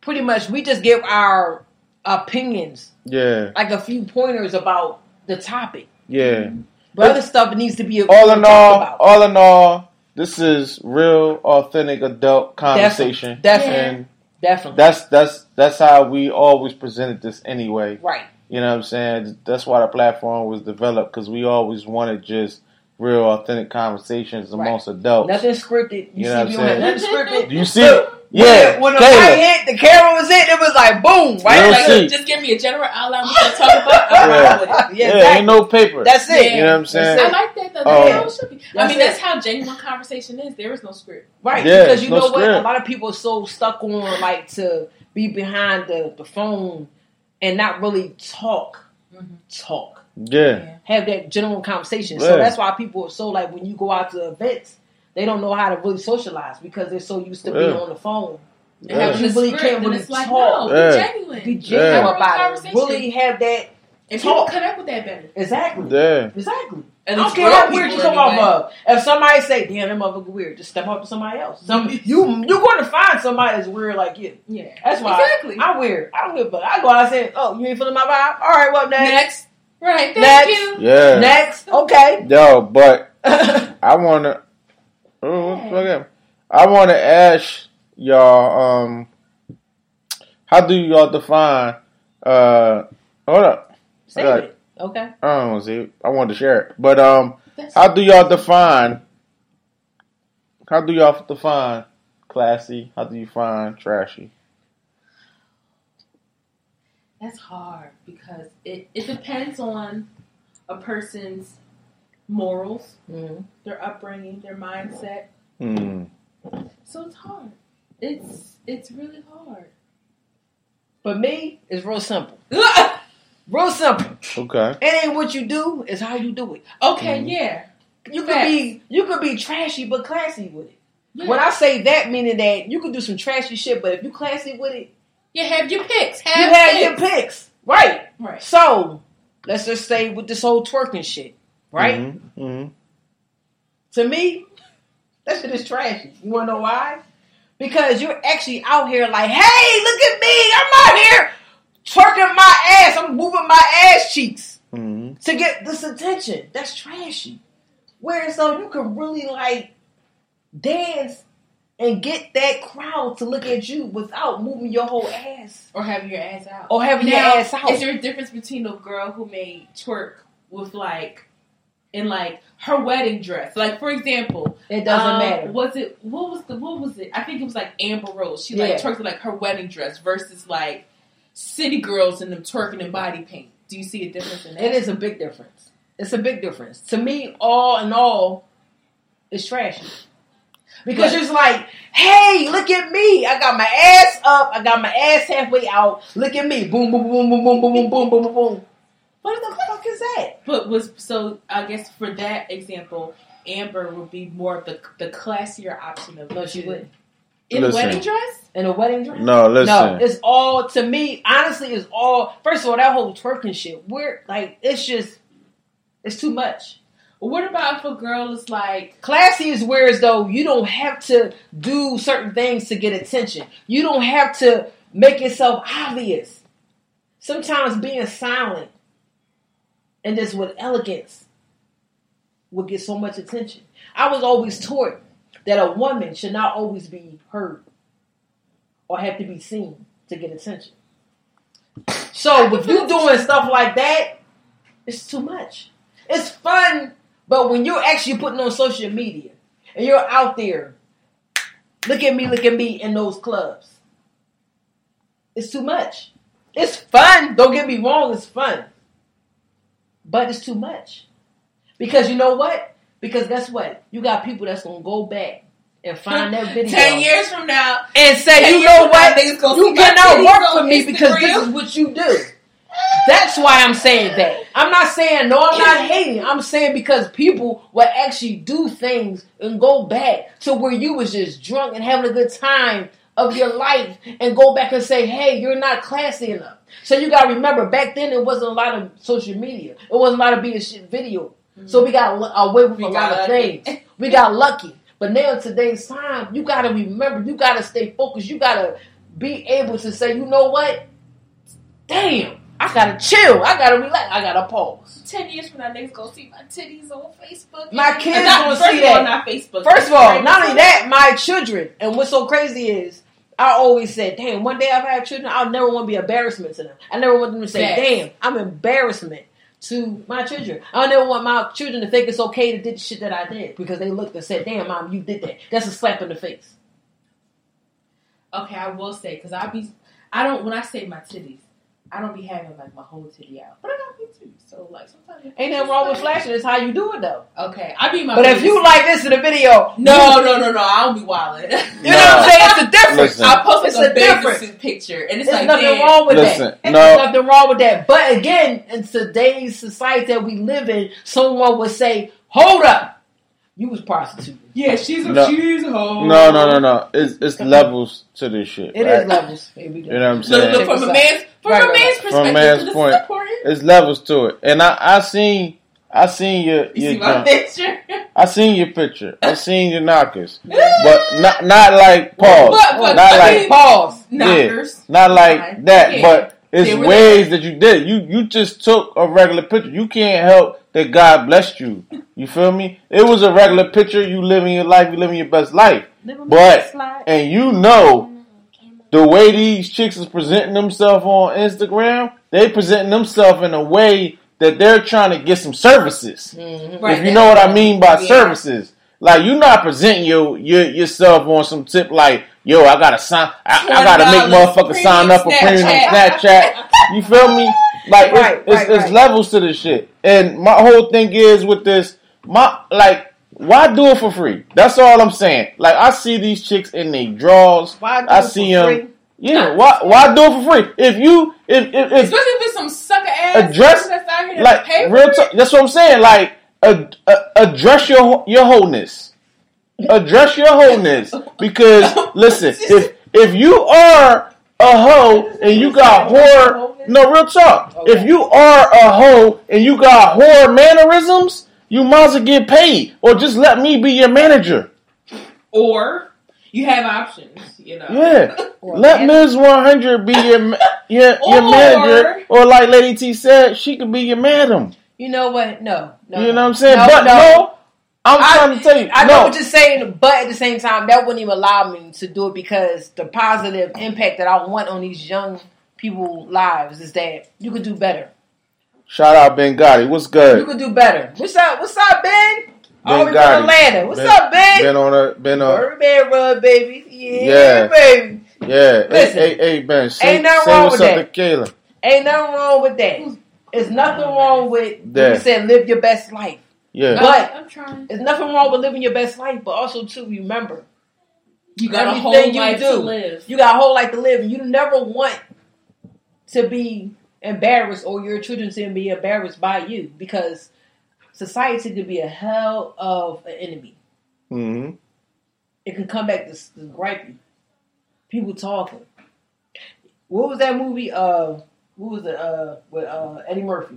pretty much, we just give our opinions, Yeah. like a few pointers about the topic. Yeah. But other stuff needs to be All in all, about. all in all, this is real, authentic adult conversation. Definitely. And Definitely. that's that's that's how we always presented this anyway. right. You know what I'm saying? That's why the platform was developed because we always wanted just real, authentic conversations amongst adults. Nothing scripted. You, You know see, what I'm don't nothing scripted. Do you see? Yeah, When, when the Kailah. mic hit, the camera was hit. It was like boom, right? Like, see. Just give me a general outline what you're talking about. I'm Yeah. yeah. with it. yeah, Yeah, exactly. ain't no paper. That's it. Yeah. you know what I'm saying? I like that though. That's should be. I mean, it. that's how genuine conversation is. There is no script. Right. Yeah, because you no know what? A lot of people are so stuck on like to be behind the, the phone and not really talk. Mhm. Talk. Yeah, Have that general conversation. Yeah. So that's why people are so like when you go out to events, they don't know how to really socialize because they're so used to being on the phone. And Yeah. having You really script, can't and really it's like, talk. no, Yeah. be genuine. Be genuine Have about it. conversation. Really have that And people talk. connect with that better. Exactly. yeah, Exactly. At I don't care how weird you people come off of. If somebody say, "Damn, that motherfucker weird," just step up to somebody else. Some <laughs> you you're going to find somebody that's weird like you. Yeah. That's why Exactly. I, am weird. I don't give a fuck. I go out and say, "Oh, you ain't feeling my vibe? All right, well next, Next. Right. Thank Next. you. yeah. next, okay." Yo, but <laughs> I wanna. Oh, what the fuck happened? I wanna ask y'all. Um, how do y'all define? Uh, hold up. Save Right. it. Okay. I don't want to see it. I wanted to share it, but um, That's how do y'all define? How do y'all define classy? How do you find trashy? That's hard because it, it depends on a person's morals, Mhm. their upbringing, their mindset. Hmm. So it's hard. It's it's really hard. But me, it's real simple. <laughs> Real simple. Okay. It ain't what you do; it's how you do it. okay, Mhm. yeah. You could be you could be trashy but classy with it. yeah. When I say that, meaning that you could do some trashy shit, but if you classy with it, you have your picks. Have you have picks. your picks, right? Right. So let's just say with this whole twerking shit, right? Mm-hmm. Mm-hmm. To me, that shit is trashy. You wanna know why? Because you're actually out here like, hey, look at me, I'm out here twerking my ass, I'm moving my ass cheeks Mm-hmm. to get this attention. That's trashy. Whereas though you can really like dance and get that crowd to look at you without moving your whole ass Or having your ass out. or having now, your ass out. is there a difference between a girl who may twerk with like in like her wedding dress? Like for example, it doesn't um, matter. Was it what was the what was it? I think it was like Amber Rose. She Yeah. like twerked in like her wedding dress versus like city girls in them twerking in body paint. Do you see a difference in that? It is a big difference. It's a big difference. To me, all in all, it's trashy. Because But- it's like, hey, look at me. I got my ass up. I got my ass halfway out. Look at me. Boom, boom, boom, boom, boom, boom, boom, boom, boom, boom, boom. What the fuck is that? But was so I guess for that example, Amber would be more of the the classier option of No, she wouldn't. in a wedding dress. In a wedding dress? No, listen. No, it's all to me. Honestly, it's all. First of all, that whole twerking shit. We're like, it's just, it's too much. What about if a girl is like Classy is where as though you don't have to do certain things to get attention. You don't have to make yourself obvious. Sometimes being silent and just with elegance will get so much attention. I was always taught that a woman should not always be heard or have to be seen to get attention. So if you doing stuff like that, it's too much. It's fun, but when you're actually putting on social media and you're out there, look at me, look at me in those clubs. It's too much. It's fun. Don't get me wrong, it's fun. But it's too much. Because you know what? Because guess what? You got people that's gonna go back and find that <laughs> video. Ten years from now, and say, you know from now, what? You cannot work for me because this is what you do. That's why I'm saying that. I'm not saying no, I'm not hating. I'm saying because people will actually do things and go back to where you was just drunk and having a good time of your life and go back and say, hey, you're not classy enough. So you gotta remember, back then it wasn't a lot of social media. It wasn't a lot of being shit video. So we got away with We a lot got of things. We got lucky. But now in today's time, you gotta remember, you gotta stay focused. You gotta be able to say, you know what? Damn, I gotta chill. I gotta relax. I gotta pause. ten years from now, niggas gonna see my titties on Facebook. My kids gonna see that. Not Facebook. First of all, not only that, my children. And what's so crazy is, I always said, damn, one day I've had children, I'll never want to be embarrassment to them. I never want them to say, Facts. damn, I'm embarrassment to my children. I never want my children to think it's okay to do the shit that I did because they looked and said, damn, mom, you did that. That's a slap in the face. Okay, I will say because I be I don't when I say my titties, I don't be having like my whole titty out, but I got big titties, so like sometimes Ain't nothing wrong with flashing. It's how you do it, though. Okay, I be my. But if biggest- you like this in the video, no, no, no, no, I don't be wilding. <laughs> you <laughs> know what I'm saying? It's a difference. Listen. I post It's like a a bathing suit picture, and it's There's like nothing damn. wrong with Listen, that. no. There's nothing wrong with that. But again, in today's society that we live in, someone would say, "Hold up, you was prostituting." Yeah, she's a No. she's a hoe. No, no, no, no. It's it's levels to this shit. It is right? levels. Here we go. You know what I'm Look, saying? look from a man's from Right, a man's perspective. From a man's this point. is important. It's levels to it, and I I seen I seen your You see my picture? I seen your picture. I seen your knockers, <laughs> but not not like pause, But- but- not I like mean- Pause. Knockers. not like Fine. that. Yeah. But it's They were ways that you did. You you just took a regular picture. You can't help that God blessed you. You feel me? It was a regular picture. You living your life. You living your best life. But and you know the way these chicks is presenting themselves on Instagram, they presenting themselves in a way that they're trying to get some services. Mm-hmm. Right, if you know what I mean by Yeah. services. Like you're not presenting your, your yourself on some tip like, yo, I gotta sign I, I gotta make $20 motherfuckers sign up for premium Snapchat. Snapchat. You feel me? Like Right, it's, it's, right, it's right. levels to this shit. And my whole thing is with this, my like, why do it for free? That's all I'm saying. Like I see these chicks in their draws. Why do I it for see them. free? Yeah, why why do it for free? If you if if, if Especially if it's some sucker ass Address- that's out here like that pay for real talk. That's what I'm saying. Like ad- address your your wholeness. Address your wholeness because <laughs> listen, if if you are a hoe and you got horror, no real talk. If you are a hoe and you got horror mannerisms, you might as well get paid or just let me be your manager. Or you have options, you know. Yeah. <laughs> Let man- Ms. 100 be your ma- your, your Or- manager, or like Lady T said, she could be your madam. You know what? No, no. You know what I'm saying? No, but no. no, I'm I, trying to tell you, I know what you're saying, but at the same time, that wouldn't even allow me to do it because the positive impact that I want on these young people lives is that you could do better. Shout out Ben Gotti. What's good? You could do better. What's up? What's up, Ben? All the Gotti. from Atlanta. What's Ben- up, Ben? Been on a been on. Uh, Birdman run, baby. Yeah, Yeah. baby. Yeah. Listen. hey, hey, Ben. Say, Ain't nothing say wrong what's with up that. to Kailah. Ain't nothing wrong with that. It's nothing wrong with Yeah. you said live your best life. Yeah. But- I'm trying. There's nothing wrong with living your best life, but also too remember You got a everything whole you life do. to live. you got a whole life to live, and you never want to be embarrassed or your children seem to be embarrassed by you because society could be a hell of an enemy. hmm It can come back to, to gripe you. People talking. What was that movie? Uh, what was it? Uh, with uh Eddie Murphy,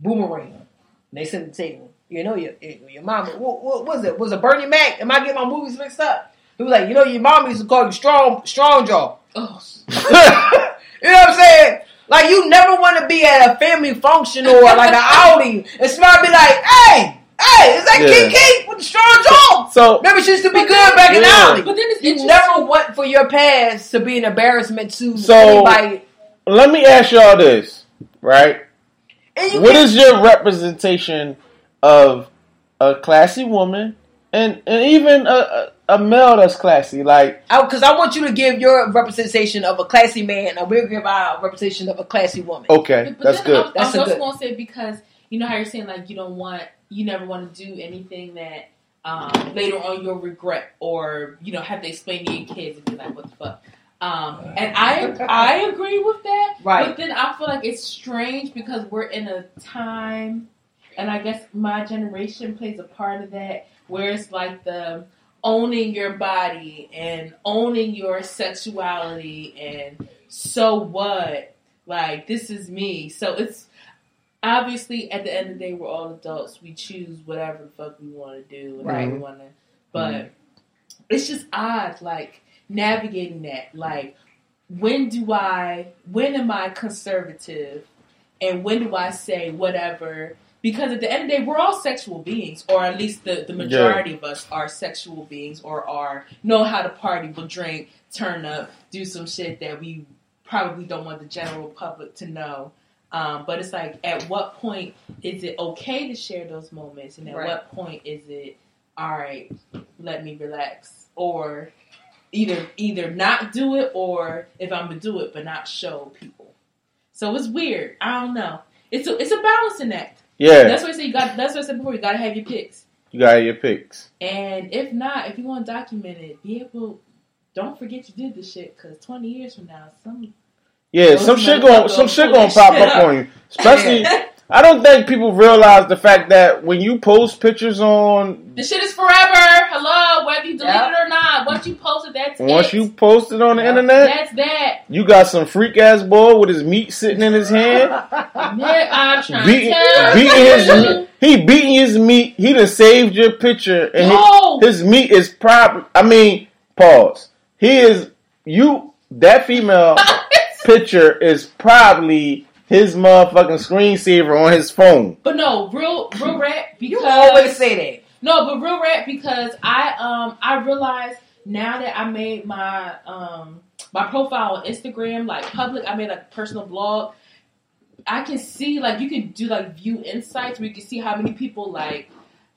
Boomerang. And they sent the table. You know your your mom. What, what was it? Was it Bernie Mac? Am I getting my movies mixed up? He was like, you know, your mom used to call you strong, strong jaw. Oh, <laughs> You know what I'm saying? Like you never want to be at a family function or like an <laughs> outing and somebody be like, "Hey, hey, is that Yeah. Kiki with the strong jaw?" So Remember, she used to be good back in the Yeah. alley. but then it's You never want for your past to be an embarrassment to So- anybody let me ask y'all this, right? And you What can't- is your representation of a classy woman and and even a, a, a male that's classy? Like, because I, want you to give your representation of a classy man, and we'll give our representation of a classy woman. okay, But that's then good. I, That's I a was also good- gonna say because you know how you're saying like you don't want you never want to do anything that um, later on you'll regret or you know have to explain to your kids and be like what the fuck. Um, and I I agree with that, Right. But then I feel like it's strange because we're in a time, and I guess my generation plays a part of that, where it's like the owning your body and owning your sexuality and so what? Like this is me. So it's obviously at the end of the day we're all adults. We choose whatever the fuck we want to do and how we want to but mm-hmm. it's just odd like navigating that. Like when do i when am i conservative and when do i say whatever because at the end of the day we're all sexual beings or at least the, the majority of us are sexual beings or are know how to party will drink turn up do some shit that we probably don't want the general public to know. Um, but it's like at what point is it okay to share those moments? And at Right. what point is it all right let me relax? Or either either not do it or if i'm gonna do it but not show people. So it's weird. I don't know. It's a it's a balancing act Yeah, that's why I say you got. That's what I said before. You got to have your picks, you got to have your picks. and if not, if you want to document it, be able. Don't forget you did this shit because twenty years from now, some Yeah, some shit going some shit gonna pop up up. on you. Especially, <laughs> I don't think people realize the fact that when you post pictures on the shit is forever. Hello, whether you delete Yep. it or not, once you post it, that's once it. you post it on the Yeah. internet, That's that. you got some freak ass boy with his meat sitting in his hand. <laughs> Man, I'm trying beating, to tell beating his you. meat. He beating his meat. He done saved your picture, and No. his, his meat is proper. I mean, pause. He is you. That female <laughs> picture is probably his motherfucking screensaver on his phone. but no, real, real rap because You always say that. No, but real rap because I um I realized now that I made my um my profile on Instagram like public, I made a personal blog. I can see like you can do like view insights where you can see how many people like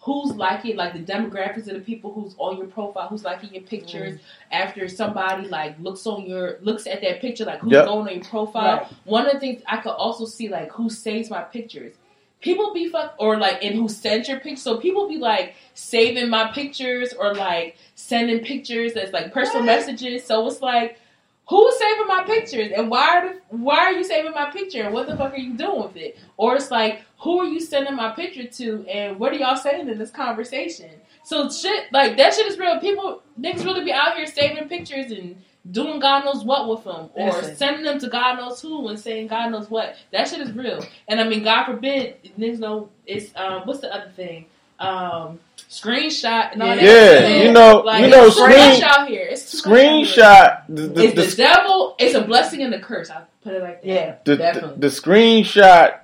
who's liking like the demographics of the people who's on your profile, who's liking your pictures mm. after somebody like looks on your looks at that picture, like who's Yep. going on your profile. Right. One of the things I could also see like who saves my pictures. People be fuck or like and who sends your pictures. So people be like saving my pictures or like sending pictures as like personal What? messages. So it's like who's saving my pictures and why are the, why are you saving my picture and what the fuck are you doing with it? Or it's like who are you sending my picture to and what are y'all saying in this conversation? So shit like that shit is real. People niggas really be out here saving pictures and doing God knows what with them or Listen. sending them to God knows who and saying God knows what. That shit is real. And I mean God forbid niggas know it's um what's the other thing? Um screenshot and all that Yeah, you know- like, you know, screen- out here. It's too much out here. Screenshot the the, It's the, the devil. It's a blessing and a curse. I put it like that. Yeah, the, the, the screenshot.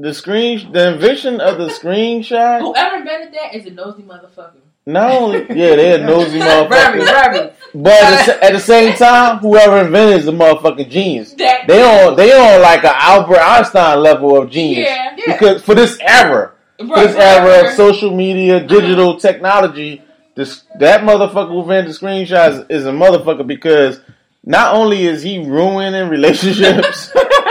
The screen, the invention of the screenshot. Whoever invented that is a nosy motherfucker. Not only, yeah, they're nosy <laughs> motherfuckers, very. but at the, at the same time, whoever invented is a motherfucking genius. That They on they on like an Albert Einstein level of genius Yeah, Yeah. because for this era, right, this era of social media, uh-huh. digital technology, this that motherfucker who invented screenshots is a motherfucker because not only is he ruining relationships, <laughs>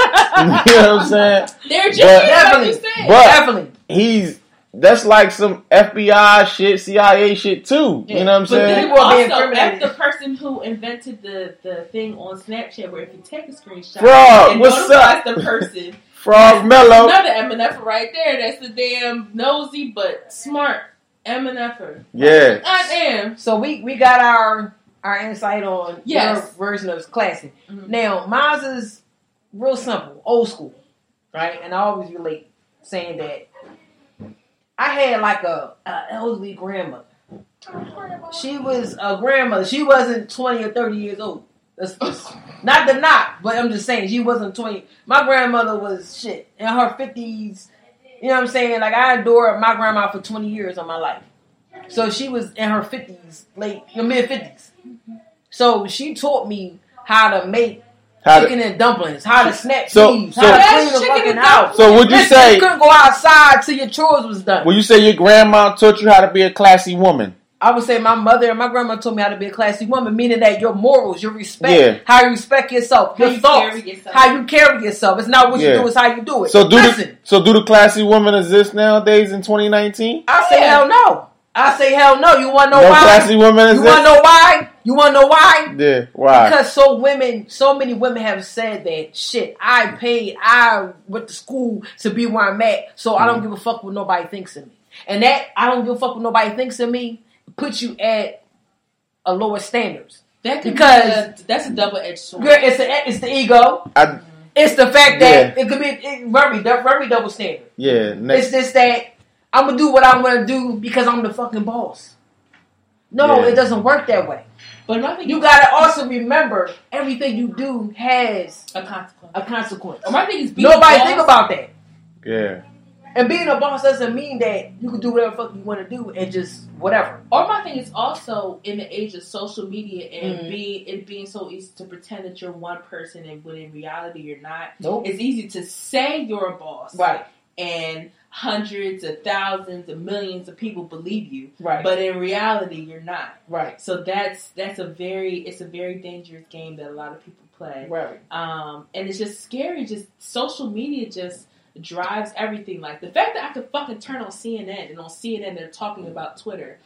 you know what I'm saying? They're just But- like Definitely. But- definitely. He's that's like some FBI shit, CIA shit too. You know what I'm But saying? then People are being also, incriminated. F the person who invented the, the thing on Snapchat where if you take a screenshot Frog, and what's notifies up? the person, <laughs> Frog Mellow. another MNF right there. That's the damn nosy but smart MNFer. Yeah. I am. So we we got our our insight on Yes. your version of classic. Mhm. Now mine's is real simple, old school, right? And I always relate saying that I had like a, a elderly grandmother. She was a grandmother. She wasn't twenty or thirty years old. That's, that's <laughs> not the knock, but I'm just saying she wasn't twenty. My grandmother was shit in her fifties. You know what I'm saying? Like I adored my grandma for twenty years of my life. So she was in her fifties, late the mid fifties. So she taught me how to make How to- chicken and dumplings, how to snap So- peas, so- how to clean the chicken fucking house. So would you Listen, say you couldn't go outside till your chores was done? Would you say your grandma taught you how to be a classy woman? I would say my mother and my grandma told me how to be a classy woman, meaning that your morals, your respect, Yeah. how you respect yourself, How your you thoughts, carry yourself. how you carry yourself. It's not what Yeah. you do, it's how you do it. So do Listen, the so do the classy women exist nowadays in 2019? I say Yeah. hell no. I say hell no. You want to know No why? classy women you exist. want to know why? You want to know why? Yeah, why? Because so women, so many women have said that shit. I paid, I went to school to be where I'm at, so I Mm-hmm. don't give a fuck what nobody thinks of me. And that I don't give a fuck what nobody thinks of me puts you at a lower standards. That Because- be a, that's a double edged sword. It's the it's the ego. I, It's the fact that it could be it, very very double standard. yeah, It's just that I'm gonna do what I'm gonna do because I'm the fucking boss. No, Yeah. it doesn't work that way. but my thing You is gotta also remember everything you do has a consequence. a consequence. Or my thing is being Nobody boss- think about that. yeah, And being a boss doesn't mean that you can do whatever fuck you want to do and just whatever. Or my thing is also in the age of social media and Mhm. being it being so easy to pretend that you're one person and when in reality you're not. Nope. It's easy to say you're a boss, Right. And hundreds of thousands of millions of people believe you, Right. but in reality you're not. right. So that's that's a very it's a very dangerous game that a lot of people play. Right. Um, and it's just scary. Just social media just drives everything. Like the fact that I could fucking turn on CNN and on CNN they're talking about Twitter.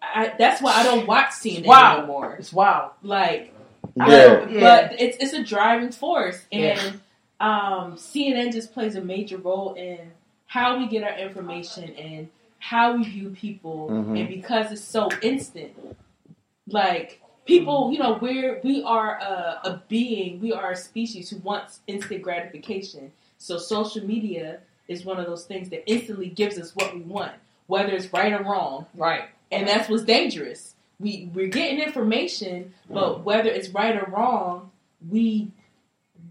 I, that's why I don't watch CNN Wow. anymore. It's wild. Like, yeah. don't- Yeah. but it's it's a driving force, Yeah. and um, CNN just plays a major role in how we get our information and how we view people, Mhm. and because it's so instant, like people, you know, we're we are a, a being, we are a species who wants instant gratification. So social media is one of those things that instantly gives us what we want, whether it's right or wrong Right. and that's what's dangerous. We we're getting information, but whether it's right or wrong, we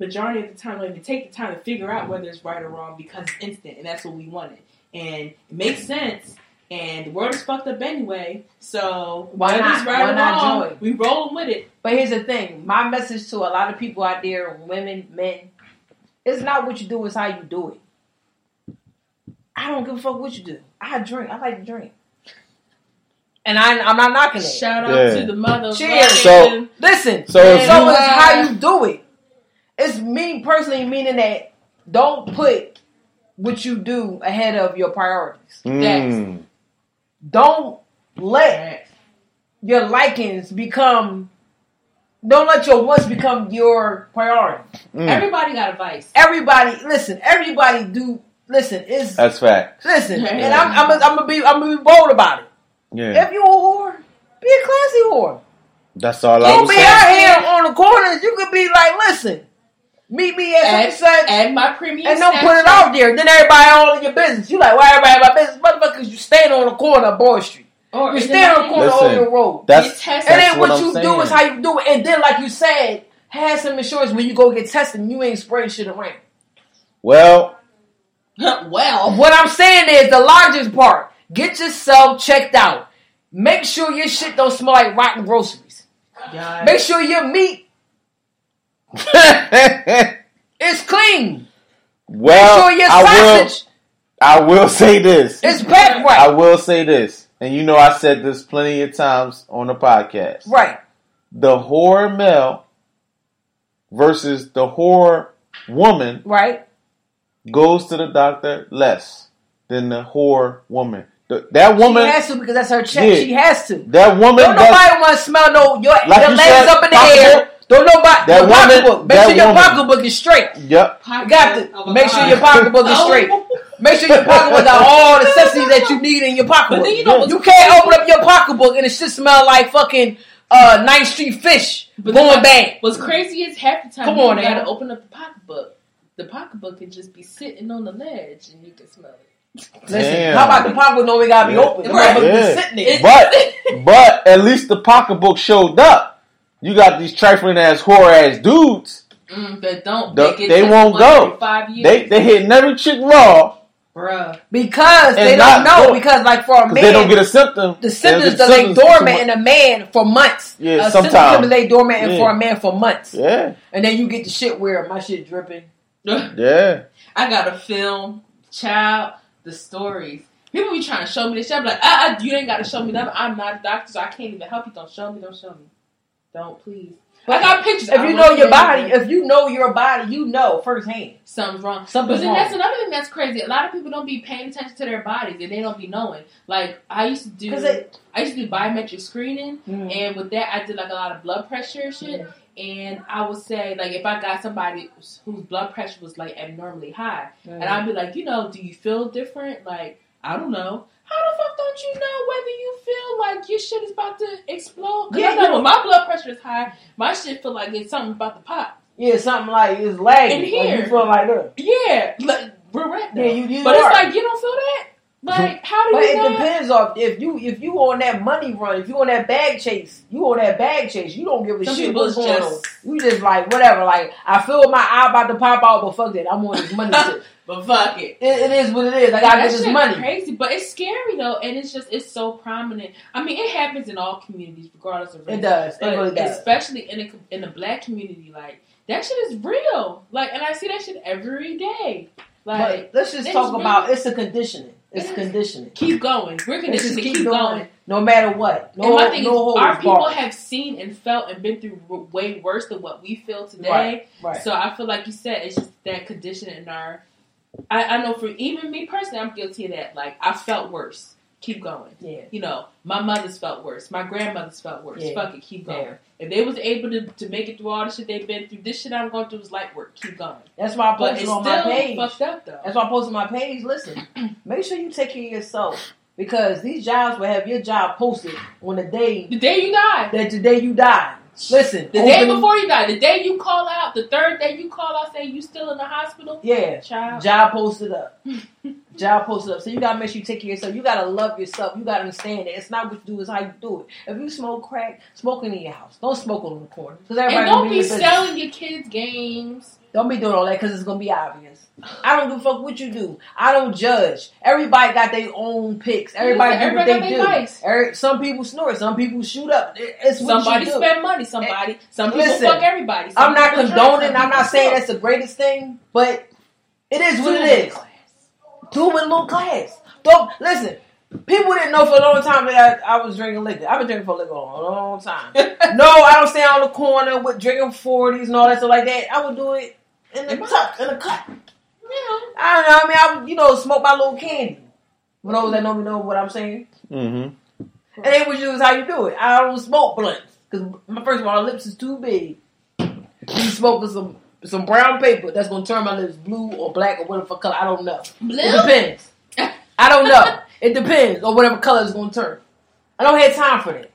majority of the time don't even take the time to figure out whether it's right or wrong because it's instant, and that's what we wanted, and it makes sense. And the world is fucked up anyway, so Why not? it's right Why or not wrong, join? we rolling with it. But here's the thing. My message to a lot of people out there, women, men, it's not what you do, it's how you do it. I don't give a fuck what you do. I drink. I like to drink. And I, I'm not knocking it. Shout out Yeah. to the mother. Cheers. So- Listen, So so, it's how you do it. It's me personally meaning that don't put what you do ahead of your priorities. Mm. Don't let your likings become. Don't let your wants become your priority. Mm. Everybody got advice. Everybody, listen. Everybody do. Listen, is That's fact. listen, Yeah. and I'm, I'm, gonna- I'm gonna be, I'm gonna be bold about it. Yeah, If you a whore, be a classy whore. that's all I Don't was be saying. out here on the corners. You could be like, listen, meet me at Add, such and my premium and don't put it Snapchat. out there. Then everybody all in your business. You like, why everybody in my business? Motherfuckers, you stand on the corner of Boy Street. Or You is stand on the corner Listen, over the road. That's, Get tested. and then what, I'm you saying. do is how you do it. And then, like you said, have some insurance when you go get tested. You ain't spraying shit around. Well, <laughs> well, What I'm saying is the largest part. Get yourself checked out. Make sure your shit don't smell like rotten groceries. guys. Make sure your meat <laughs> is clean. well, Make sure your I will. I will say this. is packed I will say this, and you know I said this plenty of times on the podcast. Right. The whore male versus the whore woman Right. goes to the doctor less than the whore woman. The, that woman, she has to because that's her check. Yeah. She has to. that woman, Don't nobody want to smell no your, Like legs said, up in the air. Don't nobody That your woman- pocketbook. Make that sure your woman. pocketbook is straight. Yep. You got to make sure your pocketbook is <laughs> straight. Make sure your pocketbook got <laughs> all the necessities that you need in your pocketbook. But then you know you can't open up your pocketbook and it should smell like fucking uh, Ninth Street fish But going then bad. What's crazy is half the time Come you on gotta open up the pocketbook. The pocketbook can just be sitting on the ledge and you can smell it. Listen, Damn. how about the pocketbook? No, we gotta be Yeah. open. The Right. Yeah. be sitting there. But but at least the pocketbook showed up. You got these trifling ass whore ass dudes. Mm, that don't. The- they they won't go. Five years. They they hitting every chick raw, Bruh. because they don't know. go- Because like for a man, they don't get a symptom. the symptoms don't that lay symptoms for too dormant in a man for months. Yeah, a symptom sometimes. can lay dormant Yeah. for a man for months, Yeah, and then you get the shit where my shit dripping. <laughs> yeah. I gotta film, child, the stories. People be trying to show me this shit. I'm like, ah, you ain't gotta show me that. I'm not a doctor, so I can't even help you. Don't show me. Don't show me. Don't please. I got pictures. If I you know your body, if you know your body, you know firsthand. something's wrong. Something's but then wrong. that's another thing that's crazy. A lot of people don't be paying attention to their bodies and they don't be knowing. Like I used to do, it- I used to do biometric screening, Mm. and with that, I did like a lot of blood pressure and shit. And I would say, like, if I got somebody whose whose blood pressure was like abnormally high, and I'd be like, you know, do you feel different? Like, I don't know. How the fuck don't you know whether you feel like your shit is about to explode? Because Yeah, I know you- when my blood pressure is high, my shit feel like it's something about to pop. yeah, something like it's lagging. In like here. you feel like that. Yeah, like, we're right Yeah, you, you But are. it's like you don't feel that. Like, how do But <laughs> you But it know? depends on if you if you on that money run, if you on that bag chase, you on that bag chase. You don't give a Some shit what's going just- on. You just like whatever. Like I feel my eye about to pop out, but fuck that. I'm on this money <laughs> shit. But fuck it. It, it is what it is. I gotta that get this shit money. crazy, but it's scary though, and it's just it's so prominent. I mean, it happens in all communities, regardless of race. It does. It really does. especially in a in the black community, like that shit is real. Like, and I see that shit every day. Like, But let's just it's talk really- about it's a conditioning. It's conditioning. keep going. We're conditioned to keep, keep, going, going. no matter what. No, and my thing no is, our people barred. have seen and felt and been through way worse than what we feel today. Right, right. So I feel like you said it's just that conditioning in our. I, I know for even me personally, I'm guilty of that. Like I felt worse. Keep going. yeah. You know, my mother's felt worse. My grandmother's felt worse. Yeah. Fuck it, keep going. Yeah. If they was able to, to make it through all the shit they've been through, this shit I'm going through is light work. Keep going. That's why I posted it's on my page. fucked up though. That's why I posted my page. Listen, <clears throat> make sure you take care of yourself because these jobs will have your job posted on the day The day you die, that the day you die. Listen, the day before you die, the day you call out, the third day you call out saying you still in the hospital, yeah, child. job posted up. <laughs> Job posted up. So you gotta make sure you take care of yourself. You gotta love yourself. You gotta understand that it's not what you do, it's how you do it. If you smoke crack, smoking in your house. Don't smoke on the corner. Because everybody And don't be selling your kids games. Don't be doing all that because it's gonna be obvious. I don't give a fuck what you do. I don't judge. Everybody got their own picks. Everybody do what Everybody they got do. Every- some people snort. Some people shoot up. It's what Somebody you do. spend money. Somebody. Some people Listen, fuck everybody. Some I'm not condoning. I'm not saying that's the greatest thing, but it is what it. is. Do it with a little class. Don't listen. People didn't know for a long time that I, I was drinking liquor. I've been drinking for liquor a long time. <laughs> no, I don't stay on the corner with drinking forties and all that stuff like that. I would do it in the In my tuck, in the cut. Yeah. I don't know. I mean, I would, you know, smoke my little candy. For those that know me know what I'm saying. Mm-hmm. And then what you do is how you do it. I don't smoke blunts because my first of all, my lips is too big. You smoke with some some brown paper that's gonna turn my lips blue or black or whatever color. I don't know. Blue? It depends. I don't know. It depends on whatever color it's gonna turn. I don't have time for that.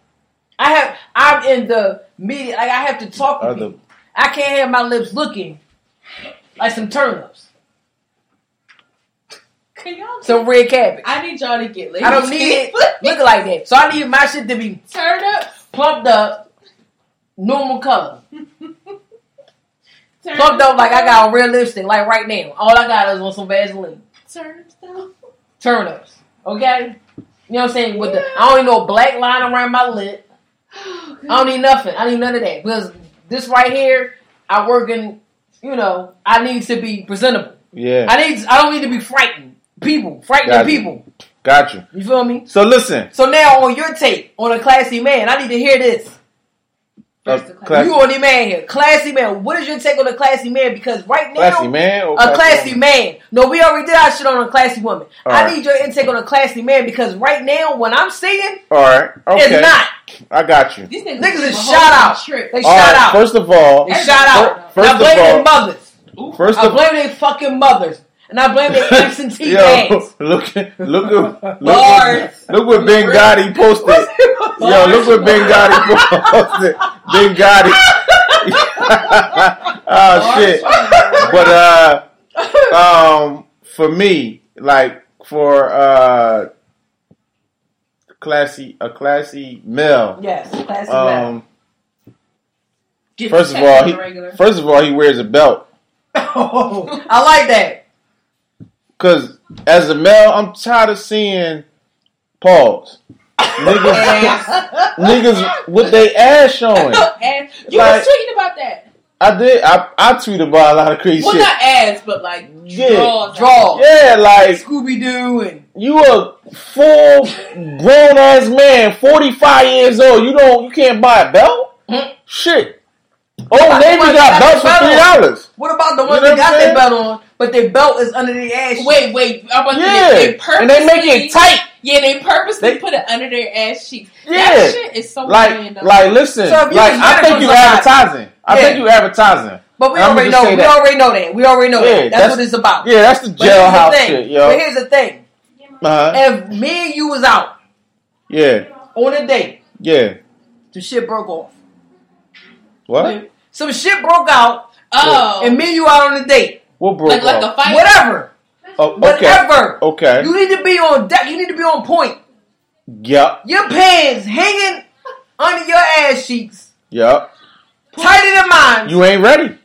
I have. I'm in the media. Like I have to talk to Other- people. I can't have my lips looking like some turnips, Can y'all? some red cabbage. I need y'all to get lazy. I don't need it <laughs> looking like that. So I need my shit to be turned up. plumped up, normal color. Turn Plumped up like I got a real lipstick, like right now. All I got is on some Vaseline. Turn up. Turnips. Okay? You know what I'm saying? With the I don't need no black line around my lip. Oh, I don't need nothing. I need none of that. Because this right here, I work in, you know, I need to be presentable. Yeah, I need I don't need to be frightened. People. Frightening Gotcha. people. got you. You feel me? So listen, So now on your take on a classy man, I need to hear this. uh, First the class- classy, You on the man here. Classy man. What is your take on a classy man? Because right now classy man, or a classy woman? man. No, we already did our shit on a classy woman. All I right. need your intake on a classy man because right now, what I'm seeing All right, okay, is not. I got you. These niggas, Niggas give is shout out. Trip. They All shout right, out. First of all, they shout out. First and I of blame all- their mothers. first I of blame their fucking mothers. And I blame their <laughs> absentee Yo, dads. look, look, look, look, Bars. look what Ben Gotti posted. Yo, look what Ben Gotti posted. Ben Gotti. <laughs> oh shit! But uh, um, for me, like for uh, classy, a classy male. Yes, classy. Um, Get first of all, he, first of all, he wears a belt. Oh, <laughs> I like that. Cause as a male, I'm tired of seeing pause. Niggas, <laughs> niggas with their ass showing. <laughs> and you Like- was tweeting about that. I did. I, I tweeted about a lot of crazy Well, shit. not ads, but like Yeah. draws. Draw. yeah, like Scooby Doo and you a full grown ass man, forty five years old. You don't. You can't buy a belt. Mm. Shit. Oh, Why- Navy got you belts for three dollars. what about the You ones know that got their belt on, but their belt is under their ass? Wait, wait. I'm about to Yeah, they, they purposely, and they make it tight. Yeah, they purposely They- put it under their ass cheeks. Yeah. That shit is so Like, random. like, listen. So like, I think you somebody- advertising. I Yeah. think you're advertising. But we already know. We that. already know that. We already know Yeah, that. That's, that's- what it's about. Yeah, that's the But here's the jailhouse thing. shit, But here's the thing. Uh-huh. If me and you was out Yeah, on a date, yeah. the shit broke off. What? Some shit broke out, oh, and me and you out on a date. What broke like like a off? fight. Whatever. Oh, okay. Whatever. Okay. You need to be on deck. You need to be on point. Yep. Your pants hanging under your ass cheeks, Yep. tighter than mine. You ain't ready.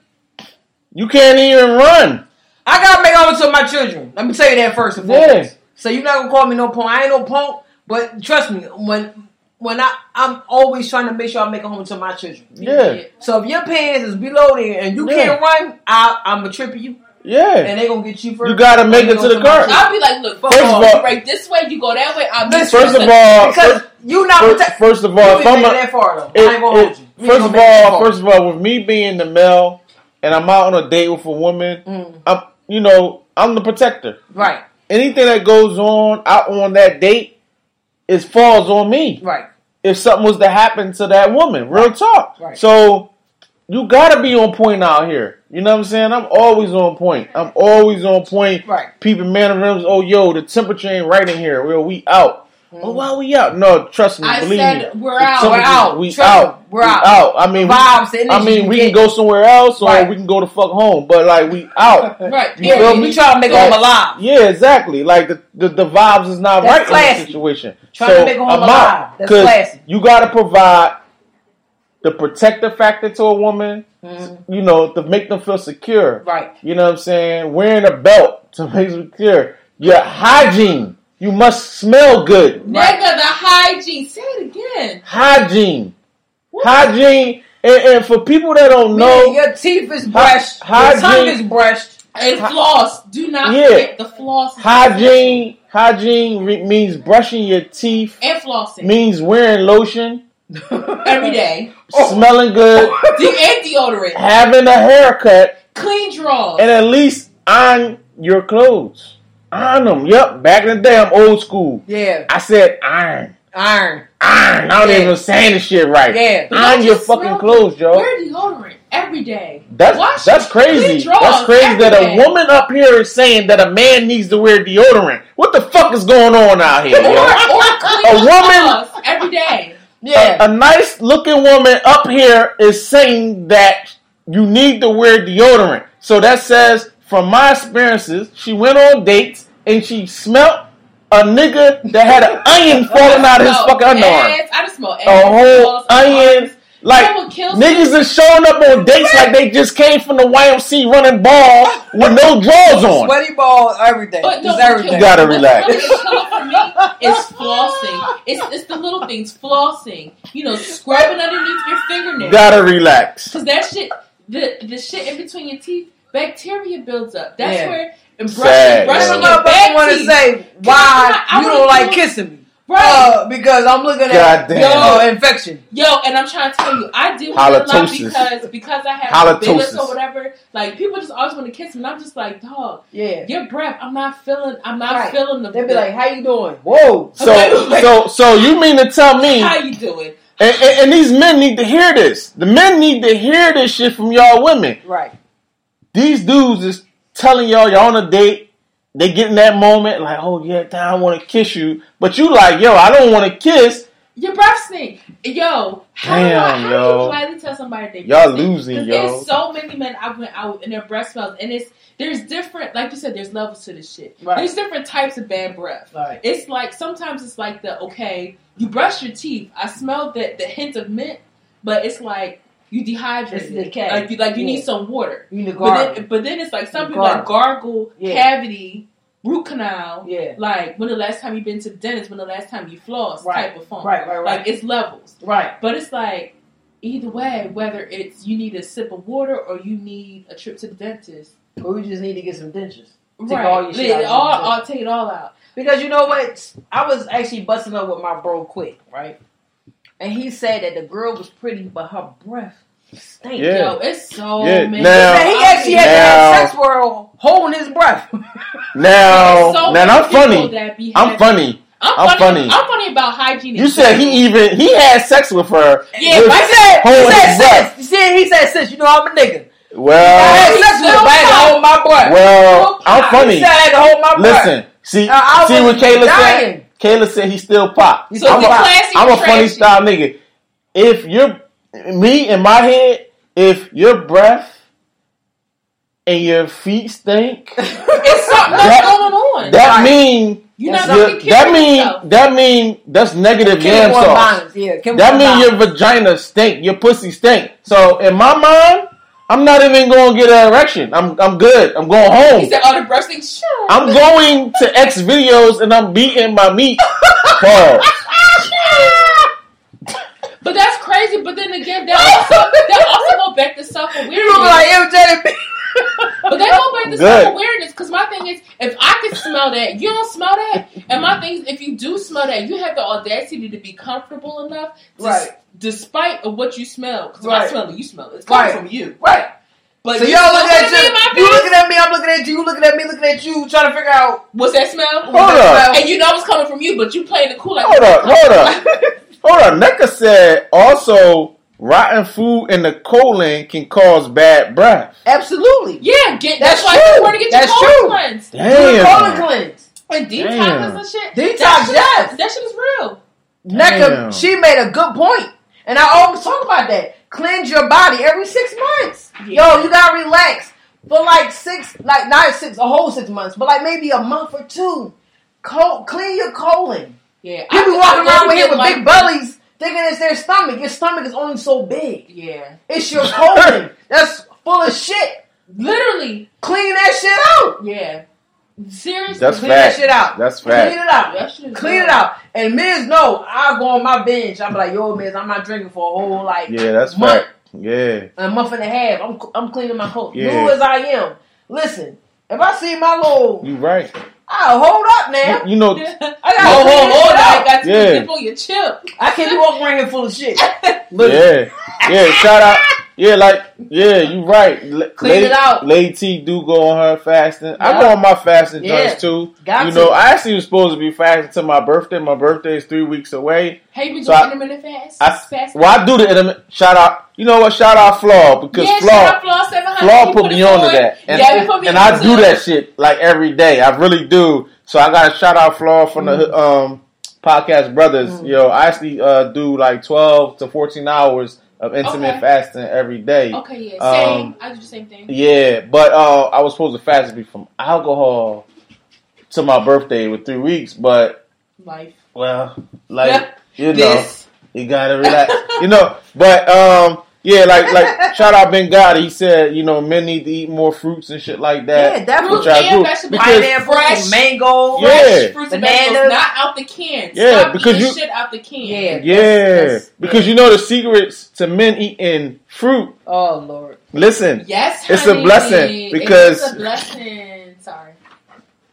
You can't even run. I gotta make home to my children. Let me tell you that first and Yeah. foremost. So you're not gonna call me no punk. I ain't no punk, but trust me, when when I I'm always trying to make sure I make a home to my children. Yeah. So if your pants is below there and you Yeah. can't run, I, I'm gonna trip you, Yeah. and they gonna get you first. You gotta make it to the go car. I'll be like, look, First first of of all- all, right this way, you go that way. I'm Listen, First of all, because first, you not first, protect. first of all, ain't if I'm a, that far though. it- I ain't gonna it- hold you. You first of all, first of all, with me being the male and I'm out on a date with a woman, Mm. I'm, you know, I'm the protector. right, Anything that goes on out on that date, it falls on me. right, if something was to happen to that woman. Real talk. Right. So you gotta be on point out here. You know what I'm saying? I'm always on point. I'm always on point. right. People mannerisms. Oh, yo, the temperature ain't right in here. Well, we out. Oh, why we out? No, trust me, I believe said me. we're The out. We're out. We Trust out. me, we're out. I mean, we, Vibes, the energy I mean, we get. can go somewhere else, or Right. we can go to fuck home. But like, we out. <laughs> Right. You Yeah, we try to make Like, them alive. Yeah, exactly. Like the the, the vibes is not That's right in classy. this situation. Trying so to make home I'm alive. out. That's classy. You got to provide the protective factor to a woman. You know, to make them feel secure. Mm-hmm. Right. You know what I'm saying? Wearing a belt to make them secure. Your hygiene. You must smell good. Nigga, the hygiene. Say it again. Hygiene. What? Hygiene. And, and for people that don't know, Meaning your teeth is brushed, Hy- your tongue is brushed. And floss. Do not Yeah. forget the floss. hygiene hygiene re- means brushing your teeth. And flossing. Means wearing lotion, <laughs> Every day. <laughs> smelling good, <laughs> De- and deodorant. having a haircut, Clean drawers. and at least iron your clothes. Iron them. Yep. Back in the day, I'm old school. Yeah, I said iron. iron. Iron. I don't Yeah. even saying the shit right. Yeah. Iron your fucking clothes, yo. Wear deodorant every day. That's Wash that's crazy. That's crazy that a day. woman up here is saying that a man needs to wear deodorant. What the fuck is going on out here, Or, yo? or clean A woman- every day. Yeah, A, a nice looking woman up here is saying that you need to wear deodorant. So that says, from my experiences, she went on dates and she smelt a nigga that had an onion <laughs> falling out of his fucking underarm. ass. I just smell ass. A whole onion. arms. Like niggas me. is showing up on dates like they just came from the YMC running ball with no drawers on. sweaty ball, everything. But no, Just what everything. You gotta relax. really killer for me <laughs> is flossing. It's it's the little things, flossing. You know, scrubbing underneath your fingernails. Gotta relax. Because that shit, the the shit in between your teeth, bacteria builds up. That's Yeah. where and brushing, That's brushing what yo. your back want to say why I you wanna don't like do- kissing me. Right. Uh, because I'm looking at Goddamn. yo infection. Yo, and I'm trying to tell you, I do with it a lot because because I have Halitosis. or whatever. Like people just always want to kiss me, and I'm just like, dog, Yeah, your breath. I'm not feeling. I'm not Right. feeling the. They'd be like, "How you doing?" Whoa. So so so you mean to tell me how you doing? and, and, and these men need to hear this. The men need to hear this shit from y'all women. Right. These dudes is telling y'all you're on a date. They get in that moment like, oh yeah, I want to kiss you, but you like, yo, I don't want to kiss. Your breath stink. Yo, how do I, how yo. do you politely tell somebody they Y'all breath stink? losing, 'Cause yo. There's so many men I went out and their breath smells, and it's there's different. Like you said, there's levels to this shit. Right. There's different types of bad breath. Right. It's like sometimes it's like the okay, you brush your teeth. I smell the the hint of mint, but it's like you dehydrated. It's decay. Like you like you Yeah. need some water. You need to But then, but then it's like some You people like gargle. gargle Yeah. cavity root canal. Yeah. Like when the last time you been to the dentist, when the last time you flossed, Right. type of funk. Right, right, right. Like it's levels. Right. But it's like either way, whether it's you need a sip of water or you need a trip to the dentist. Or we just need to get some dentures. Take right. all your shit out of all, your all- take it all out. Because you know what? I was actually busting up with my bro quick, right? And he said that the girl was pretty, but her breath stank. Yeah. Yo, it's so Yeah, many. now- he actually had to have sex with her holding his breath. <laughs> Now, so now I'm funny. I'm funny. I'm, I'm funny. funny. I'm funny about hygiene. You said he even he had sex with her. Yeah, with- I said, he said sis. You see, he said sis. You know I'm a nigga. Well, I had sex with her, I had to hold my breath. well, I'm funny. said I had to hold my breath. Listen, see, Uh, see what Kailah dying. said. Kailah said he still pop. You So I'm, you a, classy I'm a funny style nigga. If you're me in my head, if your breath and your feet stink, <laughs> It's something That- else going on. that Right. mean You're That's not your- that mean yourself. that mean that's negative Kim yam Won sauce. Bonds, Yeah, That mean Bonds. your vagina stink, your pussy stink. So in my mind, I'm not even going to get an erection. I'm I'm good. I'm going home. He said, "Oh, the breasting sure." I'm going to X videos and I'm beating my meat. Pause. But that's crazy. But then again, that also that also go back to self You look like MJ. But they go back to Good. self awareness because my thing is, if I can smell that, you don't smell that. And my thing is, if you do smell that, you have the audacity to be comfortable enough, to, Right. Despite of what you smell, because Right. I smell it, you smell it. It's coming Right. from you. Right. But So you y'all still looking at put it in my you. You looking at me. I'm looking at you. You looking at me. Looking at you. Trying to figure out. What's that smell? Hold up. And you know it's coming from you, but you playing it cool like Hold up. <laughs> Hold up. Hold up. NECA said also rotten food in the colon can cause bad breath. Absolutely. Yeah, get That's that's, why true. you want to get your That's colon true. cleansed. Do a colon Damn. cleanse. And Damn. detoxes and shit. Detox, that shit, yes. That shit is real. NECA, Damn. she made a good point. And I always talk about that. Cleanse your body every six months. Yeah. Yo, you gotta relax for like six, like not six, a whole six months, but like maybe a month or two. Col- clean your colon. Yeah. You be walking around with here with like big bellies, thinking it's their stomach. Your stomach is only so big. Yeah. It's your colon. <laughs> That's full of shit. Literally. Clean that shit out. Yeah. Seriously. That's Clean fact. that shit out. That's fact. Clean it out. That shit Clean real. it out. And Miz, no, I'll go on my bench. I'm like, yo, Miz, I'm not drinking for a whole like Yeah, that's month, fact. Yeah. a month and a half. I'm I'm cleaning my colon. Yeah. New as I am. Listen, if I see my little, You right. I'll hold up now. You, you know, I gotta Hold, clean hold, this <laughs> hold. shit I got to Yeah. dip on your chip. I can't be walking around here full of shit. Listen, <laughs> yeah, yeah. Shout out, yeah, like, yeah, you right. L- Clean Lady, it out. Lady T do go on her fasting. I Yeah. go on my fasting Yeah. joints too. Got you to. know, I actually was supposed to be fasting until my birthday. My birthday is three weeks away. Hey, we So doing I- intermittent fast? I, fast well, I do the intermittent. Shout out. You know what? Shout out Flaw because yeah, Flaw. Flaw Flaw We put me it on to that, and, yeah, put me and I do that shit like every day. I really do. So I got to shout out Flaw from the Mm-hmm. um, podcast brothers. Yo, I actually uh, do like twelve to fourteen hours of intermittent Okay. fasting every day. Okay, yeah, same. Um, I do the same thing. Yeah, but uh, I was supposed to fast be from alcohol to my birthday with three weeks, but Life. well, like <laughs> you know, This. You gotta relax, you know. But um, yeah, like like shout out Ben Gotti. He said, you know, men need to eat more fruits and shit like that. yeah, definitely. Which I and do vegetables. because Pineapple, Fresh. mango. Yeah. Fresh fruits and Bananas. vegetables, not out the can. Yeah, Stop because you- shit out the can. Yeah. yeah, That's- because you know the secrets to men eating fruit. Oh Lord. Listen, Yes, It's a blessing because- it's a blessing. Sorry,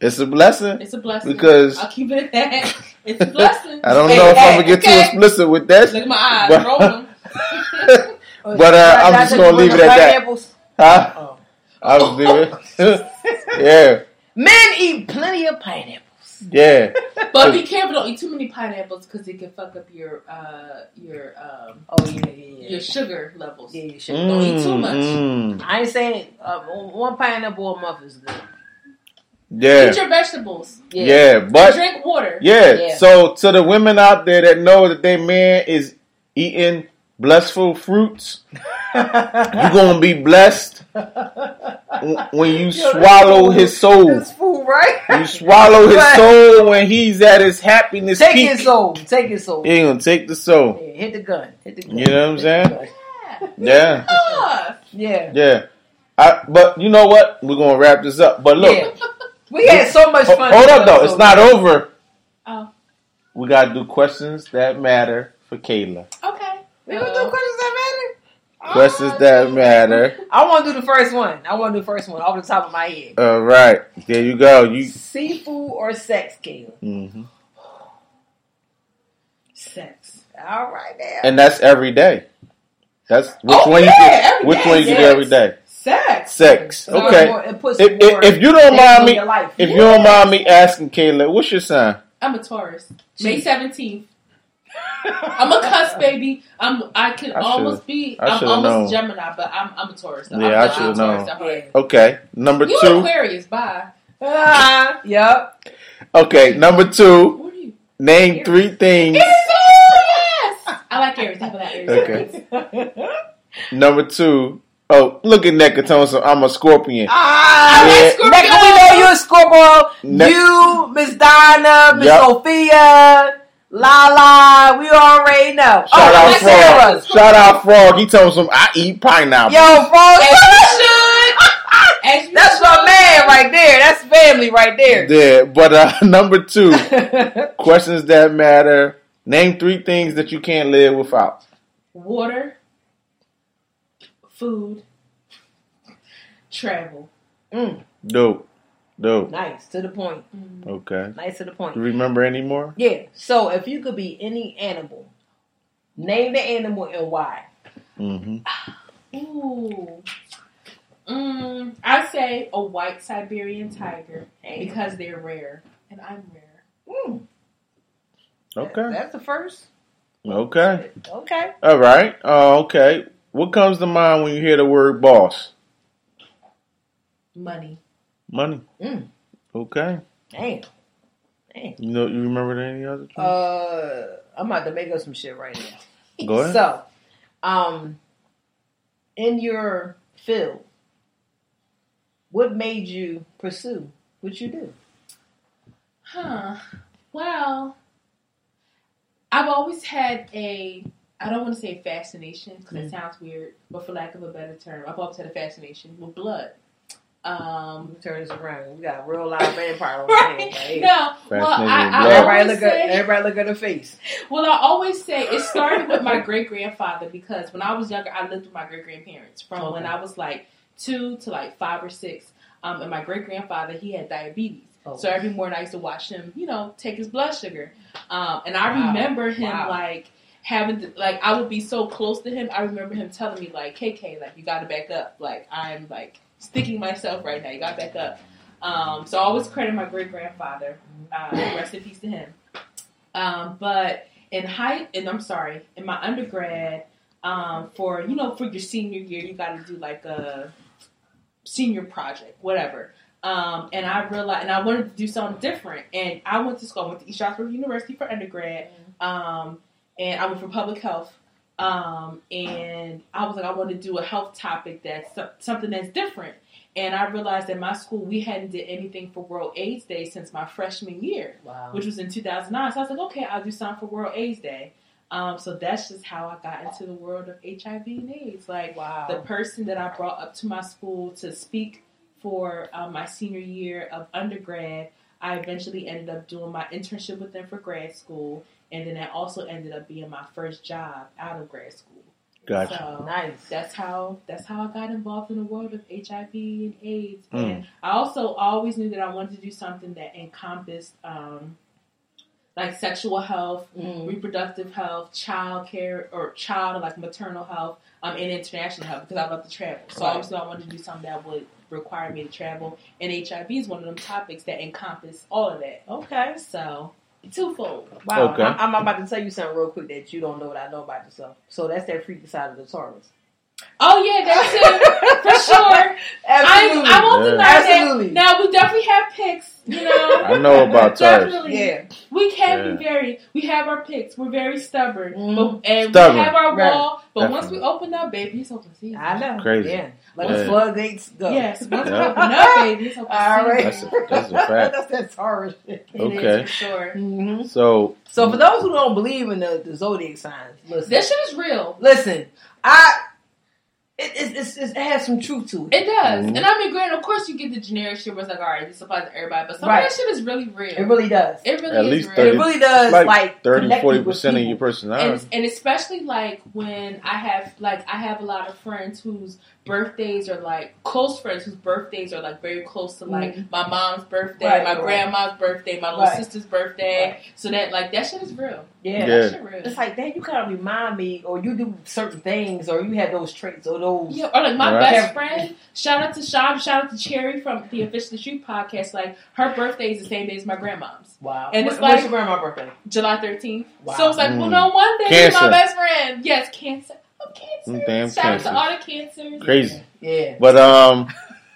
it's a blessing. it's a blessing Because- I'll keep it at that. It's a blessing. I don't Hey, know if hey, I'm gonna get too explicit with that. Look at my eyes. But- Roll. <laughs> But, uh, I'm just gonna leave it at that. Pineapples. Huh? Oh. I was doing <laughs> Yeah, Men eat plenty of pineapples. yeah. <laughs> But be careful. Don't eat too many pineapples because it can fuck up your uh your um Oh yeah, yeah, yeah. your sugar levels. Yeah, you should. Don't eat too much. Mm, I ain't saying uh, one pineapple a month is good. Yeah, Eat your vegetables. yeah, but Drink water. yeah. Yeah. So to the women out there that know that their man is eating blessful fruits, you're <laughs> gonna be blessed when you swallow his soul. This food, right? You swallow his Right. soul when he's at his happiness Take peak. his soul. Take his soul. He gonna take the soul. Yeah, hit the gun. Hit the gun. You know what I'm saying? Yeah. Yeah, Ah, Yeah. yeah. I, but you know what? We're gonna wrap this up. But look, Yeah. We had so much fun. Hold this up, though. It's not over. Oh, We gotta do questions that matter for Kailah. okay. We gonna do questions that matter? Questions that matter. matter. <laughs> I want to do the first one. I want to do the first one off the top of my head. All right, there you go. You. Seafood or sex, Caleb? hmm Sex. All right, now. And that's every day. That's which Oh, one yeah, you every do, which day, one you can do every day. Sex. Sex. So Okay. more- it puts If, if, if you don't mind me, your life. if you don't mind me asking Kailah, what's your sign? I'm a Taurus. May seventeenth. <laughs> I'm a cuss baby. I'm. I can I almost be. I I'm should've almost known. Gemini, but I'm. I'm a Taurus. though. Yeah, I'm I should've a Taurus known. at heart. Yeah. Okay, number You two. Aquarius. Bye. Ah, yep. Okay, number two. What are you? Name three things. Aries. Yes. I like Aries. I like Aries. Okay. <laughs> Number two. Oh, look at Neca Thompson. I'm a Scorpion. Ah, Yeah. Scorpio. Next we know you a Scorpio. Ne- you, Miss Donna, Miss Yep. Sophia, La we already know. Shout oh, out Miss Frog. Sarah. Shout out Frog. He told some I eat pineapple. Yo, Frog. As you should. <laughs> As you That's my man right there. That's family right there. Yeah, but uh, <laughs> number two, <laughs> questions that matter. Name three things that you can't live without. Water. Food. Travel. Mm, Dope. Dope. nice to the point. Okay. Nice to the point. You remember any more? Yeah. So if you could be any animal, name the animal and why. Mm-hmm. Ooh. Mm, I say a white Siberian tiger because they're rare and I'm rare. Mm, Okay. That's the first. Okay. Okay. All right. Uh, okay. What comes to mind when you hear the word boss? Money. Money. Mm. Okay. Damn. Damn. You know, you remember any other? things? Uh, I'm about to make up some shit right now. <laughs> Go ahead. So, um, in your field, what made you pursue what you do? Huh. Well, I've always had a, I don't want to say fascination because Mm. it sounds weird, but for lack of a better term, I've always had a fascination with blood. Um, Let me turn this around. We got real live <laughs> vampire on the right? right. No, well, I, I. Everybody always look at say, everybody look at her face. Well, I always say it started with my great grandfather because when I was younger, I lived with my great grandparents from when I was like two to like five or six. Um, and my great grandfather, he had diabetes. Oh. So every morning I used to watch him, you know, take his blood sugar. Um, and I Wow. remember him Wow. like having to, like I would be so close to him. I remember him telling me like, "KK, like you got to back up. Like I'm like sticking myself right now. You got to back up." Um, so I always credit my great grandfather. Uh, rest in peace to him. Um, but in high, and I'm sorry, in my undergrad, um, for you know, for your senior year, you got to do like a senior project, whatever. Um, and I realized, and I wanted to do something different. And I went to school. I went to East Stroudsburg University for undergrad, um, and I went for public health. Um, and I was like, I want to do a health topic that's something that's different. And I realized at my school we hadn't did anything for World AIDS Day since my freshman year Wow. which was in 2009. So I was like, okay, I'll do something for World AIDS Day. Um, so that's just how I got into the world of HIV and AIDS. Like Wow. the person that I brought up to my school to speak for um, my senior year of undergrad, I eventually ended up doing my internship with them for grad school, and then that also ended up being my first job out of grad school. Gotcha. So nice. that's how that's how I got involved in the world of HIV and AIDS. Mm. And I also always knew that I wanted to do something that encompassed um, like sexual health, Mm. reproductive health, child care, or child like maternal health, um, and international health because I love to travel. So Right. obviously I wanted to do something that would require me to travel. And HIV is one of them topics that encompass all of that. Okay. So twofold. Wow. Okay. I'm, I'm about to tell you something real quick that you don't know what I know about yourself. So that's that freaky side of the Taurus. Oh yeah, that's it for sure. <laughs> Absolutely. I, I won't Yeah. deny Absolutely. that. Now we definitely have picks, you know. <laughs> I know about Taurus. <laughs> definitely. yeah. We can Yeah. be very. We have our picks. We're very stubborn, Mhm. but, and Stubborn. we have our Right. wall. But once we open up, baby, it's open season. I know. Crazy. Yeah. Like Yeah. the floodgates go. Yes, once we open up, baby, it's open All right. That's a- that's a <laughs> fact. that's that Taurus shit. It is Okay. for sure. hmm So So for those who don't believe in the, the zodiac signs, listen. This shit is real. listen, I it, it, it's, it has some truth to it. It does. Mhm. And I mean, granted, of course, you get the generic shit where it's like, all right, this applies to everybody, but some Right. of that shit is really real. It really does. It really At is least real. 30 It really does. like, Like, 30, connect 40 you with percent of your personality. and, and especially like when I have like I have a lot of friends whose birthdays are like close friends whose birthdays are like very close to like Mhm. my mom's birthday, Right, my right. grandma's birthday, my little Right. sister's birthday. Right. So that like that shit is real. Yeah. Yeah. That shit real. It's like, dang, you kind of remind me, or you do certain things, or you have those traits, or those. Yeah, or like my Right. best friend. Shout out to Sean. Shout out to Cherry from the Official Street podcast. Like her birthday is the same day as my grandmom's, Wow. And What- it's what's like- your grandma's birthday? July thirteenth. Wow. So it's like, well, Mm. no one day Cancer. my best friend. Yes, cancer. I'm cancer. Mm, damn Shout cancer. out to all the cancers. Crazy. Yeah. But um,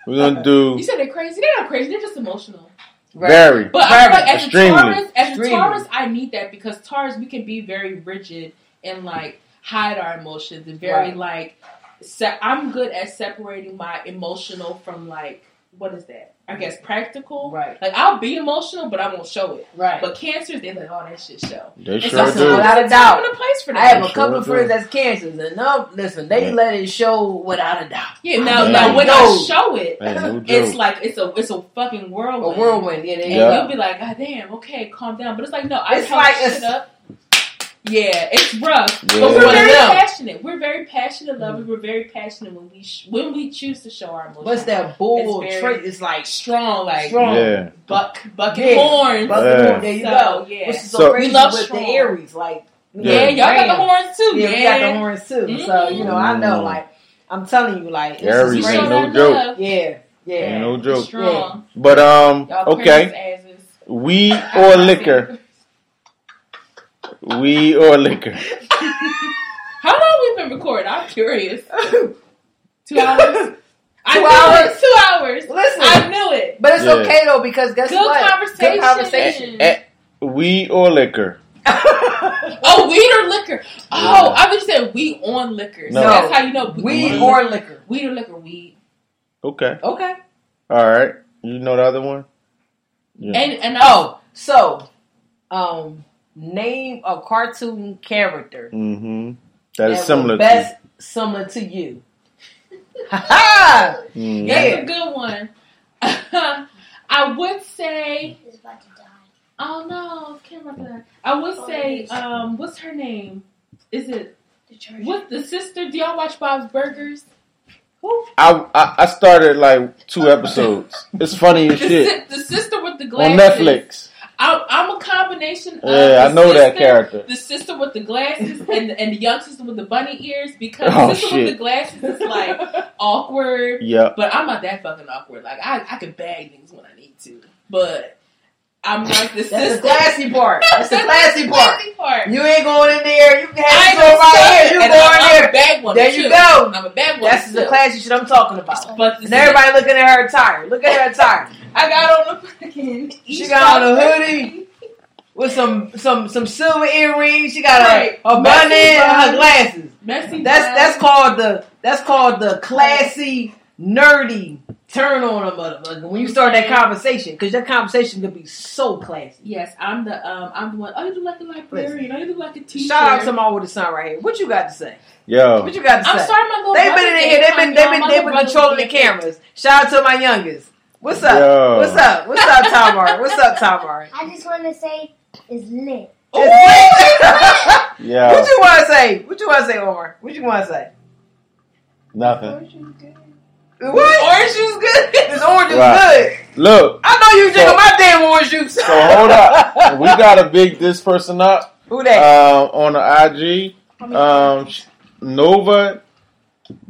we're gonna do <laughs> You said they're crazy. They're not crazy. They're just emotional. Right. very. But I feel like as Extremely. a Taurus, as a Taurus, I need that because Taurus, we can be very rigid and like hide our emotions and very Right. like. Se- I'm good at separating my emotional from like what is that? I guess practical. Right. Like I'll be emotional, but I won't show it. Right. But cancers, they like, oh, that shit show. They And sure so- do. Without a doubt. time and a place for that. I have a Sure couple of do. friends that's cancers, and no, listen, they Yeah. let it show without a doubt. yeah. Now, Yeah. now when No. I show it, Man, no <laughs> it's like it's a it's a fucking A whirlwind. whirlwind, yeah. And Yeah. you'll be like, God damn, okay, calm down. But it's like, no, I It's held like shit it's- up. Yeah, it's rough, Yeah. but we're very them. passionate. We're very passionate lovers. We're very passionate when we sh- when we choose to show our emotions. What's that bull It's trait? It's like strong, like Strong. Yeah. buck bucking Yeah. horns. Buck Yeah. horn, There you So, go. yeah. Which is so, So- crazy We love with strong. the Aries, like you know, yeah, y'all got the horns too. Yeah, Yeah, we got the horns too. So you know, I know, Mhm. like I'm telling you, like it's Aries just ain't no joke. love. Yeah, yeah. Ain't no joke. Strong. But um, Y'all okay, crazy we <laughs> or liquor, we or liquor. <laughs> How long we been recording? I'm curious. <laughs> Two hours. I Two knew hours? It. Two hours. Listen. I knew it. But it's Yeah. okay though because guess Good what? conversation. Good conversation. Eh, we or liquor. <laughs> Oh, weed or liquor? Oh, I was just saying we on liquor. So No. that's how you know Weed on or liquor. weed or liquor. Weed. Okay. Okay. All right. You know the other one? Yeah. And and Oh, so um, name a cartoon character Mm-hmm. That is similar best similar to you. Ha ha! to. Mhm. That's a good one. <laughs> I would say. To die. Oh no, can't. I would say. Um, what's her name? Is it The what the sister? Do y'all watch Bob's Burgers? I, I I started like two <laughs> episodes. It's funny as shit si- the sister with the glasses on Netflix. I'm, I'm a combination of Yeah, I the know that character. The sister with the glasses <laughs> and the, and the young sister with the bunny ears because Oh, the sister shit. with the glasses is like <laughs> awkward, Yeah, but I'm not that fucking awkward. Like I, I can bag things when I need to, but I'm like the That's sister. the classy part. That's the classy part. classy part. You ain't going in there. You can have it no right here. You and go in there. one. There too. you go. I'm a bag one. That's the classy shit I'm talking about. But And everybody looking at her attire. Look at her attire. <laughs> I got on the fucking. She got on a hoodie <laughs> with some some some silver earrings. She got Right. a, a bunny and her glasses. Messy. That's that's called the that's called the classy nerdy turn on a motherfucker when you start that conversation because that conversation could be so classy. Yes, I'm the um I'm the one. Oh, you look like a librarian. Oh, you look like a teacher. Shout out to my with son right here. What you got to say? Yo. What you got to say? I'm sorry, my little They've been in here. They've been they've been they've been controlling the cameras. Shout out to my youngest. What's up? Yo. What's up? What's up, Tamar? What's up, Tamar? <laughs> I just want to say it's lit. Yeah what Yo. you want to say? What you want to say, Omar? What you want to say? Nothing. What? Orange juice good. This orange is Right. good. Look. I know you drinking So- my damn orange juice. So hold up. <laughs> We gotta big this person up Who that? uh, on the IG. Um, Nova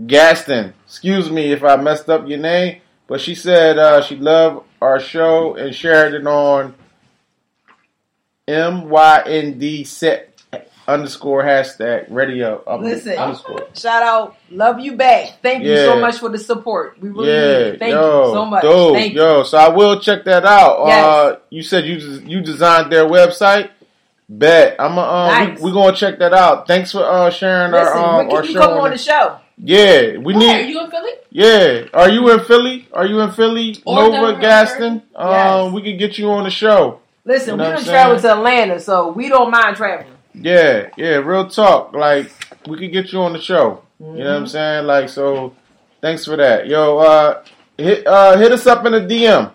Gaston. Excuse me if I messed up your name, but she said uh, she loved our show and shared it on MYND set underscore hashtag radio up Listen. underscore. Shout out, love you back. Thank you so much for the support. We really need Yeah, it. Thank yo, you so much. dope, Thank you. yo. So I will check that out. Yes. Uh, you said you des- you designed their website. Bet I'm uh, Nice. we, we gonna check that out. Thanks for uh, sharing Listen, our um, when our can you show. come on on the show? yeah, we Where, need. you in Philly? Yeah, are you in Philly? Are you in Philly? Or Nova Denver, Gaston. Um, Yes. we can get you on the show. Listen, You we know don't travel to Atlanta, so we don't mind traveling. Yeah, yeah. Real talk. Like we could get you on the show. You know what I'm saying? Like so. Thanks for that, yo. Uh, hit uh, hit us up in a DM.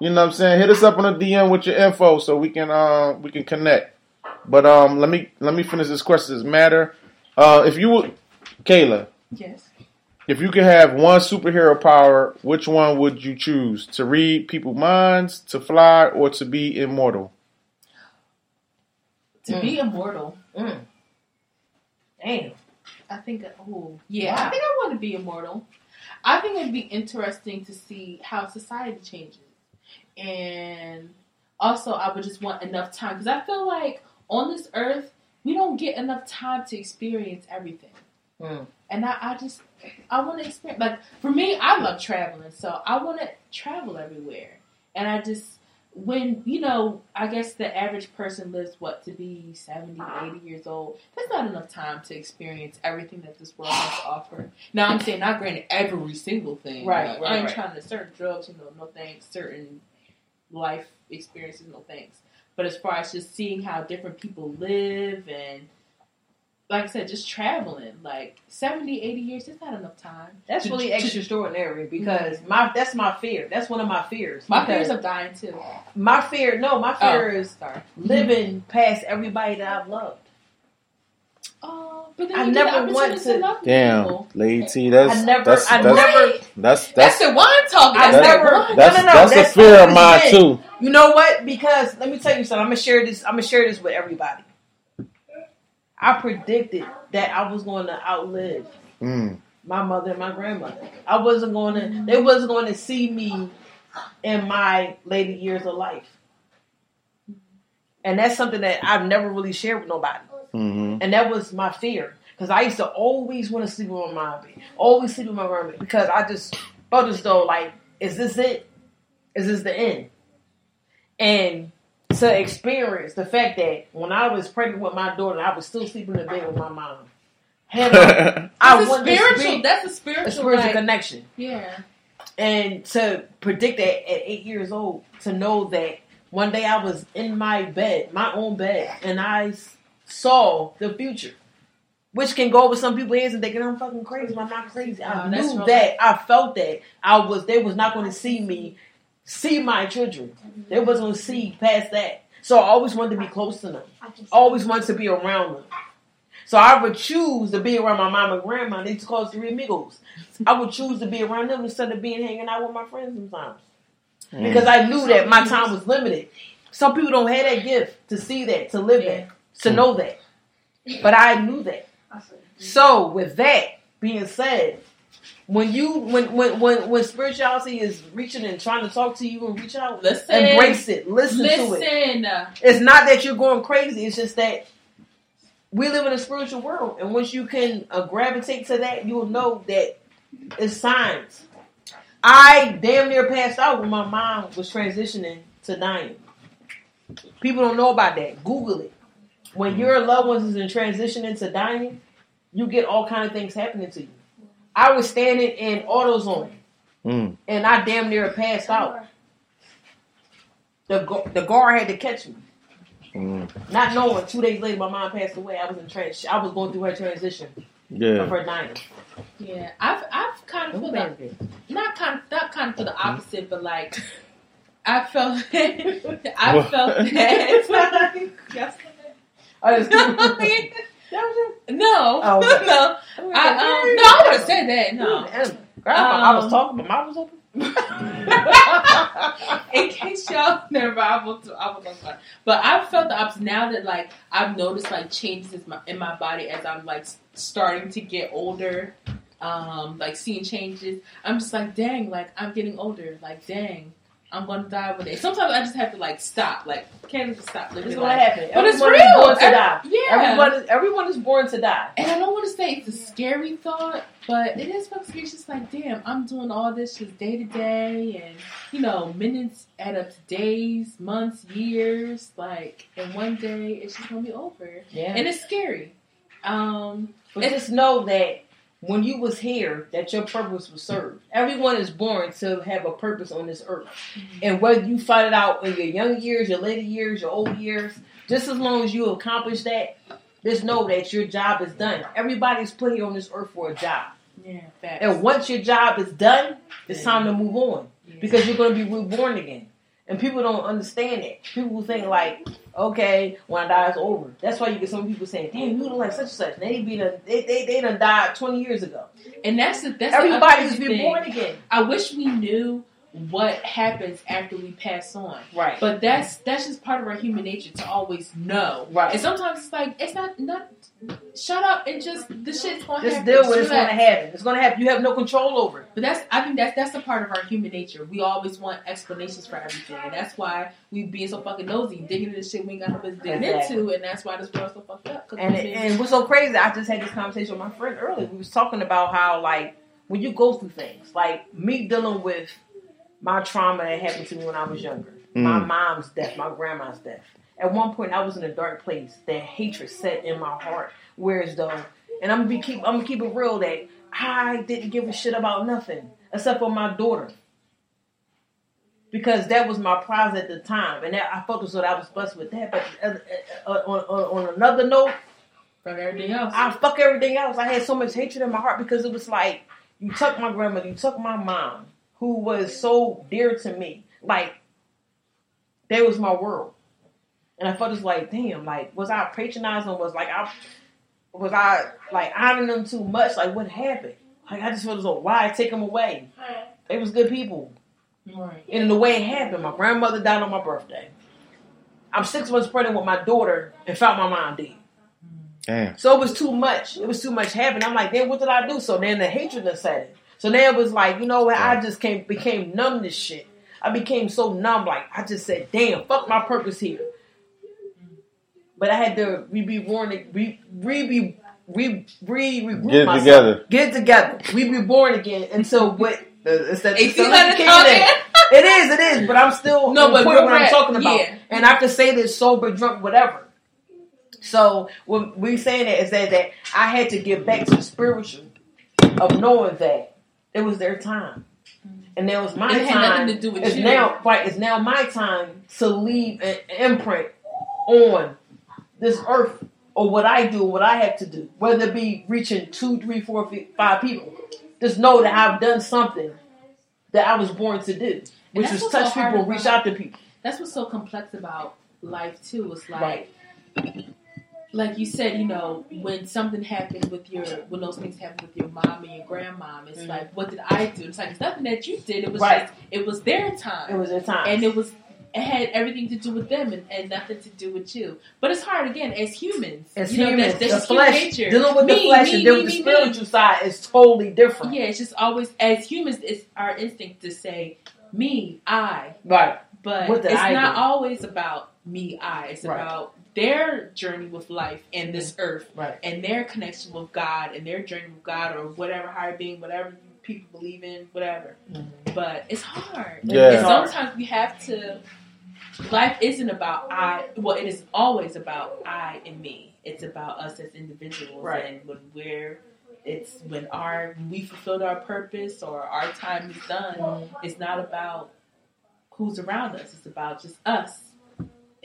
You know what I'm saying? Hit us up on a DM with your info so we can uh, we can connect. But um, let me let me finish this question. It matter? Uh, if you would, Kailah, Yes. if you could have one superhero power, which one would you choose? To read people's minds, to fly, or to be immortal? To be immortal. Mm. Damn. I think. Oh, yeah. Wow. I think I want to be immortal. I think it'd be interesting to see how society changes, and also I would just want enough time because I feel like on this earth we don't get enough time to experience everything, Mm. and I, I just I want to experience. Like for me, I love traveling, so I want to travel everywhere, and I just when you know i guess the average person lives what to be 70 uh-huh. 80 years old that's not enough time to experience everything that this world has to <sighs> offer. Now i'm saying not granted every single thing Right, right, i ain't right. trying to certain drugs you know no thanks certain life experiences no thanks. But as far as just seeing how different people live and like I said, just traveling, like 70, 80 years, it's not enough time. That's To- really to- extraordinary because my that's my fear. That's one of my fears. My fears of dying too. my fear. No, my oh, fear Oh, is sorry. living past everybody that I've loved. Oh, but then I you get the never want opportunity to- love Damn, people. Lady T, that's I never- that's I that's, never- that's that's That's the wine talking. I That's never- the that's, no, no, that's a that's fear of mine too. You know what? Because let me tell you something. I'm gonna share this. I'm gonna share this with everybody. I predicted that I was going to outlive Mm. my mother and my grandmother. I wasn't going to. They wasn't going to see me in my later years of life. And that's something that I've never really shared with nobody. hmm And that was my fear. Because I used to always want to sleep with my mom, always sleep with my grandma, because I just felt as though, like, is this it? Is this the end? And to experience the fact that when I was pregnant with my daughter, I was still sleeping in the bed with my mom. Hell, <laughs> I a to spiritual. That's a a spiritual. spiritual like, connection. yeah. And to predict that at eight years old, to know that one day I was in my bed, my own bed, and I saw the future. Which can go over some people's heads and thinking I'm fucking crazy. I'm not crazy. I knew that. I felt that. I was. They was not going to see me, see my children. They was going to see past that. So I always wanted to be close to them. Always wanted to be around them. So I would choose to be around my mom and grandma. They used to call us three amigos. I would choose to be around them instead of being hanging out with my friends sometimes. Mm. Because I knew that my time was limited. Some people don't have that gift to see that, to live that, to know that. But I knew that. So with that being said, when you when when when, when spirituality is reaching and trying to talk to you and reach out, Listen. embrace it, listen, to it. Listen. It's not that you're going crazy. It's just that we live in a spiritual world, and once you can uh, gravitate to that, you'll know that it's signs. I damn near passed out when my mom was transitioning to dying. People don't know about that. Google it. When your loved ones is in transition into dying, you get all kind of things happening to you. I was standing in AutoZone, Mm. and I damn near passed out. The the guard had to catch me. Mm. Not knowing, two days later, my mom passed away. I was in trans. I was going through her transition of Yeah. her dying. Yeah, I've I've kind of feel the, not kind not kind of for the opposite, but like <laughs> I felt <laughs> I What? felt <laughs> that. Yes. I just no, Oh, okay. <laughs> no, I, um, no, I would have said that. No, I was Um, talking, my mouth was open. <laughs> in case y'all <laughs> never, I will, I will talk about. it. But I've felt the opposite now that like I've noticed like changes in my, in my body as I'm like starting to get older, um, like seeing changes. I'm just like, dang, like I'm getting older. Like, dang, I'm gonna die one day. Sometimes I just have to like stop. Like, can't just stop living. This is what life. happened. But it's real. born to Every- die. Yeah. Everyone is, everyone is born to die. And I don't want to say it's a scary thought, but it is fucking scary. It's just like, damn, I'm doing all this just day to day, and you know, minutes add up to days, months, years. Like, and one day it's just gonna be over, Yeah. and it's scary. Um, But just know that when you was here, that your purpose was served. Everyone is born to have a purpose on this earth. Mm-hmm. And whether you find it out in your young years, your later years, your old years, just as long as you accomplish that, just know that your job is done. Everybody's put here on this earth for a job. Yeah, facts. And once your job is done, it's Yeah. time to move on Yeah. because you're going to be reborn again. And people don't understand it. People think like, okay, when I die, it's over. That's why you get some people saying, "Damn, you look like such and such." They be done, they they they done died twenty years ago. and that's the that's Everybody's the thing. reborn again. I wish we knew what happens after we pass on. Right. But that's that's just part of our human nature to always know. Right. And sometimes it's like it's not not shut up and just the shit's gonna Just happen. deal with it's going to happen. It's going to happen. You have no control over it. But that's I think that's that's a part of our human nature. We always want explanations for everything, and that's why we being so fucking nosy, digging into shit we ain't got no business digging Exactly. into, and that's why this world's so fucked up. And it, and what's so crazy? I just had this conversation with my friend earlier. We was talking about how like when you go through things, like me dealing with my trauma that happened to me when I was younger, my Mm. mom's death, my grandma's death. At one point, I was in a dark place. That hatred set in my heart. Whereas though, and I'm gonna be keep I'm gonna keep it real that I didn't give a shit about nothing except for my daughter. Because that was my prize at the time, and that I felt as though I was blessed with that. But uh, uh, uh, on, on, on another note, fuck everything else. I fuck everything else. I had so much hatred in my heart because it was like you took my grandmother, you took my mom, who was so dear to me. Like that was my world, and I felt it's like, damn, like was I patronizing? Was like I was I like honoring them too much? Like what happened? Like I just felt as though why take them away? They was good people. right. And the way it happened, my grandmother died on my birthday. I'm six months pregnant with my daughter and found my mom dead. Damn. So it was too much. It was too much happening. I'm like, then what did I do? So then the hatred set in. So now it was like, you know what? I just came became numb to shit. I became so numb. Like I just said, damn, fuck my purpose here. But I had to re be born, re re be re re regroup Get it myself. together. Get together. We be born again. And so what? Uh, it's that, Hey, it's see the how it's all in. there? It is, it is, but I'm still No, no, but but what I'm talking about, Yeah. and I can say this sober, drunk, whatever. So what we saying that is that that I had to get back to the spiritual of knowing that it was their time, mm-hmm. and now it's my It had time. nothing to do with it's you. now right. It's now my time to leave an imprint on this earth or what I do, what I have to do, whether it be reaching two, three, four, five people. Just know that I've done something that I was born to do, which is touch so people, reach out to people. That's what's so complex about life too. It's like, Right. Like you said, you know, when something happened with your, when those things happened with your mom and your grandmom, it's Mhm. like, what did I do? It's like it's nothing that you did. It was Right. just, it was their time, It was their time. and it was. It had everything to do with them and, and nothing to do with you. But it's hard again as humans. As you know, that's, that's the flesh, nature. dealing with the flesh me, and dealing me, with the me, me. spiritual side is totally different. Yeah, it's just always as humans, it's our instinct to say me, I, Right. but it's I not do? always about me, I. It's Right. about their journey with life and this earth Right. and their connection with God and their journey with God or whatever higher being, whatever people believe in, whatever. Mm-hmm. But it's hard. Yeah. And sometimes we have to. Life isn't about I. Well, it is always about I and me. It's about us as individuals, Right. and when we're. It's when our we fulfilled our purpose or our time is done. It's not about who's around us. It's about just us.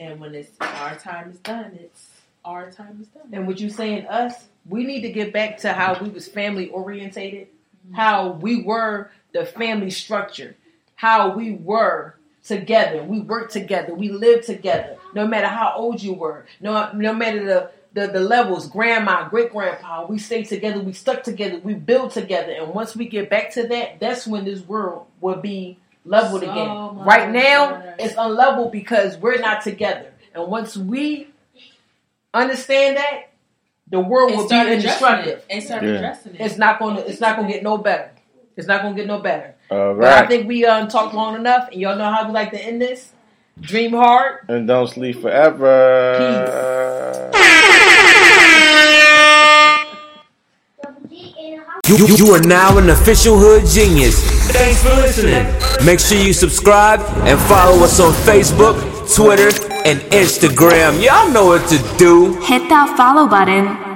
And when it's our time is done, it's our time is done. And what you saying, us, we need to get back to how we was family orientated, mm-hmm. how we were the family structure, how we were together. We worked together. We lived together. No matter how old you were, no no matter the the, the levels, grandma, great grandpa, we stay together, we stuck together, we build together. And once we get back to that, that's when this world will be leveled So again. Right now, better. it's unlevel because we're not together. And once we understand that, the world And will be start addressing it. And start Yeah. addressing it. It's not gonna it's not gonna get no better. It's not gonna get no better. All But I think we um talked long enough and y'all know how we like to end this. Dream hard. And don't sleep forever. Double <laughs> G in a house. You, you, you are now an official Hood Genius. Thanks for listening. Make sure you subscribe and follow us on Facebook, Twitter, and Instagram. Y'all know what to do. Hit that follow button